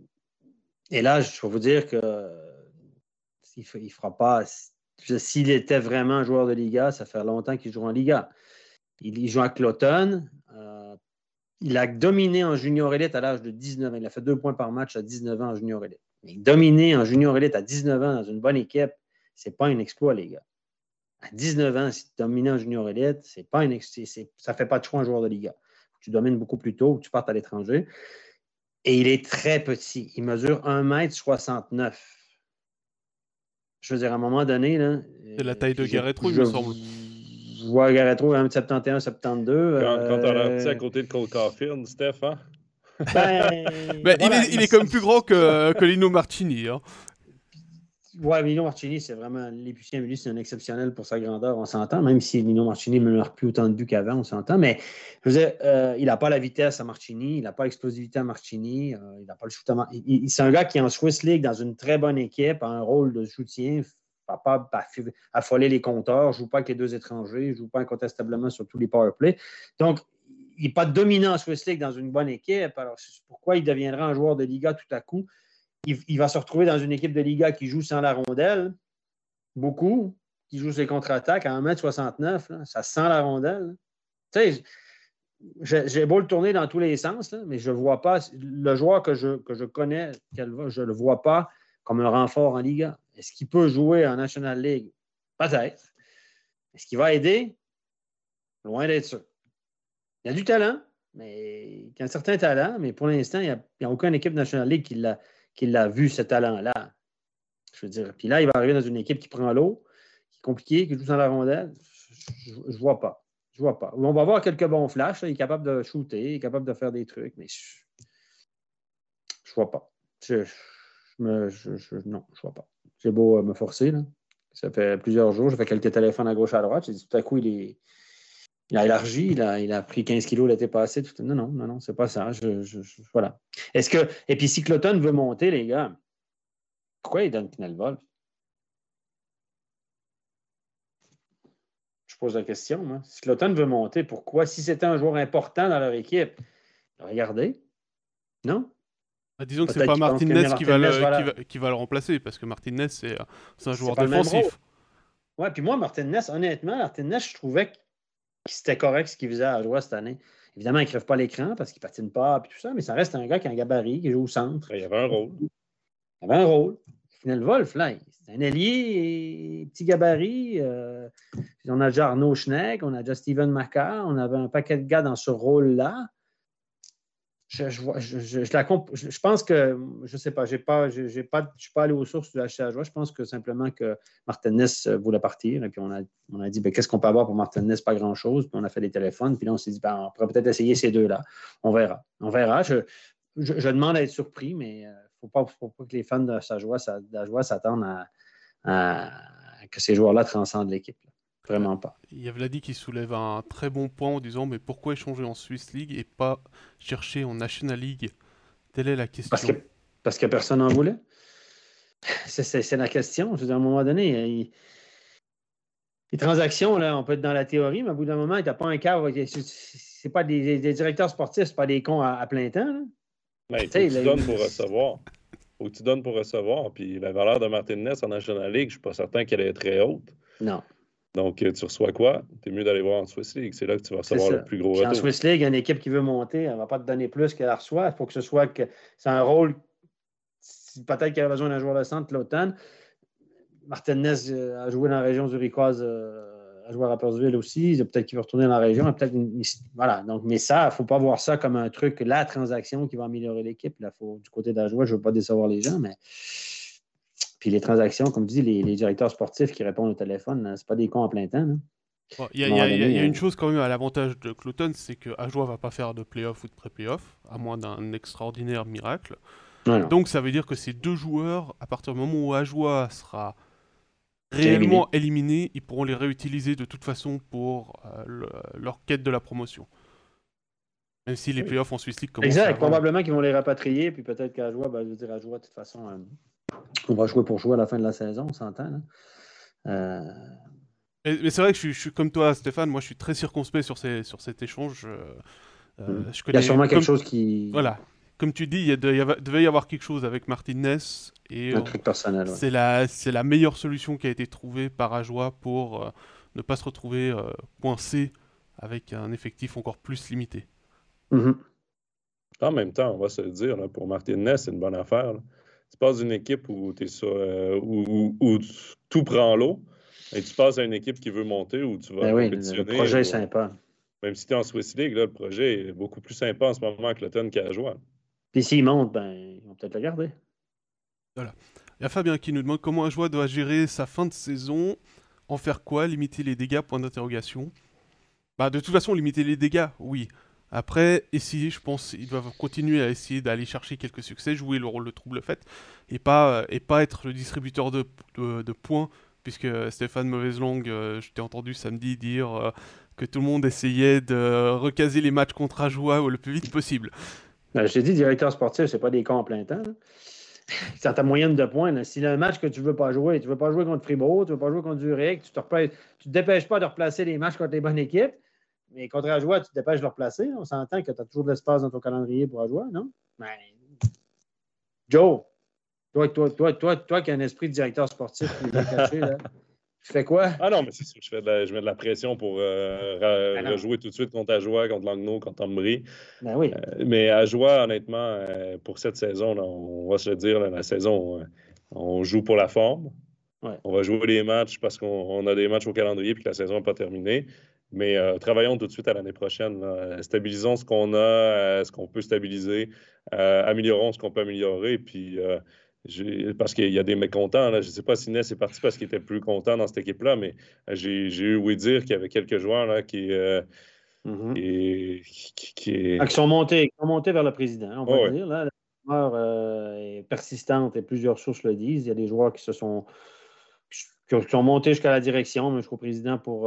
Speaker 3: et là, je vais vous dire que il ne fera pas. S'il était vraiment joueur de Liga, ça fait longtemps qu'il joue en Liga. Il, joue à Cloton. Euh, il a dominé en junior élite à l'âge de 19 ans. Il a fait deux points par match à 19 ans en junior élite. Mais dominer en junior élite à 19 ans dans une bonne équipe, ce n'est pas un exploit, les gars. À 19 ans, si tu domines en junior élite, c'est pas un, ça ne fait pas de choix un joueur de Liga tu domines beaucoup plus tôt, tu partes à l'étranger. Et il est très petit. Il mesure 1m69. Je veux dire, à un moment donné.
Speaker 1: C'est la taille de Garretro, il me semble.
Speaker 3: Je vois Garretro 1m71, 72.
Speaker 2: Quand, quand on a à côté de Cole Caulfield, Steph, hein?
Speaker 1: Ben, ben, il, est, il, est, plus grand que, que Lino Martini. Hein.
Speaker 3: Oui, Mino Marchini, c'est vraiment l'épicien, lui, c'est un exceptionnel pour sa grandeur, on s'entend, même si Mino Marchini ne meurt plus autant de buts qu'avant, on s'entend. Mais je veux dire, euh, il n'a pas la vitesse à Marchini, il n'a pas l'explosivité à Marchini, euh, il n'a pas le shoot à C'est un gars qui est en Swiss League dans une très bonne équipe, a un rôle de soutien, pas, pas affoler les compteurs, ne joue pas avec les deux étrangers, ne joue pas incontestablement sur tous les power plays. Donc, n'est pas dominant en Swiss League dans une bonne équipe. Alors, pourquoi il deviendra un joueur de Liga tout à coup? il, va se retrouver dans une équipe de Liga qui joue sans la rondelle, beaucoup, qui joue ses contre-attaques à 1m69, ça sent la rondelle. Tu sais, j'ai beau le tourner dans tous les sens, mais je ne vois pas, le joueur que je, que je connais, je ne le vois pas comme un renfort en Liga. Est-ce qu'il peut jouer en National League? Peut-être. Est-ce qu'il va aider? Loin d'être sûr. Il a du talent, mais il a un certain talent, mais pour l'instant, il n'y a, aucune équipe National League qui l'a vu ce talent-là. Je veux dire. Puis là, il va arriver dans une équipe qui prend l'eau, qui est compliquée, qui joue dans la rondelle. Je ne vois pas. Je vois pas. On va avoir quelques bons flashs. Il est capable de shooter, il est capable de faire des trucs, mais je ne vois pas. Je, me, non, je vois pas. J'ai beau euh, me forcer. Ça fait plusieurs jours. J'ai fait quelques téléphones à gauche à droite. J'ai dit tout à coup, il est. Il a élargi, il a, il a pris 15 kilos l'été passé. Tout... Non, non, non, non, c'est pas ça. Je, voilà. Est-ce que. Et puis, si Cloton veut monter, les gars, pourquoi il donne Knellwolf? Je pose la question, moi. Si Cloton veut monter, pourquoi? Si c'était un joueur important dans leur équipe, regardez. Non?
Speaker 1: Bah, disons que c'est pas Martinez, qui, va le, qui, va, le remplacer, parce que Martinez, c'est un joueur défensif.
Speaker 3: Ouais, puis moi, Martinez, honnêtement, Martinez, je trouvais que c'était correct ce qu'il faisait à Joie cette année. Évidemment, il ne crève pas l'écran parce qu'il ne patine pas et tout ça, mais ça reste un gars qui a un gabarit, qui joue au centre.
Speaker 2: Il y avait un rôle.
Speaker 3: Il avait un rôle. Final Wolf, là, c'est un ailier, petit gabarit. Euh, on a déjà Arnaud Schneck, on a déjà Steven Maca, on avait un paquet de gars dans ce rôle-là je, je, je, pense que, je ne sais pas, je ne suis pas allé aux sources du HCA Je pense que simplement que Martinez euh, voulait partir. Et puis on a, on a dit, ben, qu'est-ce qu'on peut avoir pour Martinez? Pas grand-chose. Puis on a fait des téléphones. Puis là, on s'est dit, ben, on pourrait peut-être essayer ces deux-là. On verra. On verra. Je, demande à être surpris, mais il euh, ne faut pas, que les fans de sa joie, s'attendent à, que ces joueurs-là transcendent l'équipe. Vraiment pas.
Speaker 1: Il y a Vladi qui soulève un très bon point en disant mais pourquoi échanger en Swiss League et pas chercher en National League? Telle est la question.
Speaker 3: Parce que, parce que personne n'en voulait. C'est la question. Je veux dire, à un moment donné, les transactions, là, on peut être dans la théorie, mais au bout d'un moment, tu n'as pas un cadre. C'est pas des, directeurs sportifs, c'est pas des cons à, plein temps.
Speaker 2: Mais il faut que tu donnes pour recevoir. faut que tu donnes pour recevoir. Puis la valeur de Martinez en National League, je ne suis pas certain qu'elle est très haute.
Speaker 3: Non.
Speaker 2: Donc, euh, tu reçois quoi? Tu es mieux d'aller voir en Swiss League. C'est là que tu vas recevoir le plus gros retour.
Speaker 3: En Swiss League, une équipe qui veut monter, elle ne va pas te donner plus qu'elle reçoit. Il faut que ce soit que c'est un rôle. Peut-être qu'elle a besoin d'un joueur de centre l'automne. Martinez euh, a joué dans la région zurichoise, euh, a joué à Rappersville aussi. Peut-être qu'il va retourner dans la région. Peut-être voilà. Donc, mais ça, il ne faut pas voir ça comme un truc, la transaction qui va améliorer l'équipe. Du côté de la joie, je ne veux pas décevoir les gens, mais puis les transactions, comme dis, les, directeurs sportifs qui répondent au téléphone, ce pas des cons en plein temps.
Speaker 1: Il y, a une chose quand même à l'avantage de Cloton, c'est que Ajoie va pas faire de playoff ou de pré-playoff, à moins d'un extraordinaire miracle. Donc ça veut dire que ces deux joueurs, à partir du moment où Ajoie sera réellement éliminé, ils pourront les réutiliser de toute façon pour euh, leur quête de la promotion. Même si les playoffs en Swiss League commencent.
Speaker 3: Exact, probablement qu'ils vont les rapatrier, puis peut-être qu'Ajoie, ben, je veux dire, Ajoie, de toute façon, euh, on va jouer pour jouer à la fin de la saison, on s'entend.
Speaker 1: Euh, mais, c'est vrai que je suis, comme toi, Stéphane, moi je suis très circonspect sur, ces, sur cet échange.
Speaker 3: Euh, mm. il y a sûrement quelque chose qui.
Speaker 1: Voilà. Comme tu dis, il, devait y avoir quelque chose avec Martinez. Et,
Speaker 3: Un truc personnel.
Speaker 1: C'est la, la meilleure solution qui a été trouvée par Ajoie pour euh, ne pas se retrouver coincé avec un effectif encore plus limité.
Speaker 3: Mm-hmm.
Speaker 2: En même temps, on va se le dire, pour Martinez, c'est une bonne affaire. Tu passes d'une équipe où, es sur, où, où, tout prend l'eau et tu passes à une équipe qui veut monter ou tu vas
Speaker 3: ben oui, Le projet est sympa.
Speaker 2: Même si tu es en Swiss League, le projet est beaucoup plus sympa en ce moment que le tonne qu'à jouer.
Speaker 3: Puis s'ils montent, ben, ils vont peut-être le garder.
Speaker 1: Voilà. Il y a Fabien qui nous demande comment un joueur doit gérer sa fin de saison. En faire quoi Limiter les dégâts? Point d'interrogation. Bah, de toute façon, limiter les dégâts, oui. Après, essayer, je pense, ils doivent continuer à essayer d'aller chercher quelques succès, jouer le rôle de trouble fait, et pas, et pas être le distributeur de, points puisque Stéphane Mauvaise Longue, euh, je t'ai entendu samedi dire euh, que tout le monde essayait de recaser les matchs contre Ajoie le plus vite possible.
Speaker 3: Ben, je t'ai dit, directeur sportif, c'est pas des camps en plein temps. C'est ta moyenne de points. Si le match que tu veux pas jouer, tu veux pas jouer contre Fribourg, tu veux pas jouer contre Zurich, tu te, te dépêches pas de replacer les matchs contre les bonnes équipes, mais contre Ajoie, tu te dépêches de le replacer. On s'entend que tu as toujours de l'espace dans ton calendrier pour Ajoie, non? Ben, Joe, toi, toi, toi, toi, toi qui as un esprit de directeur sportif qui est caché, là, [LAUGHS] tu fais quoi?
Speaker 2: Ah non, mais c'est sûr, je, fais de je mets de la pression pour euh, ben rejouer tout de suite contre Ajoie, contre Langnau, contre Ambry.
Speaker 3: Ben oui. Euh,
Speaker 2: mais Ajoie, honnêtement, euh, pour cette saison, on va se le dire, la saison, on joue pour la forme. On va jouer les matchs parce qu'on a des matchs au calendrier et que la saison n'est pas terminée. Mais travaillons tout de suite à l'année prochaine. Stabilisons ce qu'on a, ce qu'on peut stabiliser, améliorons ce qu'on peut améliorer. Puis parce qu'il y a des mécontents. Là. Je ne sais pas si Ness est parti parce qu'il était plus content dans cette équipe-là, mais euh, j'ai eu ouï dire qu'il y avait quelques joueurs là, qui, euh,
Speaker 3: mm-hmm. qui, ah, qui, sont montés, sont montés vers le président, on va dire. Là. La rumeur euh, est persistante et plusieurs sources le disent. Il y a des joueurs qui se sont qui sont montés jusqu'à la direction, mais jusqu'au président pour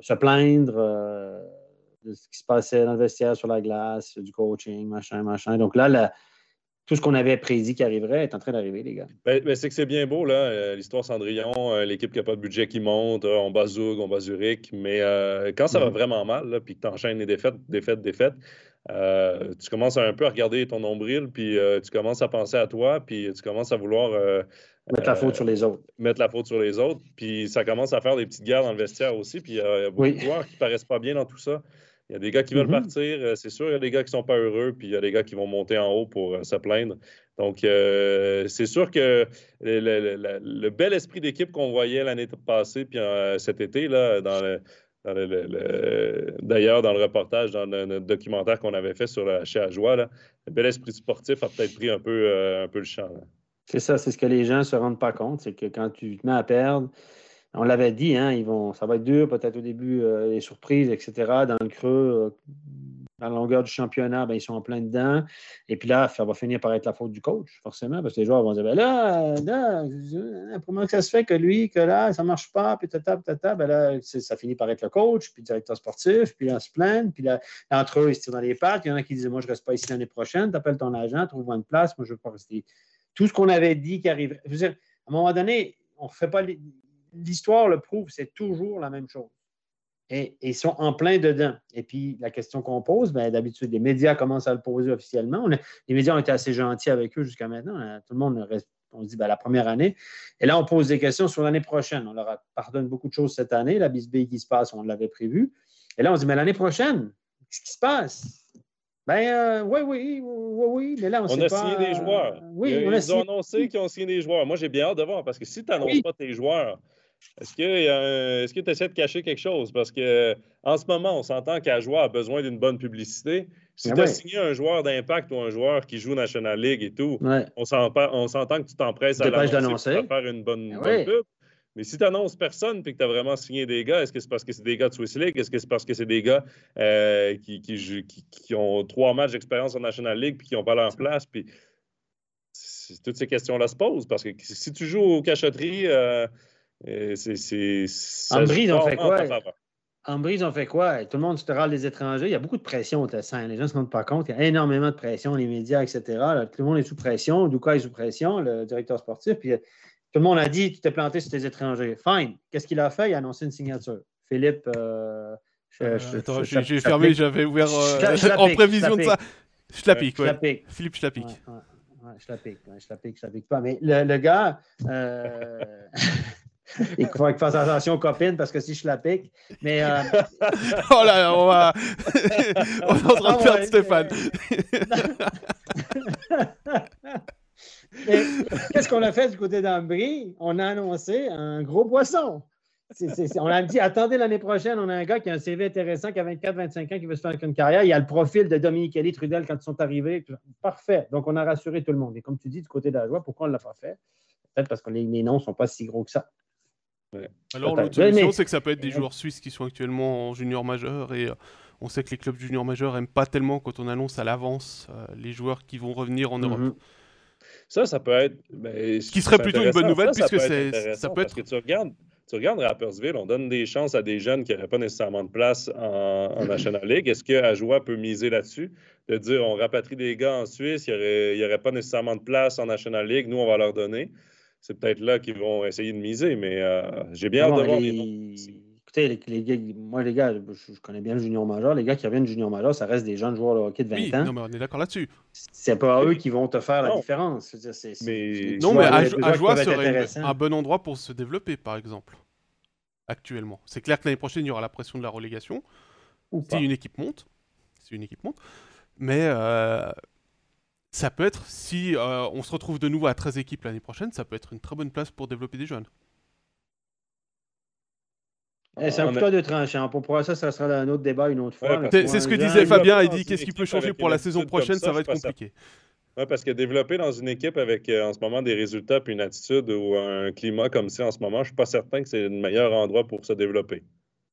Speaker 3: se plaindre de ce qui se passait dans le vestiaire sur la glace, du coaching, machin, machin. Donc là, la, tout ce qu'on avait prédit qui arriverait est en train d'arriver, les gars.
Speaker 2: Ben, ben, c'est que c'est bien beau, là, euh, l'histoire Cendrillon, euh, l'équipe qui n'a pas de budget qui monte, euh, on bat Zoug, on bat Zurich, mais quand ça va mm. vraiment mal, puis que tu enchaînes les défaites, défaites, défaites, tu commences un peu à regarder ton nombril, puis tu commences à penser à toi, puis tu commences à vouloir...
Speaker 3: mettre la faute sur les autres.
Speaker 2: Mettre la faute sur les autres, puis ça commence à faire des petites guerres dans le vestiaire aussi, puis il y a beaucoup de joueurs qui paraissent pas bien dans tout ça. Il y a des gars qui veulent mm-hmm. partir, euh, c'est sûr. Il y a des gars qui ne sont pas heureux, puis il y a des gars qui vont monter en haut pour euh, se plaindre. Donc, euh, c'est sûr que le, bel esprit d'équipe qu'on voyait l'année passée, puis cet été, là, dans D'ailleurs, dans le reportage, dans le, documentaire qu'on avait fait sur la, chez Ajoie, le bel esprit sportif a peut-être pris un peu, un peu le champ.
Speaker 3: C'est ça, c'est ce que les gens ne se rendent pas compte, c'est que quand tu te mets à perdre, on l'avait dit, hein, ils vont, ça va être dur, peut-être au début, euh, les surprises, etc. Dans le creux, euh, dans la longueur du championnat, ben, ils sont en plein dedans. Et puis là, ça va finir par être la faute du coach, forcément, parce que les joueurs vont dire ben là, là, comment ça se fait que lui, que là, ça ne marche pas, puis tata, tata, ben là, ça finit par être le coach, puis le directeur sportif, puis là, se plaindre, puis là, entre eux, ils se tirent dans les pattes. Il y en a qui disent Moi, je ne reste pas ici l'année prochaine, t'appelles ton agent, trouve-moi une place, moi, je ne veux pas rester. Tout ce qu'on avait dit qui arriverait. À un moment donné, on ne fait pas l'histoire le prouve, c'est toujours la même chose. Et, ils sont en plein dedans. Et puis, la question qu'on pose, ben, d'habitude, les médias commencent à le poser officiellement. les médias ont été assez gentils avec eux jusqu'à maintenant. Hein. Tout le monde on se dit ben, la première année. Et là, on pose des questions sur l'année prochaine. On leur pardonne beaucoup de choses cette année. La bisbille qui se passe, on l'avait prévu. Et là, on se dit, mais l'année prochaine, qu'est-ce qui se passe? Ben euh, oui, oui, oui, oui, mais là, on,
Speaker 2: on
Speaker 3: a
Speaker 2: signé des joueurs.
Speaker 3: Oui,
Speaker 2: ils, on a ont annoncé qu'ils ont signé des joueurs. Moi, j'ai bien hâte de voir parce que si tu n'annonces pas tes joueurs, est-ce que tu essaies de cacher quelque chose? Parce qu'en ce moment, on s'entend qu'un joueur a besoin d'une bonne publicité. Si ben tu as signé un joueur d'impact ou un joueur qui joue National League et tout, on s'entend que tu t'empresses à l'annoncer pour faire une bonne, ben pub. Mais si tu n'annonces personne et que tu as vraiment signé des gars, est-ce que c'est parce que c'est des gars de Swiss League? Est-ce que c'est parce que c'est des gars euh, qui, qui, ont trois matchs d'expérience en National League puis qui n'ont pas leur place? Puis toutes ces questions-là se posent parce que si tu joues aux cachotteries, euh, euh, c'est.
Speaker 3: En brise, on fait quoi? En brise, on fait quoi? Tout le monde se râle des étrangers. Il y a beaucoup de pression au Tessin. Les gens ne se rendent pas compte. Il y a énormément de pression, les médias, etc. tout le monde est sous pression. Douka est sous pression, le directeur sportif. Puis tout le monde a dit Tu t'es planté sur tes étrangers. Fine. Qu'est-ce qu'il a fait? Il a annoncé une signature. Philippe. Euh,
Speaker 1: j'ai fermé, j'avais ouvert [LAUGHS] en prévision de ça. Je la pique, ouais. Philippe, je la pique.
Speaker 3: je la pique, je la pique, je la pique pas. Mais le, gars, euh, [LAUGHS] il faut qu'il fasse attention aux copines parce que si je la pique. Mais. Euh, [LAUGHS]
Speaker 1: oh là, on va. on est en train de ah perdre Stéphane.
Speaker 3: Qu'est-ce qu'on a fait du côté d'Ambry? On a annoncé un gros poisson. on a dit, attendez l'année prochaine, on a un gars qui a un CV intéressant, qui a 24-25 ans, qui veut se faire une carrière. Il y a le profil de Dominique Kelly, Trudel quand ils sont arrivés. Parfait. Donc, on a rassuré tout le monde. Et comme tu dis, du côté de la joie, pourquoi on ne l'a pas fait? Peut-être parce que les, noms ne sont pas si gros que ça.
Speaker 1: Alors, l'autre solution, c'est que ça peut être des joueurs suisses qui sont actuellement en junior majeur et euh, on sait que les clubs junior majeurs n'aiment pas tellement quand on annonce à l'avance euh, les joueurs qui vont revenir en Europe. Mhm.
Speaker 2: Ça, ça peut être. Ben,
Speaker 1: Ce qui serait plutôt une bonne nouvelle, puisque c'est, ça peut être.
Speaker 2: Parce que tu regardes, tu regardes Rappersville, on donne des chances à des jeunes qui n'auraient pas nécessairement de place en, [CLEARS THROAT] National League. Est-ce que Ajoie peut miser là-dessus? De dire, on rapatrie des gars en Suisse, il n'y aurait, pas nécessairement de place en National League, nous, on va leur donner. C'est peut-être là qu'ils vont essayer de miser, mais euh, j'ai bien hâte de voir
Speaker 3: écoutez, les, moi, les gars, je, connais bien le junior majeur. Les gars qui reviennent du junior majeur, ça reste des jeunes joueurs de hockey de 20
Speaker 1: oui,
Speaker 3: ans.
Speaker 1: Non, mais on est d'accord là-dessus.
Speaker 3: C'est pas eux qui vont te faire la différence.
Speaker 1: mais... Non, mais Ajoie serait un bon endroit pour se développer, par exemple, actuellement. C'est clair que l'année prochaine, il y aura la pression de la relégation. Ou si une équipe monte. Si une équipe monte. Mais euh, ça peut être, si euh, on se retrouve de nouveau à 13 équipes l'année prochaine, ça peut être une très bonne place pour développer des jeunes.
Speaker 3: Eh, c'est un couteau de tranchant. Pour pouvoir ça, ça sera un autre débat une autre fois.
Speaker 1: c'est ce que disait Fabien. Il dit qu'est-ce qui peut changer pour la saison prochaine, ça, va être compliqué.
Speaker 2: Oui, parce que développer dans une équipe avec euh, en ce moment des résultats puis une attitude ou un climat comme ça en ce moment, je ne suis pas certain que c'est le meilleur endroit pour se développer.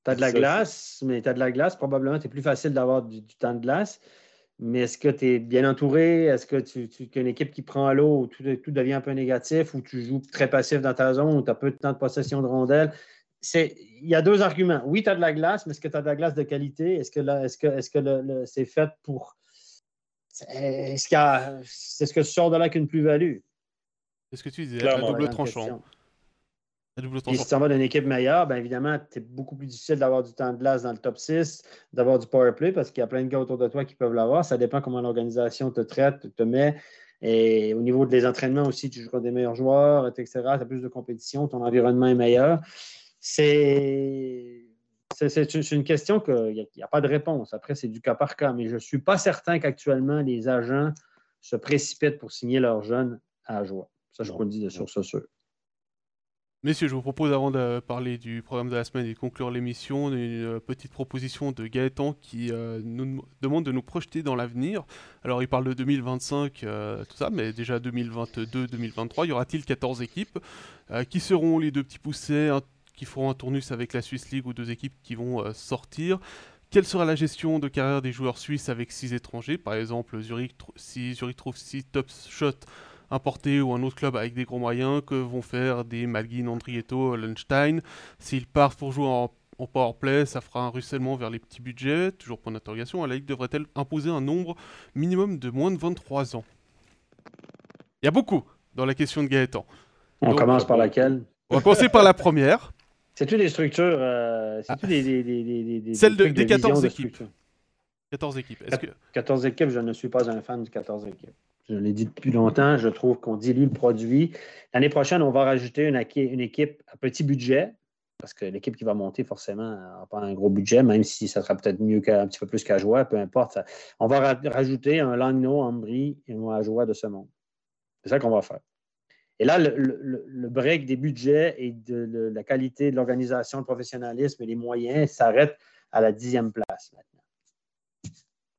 Speaker 3: Tu as de la glace, mais tu as de la glace, probablement, c'est plus facile d'avoir du, temps de glace. Mais est-ce que tu es bien entouré? Est-ce que tu, tu as une équipe qui prend l'eau où tout, tout, devient un peu négatif, où tu joues très passif dans ta zone, où tu as peu de temps de possession de rondelles? Il y a deux arguments. Oui, tu as de la glace, mais est-ce que tu as de la glace de qualité? Est-ce que, est-ce que, est-ce que c'est fait pour. Est-ce, c'est ce que tu sors de là avec une plus-value?
Speaker 1: C'est ce que tu disais, la double tranchant.
Speaker 3: Et si tu en vas d'une équipe meilleure, bien évidemment, c'est beaucoup plus difficile d'avoir du temps de glace dans le top 6, d'avoir du power play parce qu'il y a plein de gars autour de toi qui peuvent l'avoir. Ça dépend comment l'organisation te traite, te met. Et au niveau des entraînements aussi, tu joues contre des meilleurs joueurs, etc. Tu as plus de compétition, ton environnement est meilleur c'est c'est une question qu'il n'y a, pas de réponse. Après, c'est du cas par cas, mais je ne suis pas certain qu'actuellement, les agents se précipitent pour signer leurs jeunes à joie. Ça, je peux le dire sur ce sûr.
Speaker 1: Messieurs, je vous propose, avant de parler du programme de la semaine et de conclure l'émission, une euh, petite proposition de Gaëtan qui euh, nous demande de nous projeter dans l'avenir. Alors, il parle de 2025, euh, tout ça, mais déjà 2022-2023, y aura-t-il 14 équipes Qui seront les deux petits poussés qui feront un tournus avec la Swiss League ou deux équipes qui vont euh, sortir. Quelle sera la gestion de carrière des joueurs suisses avec six étrangers? Par exemple, Zurich, si Zurich trouve six top shots importés ou un autre club avec des gros moyens, que vont faire des Malguin, Andrietto, Lunstein S'ils partent pour jouer en, en powerplay, ça fera un ruissellement vers les petits budgets. Toujours point d'interrogation. La Ligue devrait-elle imposer un nombre minimum de moins de 23 ans? Il y a beaucoup dans la question de Gaëtan.
Speaker 3: On commence par laquelle?
Speaker 1: On va commencer par la première.
Speaker 3: C'est toutes des structures. Euh, c'est ah. des, des, des,
Speaker 1: Celle de, des 14 équipes. 14 équipes. Est-ce que...
Speaker 3: 14 équipes, je ne suis pas un fan du 14 équipes. Je l'ai dit depuis longtemps, je trouve qu'on dilue le produit. L'année prochaine, on va rajouter une, une, équipe à petit budget, parce que l'équipe qui va monter, forcément, n'a pas un gros budget, même si ça sera peut-être mieux qu'un petit peu plus qu'à jouer, peu importe. On va rajouter un Langno, Ambry et un Ajoie de ce monde. C'est ça qu'on va faire. Et là, le, break des budgets et de, la qualité de l'organisation, le professionnalisme et les moyens s'arrête à la dixième place maintenant.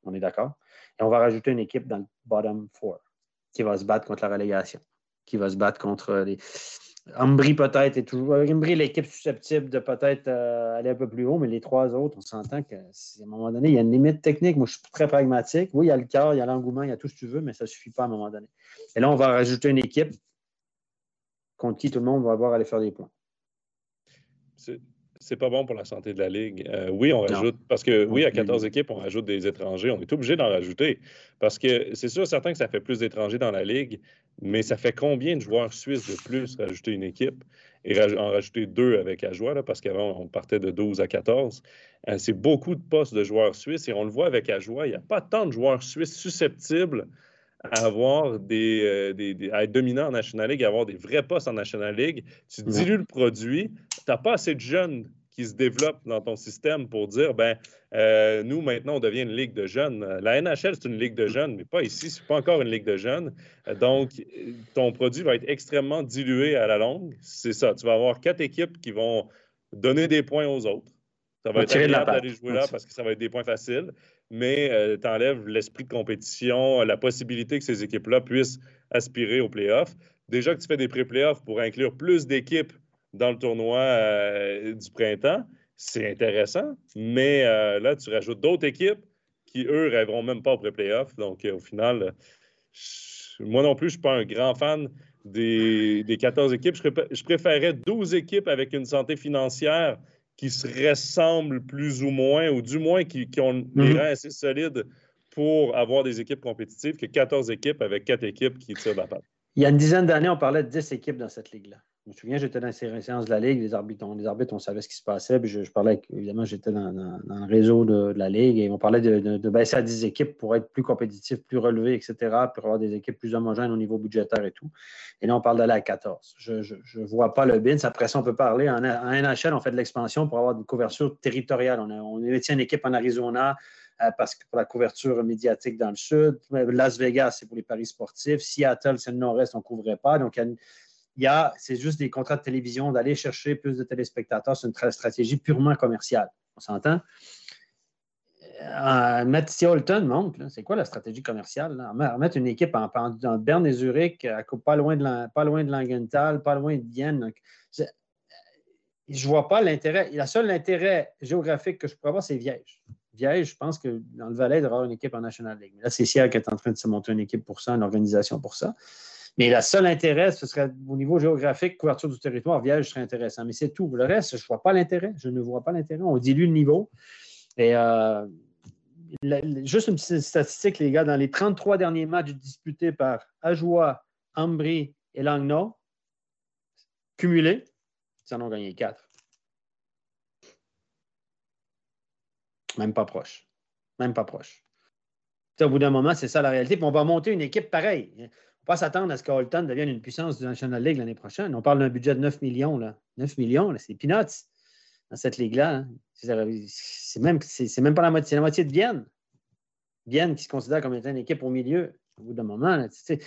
Speaker 3: On est d'accord? Et on va rajouter une équipe dans le bottom four qui va se battre contre la relégation, qui va se battre contre les, Ambry peut-être est toujours. Ambry, l'équipe susceptible de peut-être euh, aller un peu plus haut, mais les trois autres, on s'entend qu'à un moment donné, il y a une limite technique. Moi, je suis très pragmatique. Oui, il y a le cœur, il y a l'engouement, il y a tout ce que tu veux, mais ça ne suffit pas à un moment donné. Et là, on va rajouter une équipe contre qui tout le monde va avoir à aller faire des points
Speaker 2: c'est pas bon pour la santé de la Ligue. Euh, oui, on rajoute, parce que oui, à 14 équipes, on rajoute des étrangers. On est obligé d'en rajouter. Parce que c'est sûr, certain que ça fait plus d'étrangers dans la Ligue, mais ça fait combien de joueurs suisses de plus rajouter une équipe et en rajouter deux avec Ajoie, parce qu'avant, on partait de 12 à 14. Euh, c'est beaucoup de postes de joueurs suisses et on le voit avec Ajoie, il n'y a pas tant de joueurs suisses susceptibles à avoir des, euh, à être dominant en National League, à avoir des vrais postes en National League. Tu dilues le produit, tu n'as pas assez de jeunes qui se développent dans ton système pour dire, ben, euh, nous, maintenant, on devient une ligue de jeunes. La NHL, c'est une ligue de jeunes, mais pas ici, c'est pas encore une ligue de jeunes. Donc, ton produit va être extrêmement dilué à la longue. C'est ça. Tu vas avoir quatre équipes qui vont donner des points aux autres. Ça va être agréable d'aller jouer là parce que ça va être des points faciles mais euh, tu enlèves l'esprit de compétition, la possibilité que ces équipes-là puissent aspirer aux playoffs. Déjà que tu fais des pré-playoffs pour inclure plus d'équipes dans le tournoi euh, du printemps, c'est intéressant, mais euh, là, tu rajoutes d'autres équipes qui, eux, rêveront même pas au pré-playoff. Donc, au final, moi non plus, je ne suis pas un grand fan des, 14 équipes. Je, je préférais 12 équipes avec une santé financière qui se ressemblent plus ou moins, ou du moins qui, ont des mhm. rangs assez solides pour avoir des équipes compétitives que 14 équipes avec 4 équipes qui tirent la patte.
Speaker 3: Il y a une dizaine d'années, on parlait de 10 équipes dans cette ligue-là. Je me souviens, j'étais dans ces séances de la Ligue, les arbitres, on, les savait ce qui se passait. Puis je, parlais, évidemment, j'étais dans, le réseau de, la Ligue et on parlait de, baisser à 10 équipes pour être plus compétitif, plus relevé, etc., pour avoir des équipes plus homogènes au niveau budgétaire et tout. Et là, on parle d'aller à 14. Je ne vois pas le BIN. Après ça, on peut parler. En, NHL, on fait de l'expansion pour avoir une couverture territoriale. On, a, une équipe en Arizona, euh, parce que pour la couverture médiatique dans le sud. Las Vegas, c'est pour les paris sportifs. Seattle, c'est le nord-est, on ne couvrait pas. Donc, il y a c'est juste des contrats de télévision, d'aller chercher plus de téléspectateurs. C'est une stratégie purement commerciale. On s'entend? Euh, Matthew Holton montre, c'est quoi la stratégie commerciale? Mettre une équipe en, en, Berne et Zurich, pas loin de, pas loin de Langenthal, pas loin de Vienne. je ne vois pas l'intérêt. La seule intérêt géographique que je pourrais avoir, c'est Viège. Viège, je pense que dans le Valais, il devrait avoir une équipe en National League. Là, c'est qui est en train de se monter une équipe pour ça, une organisation pour ça. Mais le seul intérêt, ce serait au niveau géographique, couverture du territoire, Viège serait intéressant. Mais c'est tout. Le reste, je ne vois pas l'intérêt. Je ne vois pas l'intérêt. On dilue le niveau. Et euh, juste une petite statistique, les gars. Dans les 33 derniers matchs disputés par Ajoie, Ambry et Langnau, cumulés, ils en ont gagné 4. Même pas proche. Même pas proche. au bout d'un moment, c'est ça la réalité. Puis on va monter une équipe pareille pas s'attendre à ce qu'Holton devienne une puissance du National League l'année prochaine. On parle d'un budget de 9 millions. Là. 9 millions, c'est peanuts dans cette ligue-là. Hein. C'est même, pas la moitié, la moitié de Vienne. Vienne qui se considère comme étant une équipe au milieu. Au bout d'un moment, il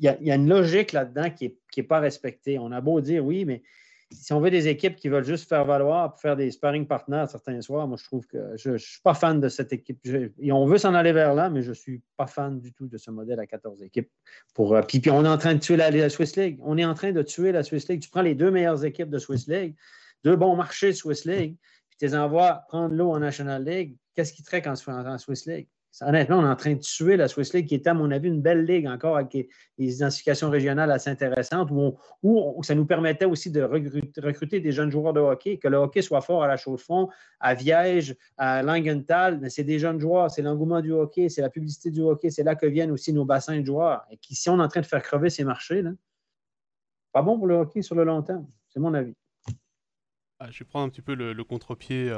Speaker 3: y, a une logique là-dedans qui n'est pas respectée. On a beau dire oui, mais si on veut des équipes qui veulent juste faire valoir pour faire des sparring partners certains soirs, moi, je trouve que je ne suis pas fan de cette équipe. et on veut s'en aller vers là, mais je ne suis pas fan du tout de ce modèle à 14 équipes. Pour, euh, puis, on est en train de tuer la, Swiss League. On est en train de tuer la Swiss League. Tu prends les deux meilleures équipes de Swiss League, deux bons marchés Swiss League, puis tu les envoies prendre l'eau en National League. Qu'est-ce qui fais en Swiss League? Honnêtement, on est en train de tuer la Swiss League, qui est, à mon avis, une belle ligue encore avec des identifications régionales assez intéressantes, où, ça nous permettait aussi de recruter, des jeunes joueurs de hockey, que le hockey soit fort à la Chaux-de-Fonds, à Viège, à Langenthal, mais c'est des jeunes joueurs, c'est l'engouement du hockey, c'est la publicité du hockey, c'est là que viennent aussi nos bassins de joueurs. Et qui, si on est en train de faire crever ces marchés, là, pas bon pour le hockey sur le long terme, c'est mon avis.
Speaker 1: Ah, je vais prendre un petit peu le, contre-pied.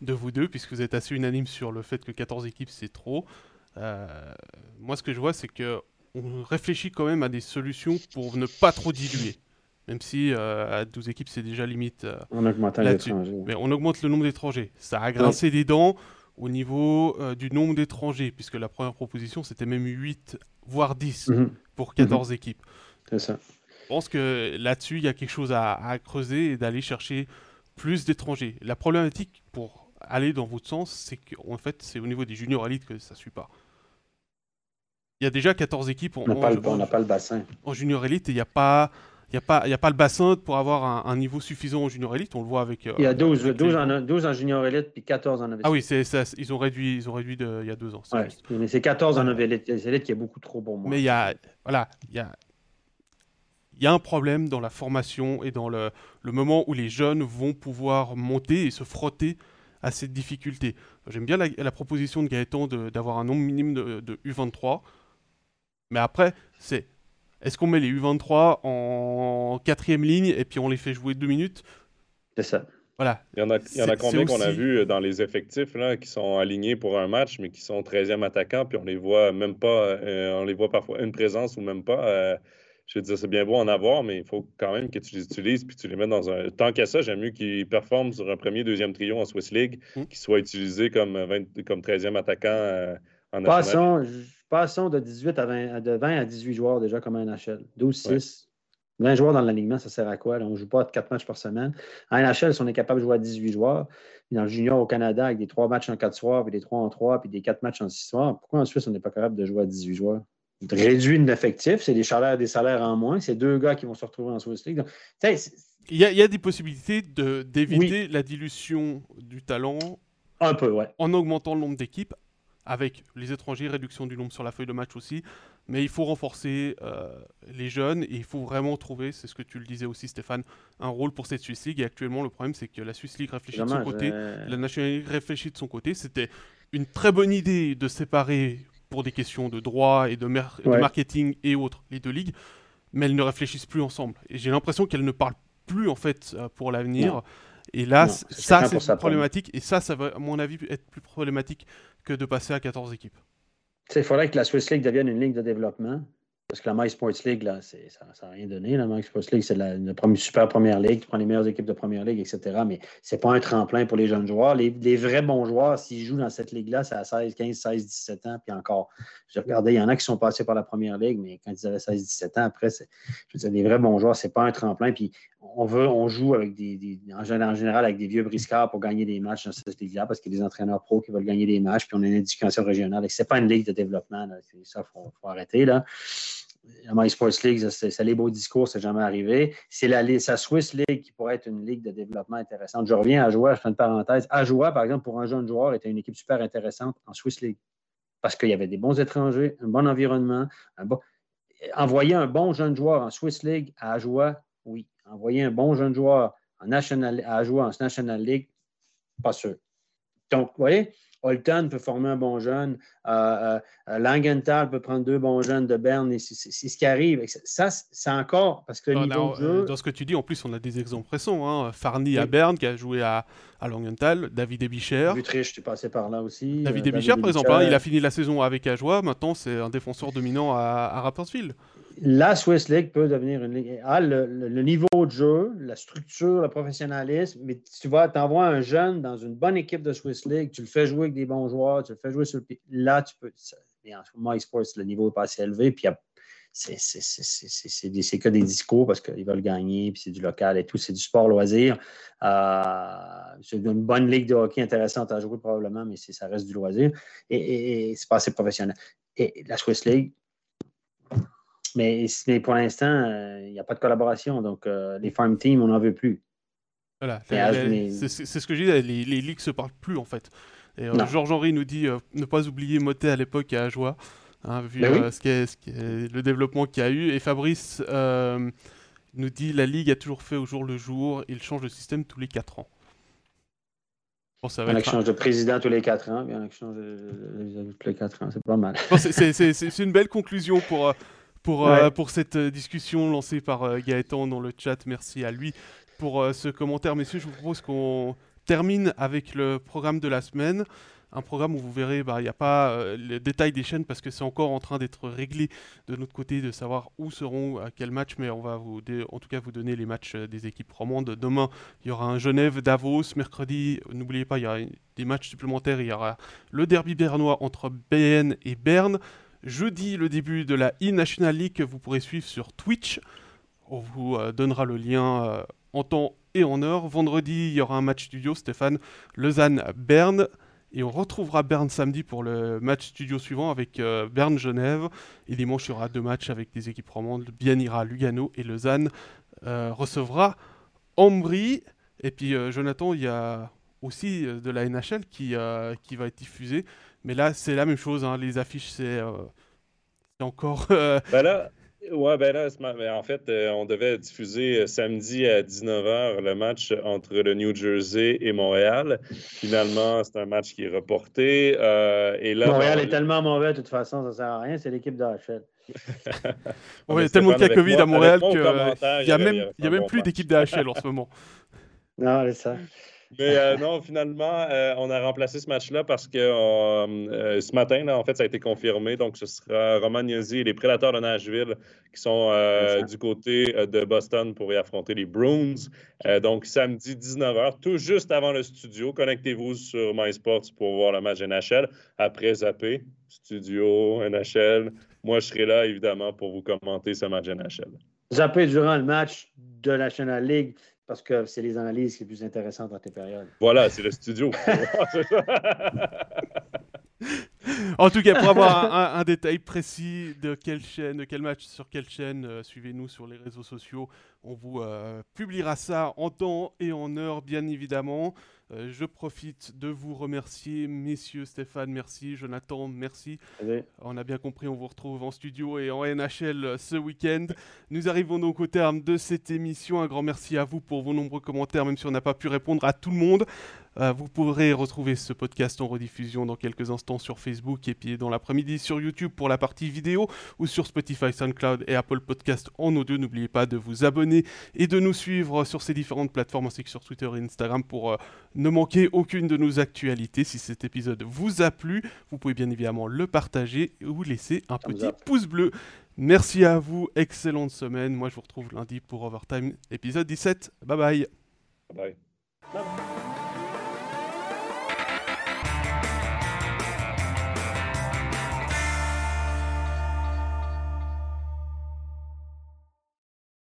Speaker 1: De vous deux, puisque vous êtes assez unanime sur le fait que 14 équipes, c'est trop. Euh, moi, ce que je vois, c'est que on réfléchit quand même à des solutions pour ne pas trop diluer. Même si euh, à 12 équipes, c'est déjà limite. Euh,
Speaker 3: on augmente
Speaker 1: Mais on augmente le nombre d'étrangers. Ça a grincé des dents au niveau du nombre d'étrangers, puisque la première proposition, c'était même 8, voire 10 mhm. pour 14 mhm. équipes.
Speaker 3: C'est ça.
Speaker 1: Je pense que là-dessus, il y a quelque chose à, à creuser et d'aller chercher plus d'étrangers. La problématique pour aller dans votre sens, c'est qu'en fait, c'est au niveau des juniors élites que ça ne suit pas. Il y a déjà 14 équipes.
Speaker 3: on n'a pas, le bassin.
Speaker 1: En junior élite, il n'y a pas il n'y a, pas, a pas le bassin pour avoir un, niveau suffisant en junior élite. On le voit avec.
Speaker 3: il y a 12, 12, en, 12 en, junior élite puis 14 en novice.
Speaker 1: Ah oui, c'est, ils ont réduit, ils ont réduit de, il y a deux ans.
Speaker 3: Ouais, mais c'est 14 en novice élite qui est beaucoup trop moi.
Speaker 1: Mais il y a, voilà, il y a, il y a un problème dans la formation et dans le, le, moment où les jeunes vont pouvoir monter et se frotter à cette difficulté. J'aime bien la, proposition de Gaëtan d'avoir un nombre minime de, de U23. Mais après, c'est est-ce qu'on met les U23 en quatrième ligne et puis on les fait jouer deux minutes?
Speaker 3: C'est ça.
Speaker 1: Voilà.
Speaker 2: Il y en a, il y en a combien qu'on a vu dans les effectifs là, qui sont alignés pour un match, mais qui sont 13e attaquants, puis on les voit même pas, euh, on les voit parfois une présence ou même pas. Euh, je veux dire, c'est bien beau en avoir, mais il faut quand même que tu les utilises puis tu les mets dans un. Tant qu'à ça, j'aime mieux qu'ils performent sur un premier, deuxième trio en Swiss League, mmh. qu'ils soient utilisés comme, 20, comme 13e attaquant euh, en
Speaker 3: Passons, passons de, 18 à 20, de 20 à 18 joueurs déjà comme un NHL. 12, 6. 20 joueurs dans l'alignement, ça sert à quoi? on ne joue pas 4 matchs par semaine. En NHL, si on est capable de jouer à 18 joueurs, dans le junior au Canada, avec des 3 matchs en 4 soirs, puis des 3 en 3, puis des 4 matchs en 6 soirs, pourquoi en Suisse, on n'est pas capable de jouer à 18 joueurs? Réduire l'effectif, c'est des salaires, des salaires en moins. C'est deux gars qui vont se retrouver en Swiss League.
Speaker 1: il, y a, des possibilités d'éviter la dilution du talent
Speaker 3: un peu, ouais.
Speaker 1: en augmentant le nombre d'équipes avec les étrangers, réduction du nombre sur la feuille de match aussi. Mais il faut renforcer euh, les jeunes et il faut vraiment trouver, c'est ce que tu le disais aussi Stéphane, un rôle pour cette Swiss League. Et actuellement, le problème, c'est que la Swiss League réfléchit de son côté, la National League réfléchit de son côté. C'était une très bonne idée de séparer pour des questions de droit et de, marketing et autres les deux ligues, mais elles ne réfléchissent plus ensemble. Et j'ai l'impression qu'elles ne parlent plus en fait euh, pour l'avenir. Et là, ça, c'est problématique. Et ça, ça va, à mon avis, être plus problématique que de passer à 14 équipes.
Speaker 3: Il faudrait que la Swiss League devienne une ligue de développement. Parce que la My Sports League, là, ça n'a rien donné. La My Sports League, c'est la, super première ligue. Tu prends les meilleures équipes de première ligue, etc. Mais ce n'est pas un tremplin pour les jeunes joueurs. Les, vrais bons joueurs, s'ils jouent dans cette ligue-là, c'est à 16, 15, 16, 17 ans. Puis encore, j'ai regardé, il y en a qui sont passés par la première ligue, mais quand ils avaient 16, 17 ans, après, je veux dire, les vrais bons joueurs, ce n'est pas un tremplin. Puis on veut, on joue avec des, en, général, avec des vieux briscards pour gagner des matchs dans cette ligue-là, parce qu'il y a des entraîneurs pros qui veulent gagner des matchs, puis on a une éducation régionale. Ce n'est pas une ligue de développement. Ça, il faut, faut arrêter. Là la My Sports League, c'est les beaux discours, c'est jamais arrivé. C'est la Swiss League qui pourrait être une ligue de développement intéressante. Je reviens à Joie, je fais une parenthèse. À par exemple, pour un jeune joueur, était une équipe super intéressante en Swiss League. Parce qu'il y avait des bons étrangers, un bon environnement. Envoyer un bon jeune joueur en Swiss League à Ajoie, oui. Envoyer un bon jeune joueur en National, à Ajoie en National League, pas sûr. Donc, vous voyez, Holton peut former un bon jeune. Euh, euh, Langenthal peut prendre deux bons jeunes de Berne. C'est ce qui arrive. Ça, c'est encore parce que le niveau de jeu...
Speaker 1: Dans ce que tu dis, en plus, on a des exemples récents. Hein. Farny à Berne qui a joué à, à Langenthal, David Ebicher.
Speaker 3: Butrich, tu passé par là aussi.
Speaker 1: David euh, Ebicher, par exemple, hein, il a fini la saison avec Ajoie. Maintenant, c'est un défenseur dominant à, à Rapperswil
Speaker 3: la Swiss League peut devenir une ligue. Ah, le, niveau de jeu, la structure, le professionnalisme, mais tu vois, tu envoies un jeune dans une bonne équipe de Swiss League, tu le fais jouer avec des bons joueurs, tu le fais jouer sur le Là, tu peux. Mais en MySports, le niveau n'est pas assez élevé, puis c'est que des discours parce qu'ils veulent gagner, puis c'est du local et tout, c'est du sport loisir. Euh, c'est une bonne ligue de hockey intéressante à jouer probablement, mais ça reste du loisir. Et c'est pas assez professionnel. Et la Swiss League, mais, pour l'instant, euh, il n'y a pas de collaboration. Donc, euh, les farm teams, on n'en veut plus.
Speaker 1: Voilà. C'est ce que je dis, les, les ligues ne se parlent plus, en fait. Et euh, Georges-Henri nous dit ne pas oublier Motet à l'époque à Ajoie, hein, vu ben ce, le développement qu'il y a eu. Et Fabrice nous dit la Ligue a toujours fait au jour le jour, il change de système tous les 4 ans.
Speaker 3: Bon, ça va change de président tous les 4 ans, bien change de, tous les 4 ans, c'est pas mal.
Speaker 1: c'est une belle conclusion pour, pour, euh, pour cette euh, discussion lancée par euh, Gaëtan dans le chat. Merci à lui pour ce commentaire. Messieurs, je vous propose qu'on termine avec le programme de la semaine. Un programme où vous verrez, bah, il n'y a pas les détails des chaînes parce que c'est encore en train d'être réglé de notre côté de savoir où seront, à quel match, mais on va vous en tout cas vous donner les matchs des équipes romandes. Demain, il y aura un Genève-Davos. Mercredi, n'oubliez pas, il y aura des matchs supplémentaires. Il y aura le derby bernois entre BN et Berne. Jeudi, le début de la e-National League vous pourrez suivre sur Twitch. On vous euh, donnera le lien euh, en temps et en heure. Vendredi, il y aura un match studio, Stéphane, Lausanne-Berne. Et on retrouvera Berne samedi pour le match studio suivant avec euh, Berne-Genève. Et dimanche, il y aura deux matchs avec des équipes romandes. Bien ira Lugano et Lausanne recevra Ambry. Et puis, Jonathan, il y a aussi de la NHL qui, qui va être diffusée. Mais là, c'est la même chose. Hein. Les affiches, c'est encore.
Speaker 2: Ben là, Ouais, ben là, ben, en fait, euh, on devait diffuser euh, samedi à 19h le match entre le New Jersey et Montréal. Finalement, c'est un match qui est reporté. Euh, et là,
Speaker 3: Montréal est tellement mauvais, de toute façon, ça ne sert à rien. C'est l'équipe [LAUGHS]
Speaker 1: il y a tellement de cas COVID à Montréal qu'il n'y a, même, a même plus d'équipe d'AHL en ce moment.
Speaker 3: Non, c'est ça.
Speaker 2: Mais euh, non, finalement, euh, on a remplacé ce match-là parce que euh, ce matin, en fait, ça a été confirmé. Donc, ce sera Roman et les Prédateurs de Nashville qui sont du côté de Boston pour y affronter les Bruins. donc, samedi 19h, tout juste avant le studio. Connectez-vous sur MySports pour voir le match NHL. Après Zappé, studio, NHL. Moi, je serai là, évidemment, pour vous commenter ce match NHL.
Speaker 3: Zappé durant le match de la National League parce que c'est les analyses qui sont plus intéressantes dans tes périodes.
Speaker 2: Voilà, c'est le studio. [LAUGHS] [LAUGHS]
Speaker 1: en tout cas, pour avoir [LAUGHS] un, détail précis de quelle chaîne, de quel match, sur quelle chaîne, euh, suivez-nous sur les réseaux sociaux. On vous euh, publiera ça en temps et en heure, bien évidemment. Euh, je profite de vous remercier, messieurs Stéphane, merci, Jonathan, merci. On a bien compris, on vous retrouve en studio et en NHL ce week-end. Nous arrivons donc au terme de cette émission. Un grand merci à vous pour vos nombreux commentaires, même si on n'a pas pu répondre à tout le monde. Euh, vous pourrez retrouver ce podcast en rediffusion dans quelques instants sur Facebook et puis dans l'après-midi sur YouTube pour la partie vidéo ou sur Spotify, SoundCloud et Apple Podcast en audio. N'oubliez pas de vous abonner et de nous suivre sur ces différentes plateformes ainsi que sur Twitter et Instagram pour ne manquez aucune de nos actualités. Si cet épisode vous a plu, vous pouvez bien évidemment le partager ou laisser un petit pouce bleu. Merci à vous, excellente semaine. Moi je vous retrouve lundi pour Overtime épisode 17. Bye bye.
Speaker 2: Bye. bye.